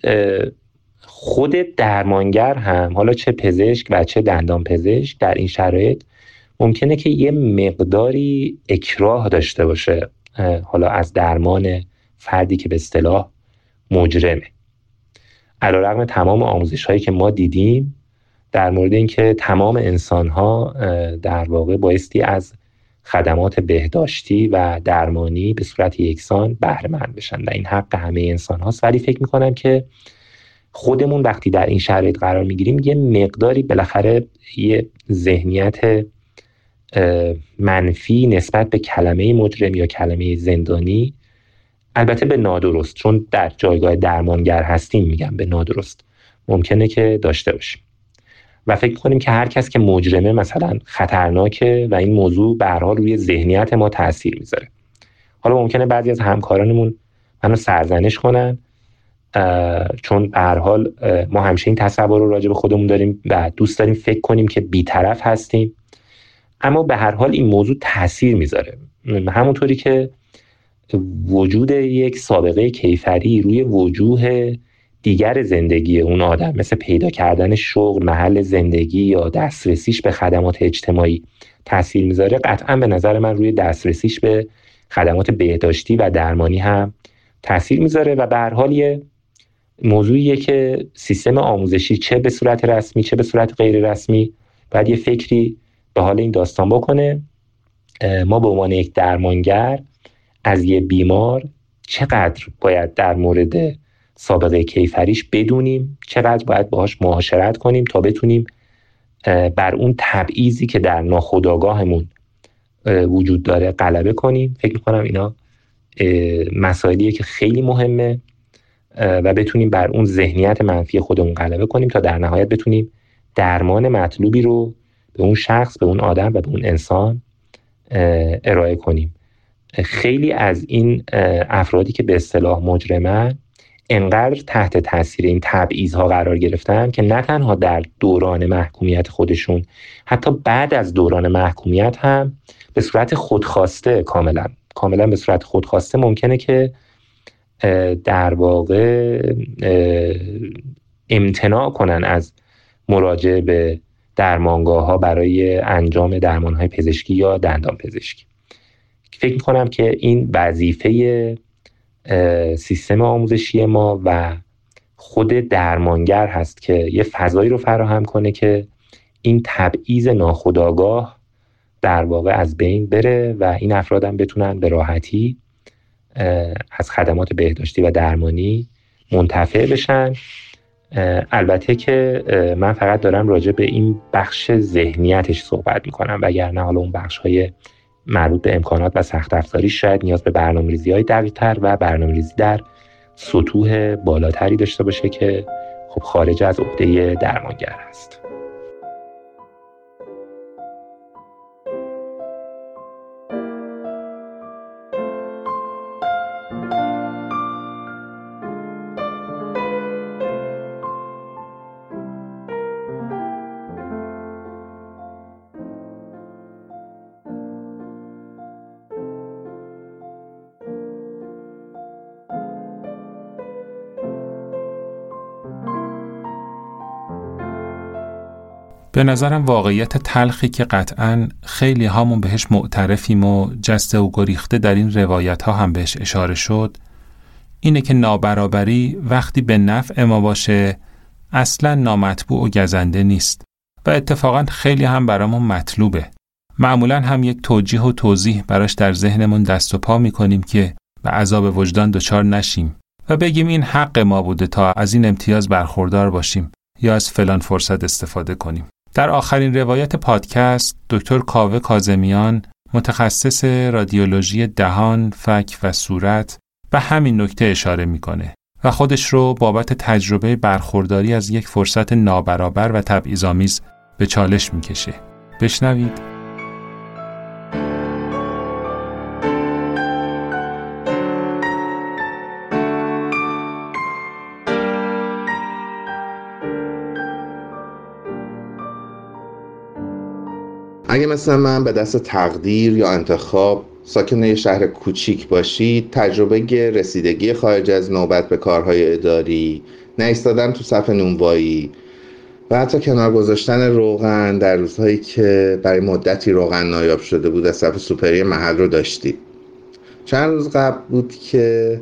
خود درمانگر هم حالا چه پزشک و چه دندان پزشک در این شرایط ممکنه که یه مقداری اکراه داشته باشه حالا از درمان فردی که به اصطلاح مجرمه. علیرغم تمام آموزش هایی که ما دیدیم در مورد اینکه تمام انسان ها در واقع بایستی از خدمات بهداشتی و درمانی به صورت یکسان بهره مند بشن. و این حق همه انسان هاست ولی فکر می‌کنم که خودمون وقتی در این شرایط قرار می‌گیریم یه مقداری بالاخره یه ذهنیت منفی نسبت به کلمه مجرم یا کلمه زندانی البته به نادرست چون در جایگاه درمانگر هستیم میگم به نادرست ممکنه که داشته باشیم. و فکر کنیم که هر کس که مجرمه مثلا خطرناکه و این موضوع به روی ذهنیت ما تاثیر می‌ذاره. حالا ممکنه بعضی از همکارانمون منو سرزنش کنن چون به هر حال ما همیشه این تصور رو راجع به خودمون داریم و دوست داریم فکر کنیم که بیطرف هستیم. اما به هر حال این موضوع تاثیر می‌ذاره. همونطوری که وجود یک سابقه کیفری روی وجوه دیگر زندگی اون آدم مثل پیدا کردن شغل محل زندگی یا دسترسیش به خدمات اجتماعی تاثیر می‌ذاره. قطعا به نظر من روی دسترسیش به خدمات بهداشتی و درمانی هم تاثیر می‌ذاره و به هر حال یه موضوعیه که سیستم آموزشی چه به صورت رسمی چه به صورت غیر رسمی باید یه فکری به حال این داستان بکنه. ما به عنوان یک درمانگر از یه بیمار چقدر باید در مورد سابقه کیفریش بدونیم چقدر باید باهاش معاشرت کنیم تا بتونیم بر اون تبعیضی که در ناخودآگاهمون وجود داره غلبه کنیم. فکر می‌کنم اینا مسائلیه که خیلی مهمه. و بتونیم بر اون ذهنیت منفی خودمون غلبه کنیم تا در نهایت بتونیم درمان مطلوبی رو به اون شخص به اون آدم و به اون انسان ارائه کنیم. خیلی از این افرادی که به اصطلاح مجرمن انقدر تحت تاثیر این تبعیض ها قرار گرفتن که نه تنها در دوران محکومیت خودشون حتی بعد از دوران محکومیت هم به صورت خودخواسته کاملا کاملا به صورت خودخواسته ممکنه که در واقع امتناع کنن از مراجعه به درمانگاه ها برای انجام درمان های پزشکی یا دندان پزشکی. فکر کنم که این وظیفه سیستم آموزشی ما و خود درمانگر هست که یه فضایی رو فراهم کنه که این تبعیض ناخودآگاه در واقع از بین بره و این افراد هم بتونن به راحتی از خدمات بهداشتی و درمانی منتفع بشن. البته که من فقط دارم راجع به این بخش ذهنیتش صحبت می‌کنم. وگرنه حالا اون بخش های مربوط به امکانات و سخت افزاری شاید نیاز به برنامه ریزی های دقیق تر و برنامه ریزی در سطوح بالاتری داشته باشه که خب خارج از عهده درمانگر هست. به نظرم واقعیت تلخی که قطعا خیلی هامون بهش معترفیم و جسته و گریخته در این روایت ها هم بهش اشاره شد اینه که نابرابری وقتی به نفع ما باشه اصلا نامطبوع و گزنده نیست و اتفاقا خیلی هم برامون مطلوبه. معمولا هم یک توجیه و توضیح براش در ذهنمون دست و پا می‌کنیم که به عذاب وجدان دچار نشیم و بگیم این حق ما بوده تا از این امتیاز برخوردار باشیم یا از فلان فرصت استفاده کنیم. در آخرین روایت پادکست دکتر کاوه کازمیان متخصص رادیولوژی دهان، فک و صورت به همین نکته اشاره می‌کنه و خودش رو بابت تجربه برخورداری از یک فرصت نابرابر و تبعیض‌آمیز به چالش می‌کشه. بشنوید. اگه مثلا من به دست تقدیر یا انتخاب ساکن شهر کوچیک باشید تجربه رسیدگی خارج از نوبت به کارهای اداری نایستادن تو صف نونوایی و حتی کنار گذاشتن روغن در روزهایی که برای مدتی روغن نایاب شده بود از صف سوپری محل رو داشتید چند روز قبل بود که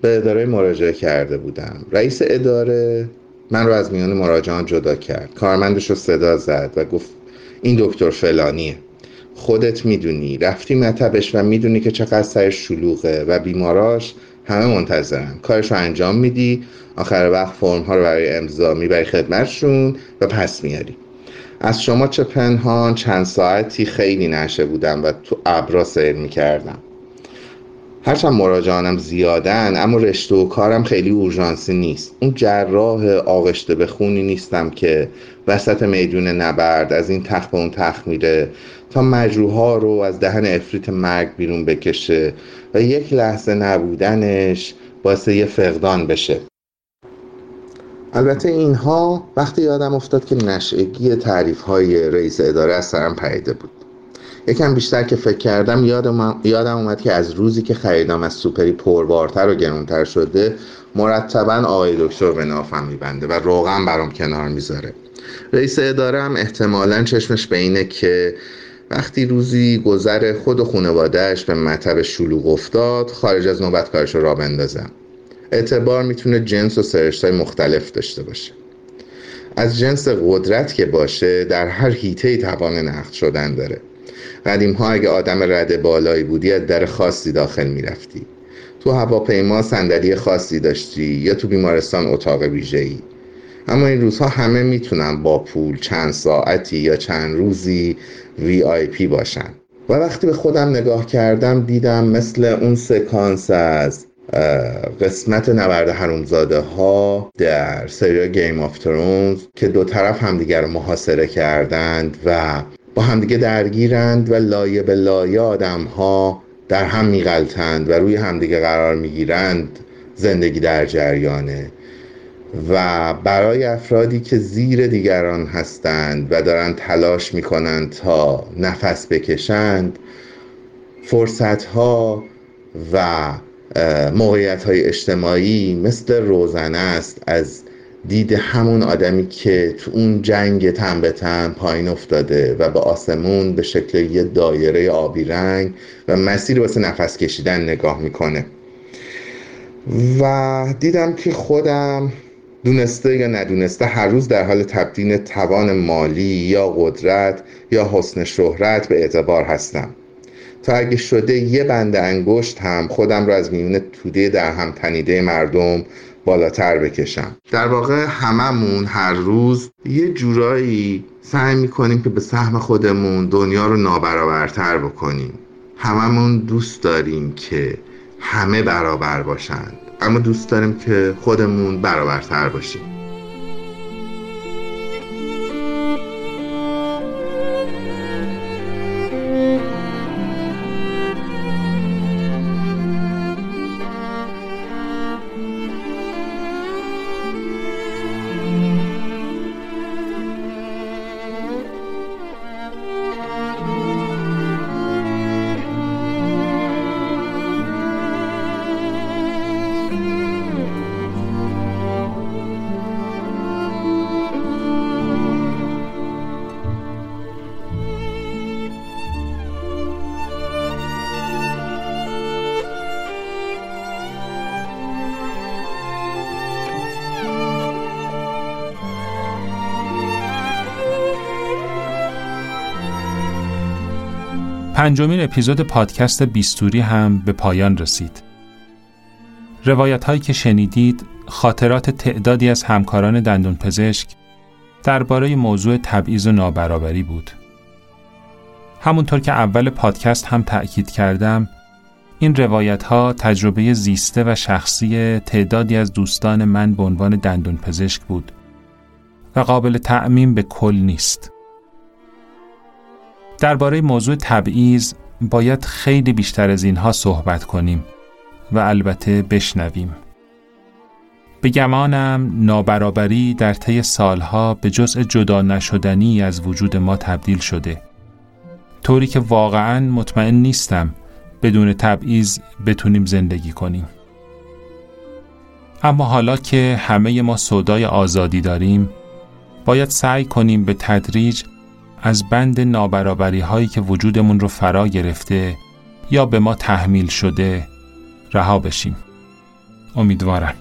به اداره مراجعه کرده بودم. رئیس اداره من رو از میان مراجعان جدا کرد. کارمندش رو صدا زد و گفت این دکتر فلانیه. خودت می‌دونی رفتی مطبش و می‌دونی که چقدر سرش شلوغه و بیماراش همه منتظرن. کارش رو انجام میدی آخر وقت فرم ها رو برای امضا می‌بری خدمتشون و پس میاری از شما چه پنهان چند ساعتی خیلی نشه بودم و تو ابرا سیر می‌کردم. هرچند مراجعانم زیادن اما رشته و کارم خیلی اورژانسی نیست. اون جراح آغشته به خونی نیستم که وسط میدون نبرد از این تخت به اون تخت میره تا مجروحها رو از دهن افریت مرگ بیرون بکشه و یک لحظه نبودنش باعث یه فقدان بشه. البته اینها وقتی یادم افتاد که نشعگی تعریف های رئیس اداره از سرم پریده بود. یکم بیشتر که فکر کردم یادم, یادم اومد که از روزی که خریدم از سوپری پربارتر و گرونتر شده مرتبا آقای دکتر به نافم میبنده و روغم برام کنار می‌ذاره. رئیس اداره هم احتمالا چشمش به اینه که وقتی روزی گذر خود و خانوادهش به مطب شلوغ افتاد خارج از نوبت کارش را بندازم اعتبار می‌تونه جنس و سرشت مختلف داشته باشه. از جنس قدرت که باشه در هر هیته توان نقد شدن داره. قدیم ها اگه آدم رد بالایی بودی از در خاصی داخل می‌رفتی. تو هواپیما صندلی خاصی داشتی یا تو بیمارستان اتاق ویژه‌ای. اما این روزها همه می‌تونن با پول چند ساعتی یا چند روزی VIP باشن. و وقتی به خودم نگاه کردم دیدم مثل اون سکانس از قسمت نبرد حرومزاده ها در سریال Game of Thrones که دو طرف همدیگر رو محاصره کردند و با همدیگه درگیرند و لایه به لایه آدم ها در هم میغلطند و روی همدیگه قرار می‌گیرند زندگی در جریانه. و برای افرادی که زیر دیگران هستند و دارند تلاش می‌کنند تا نفس بکشند فرصت ها و موقعیت های اجتماعی مثل روزنه است از دید همون آدمی که تو اون جنگ تن به تن پایین افتاده و به آسمون به شکل یه دایره آبی رنگ و مسیر واسه نفس کشیدن نگاه می‌کنه. و دیدم که خودم دونسته یا ندونسته هر روز در حال تبدیل توان مالی یا قدرت یا حسن شهرت به اعتبار هستم. تا اگه شده یه بند انگشت هم خودم رو از میون توده در هم تنیده مردم بالاتر بکشم. در واقع هممون هر روز یه جورایی سعی می‌کنیم که به سهم خودمون دنیا رو نابرابرتر بکنیم. هممون دوست داریم که همه برابر باشند اما دوست داریم که خودمون برابرتر باشیم. پنجمین اپیزود پادکست بیستوری هم به پایان رسید. روایت هایی که شنیدید خاطرات تعدادی از همکاران دندون پزشک درباره موضوع تبعیض و نابرابری بود. همونطور که اول پادکست هم تأکید کردم این روایت ها تجربه زیسته و شخصی تعدادی از دوستان من به عنوان دندون پزشک بود و قابل تعمیم به کل نیست. درباره موضوع تبعیض باید خیلی بیشتر از اینها صحبت کنیم و البته بشنویم. به گمانم نابرابری در طی سالها به جزء جدا نشدنی از وجود ما تبدیل شده. طوری که واقعا مطمئن نیستم بدون تبعیض بتونیم زندگی کنیم. اما حالا که همه ما صدای آزادی داریم، باید سعی کنیم به تدریج از بند نابرابری هایی که وجودمون رو فرا گرفته یا به ما تحمیل شده رها بشیم. امیدوارم.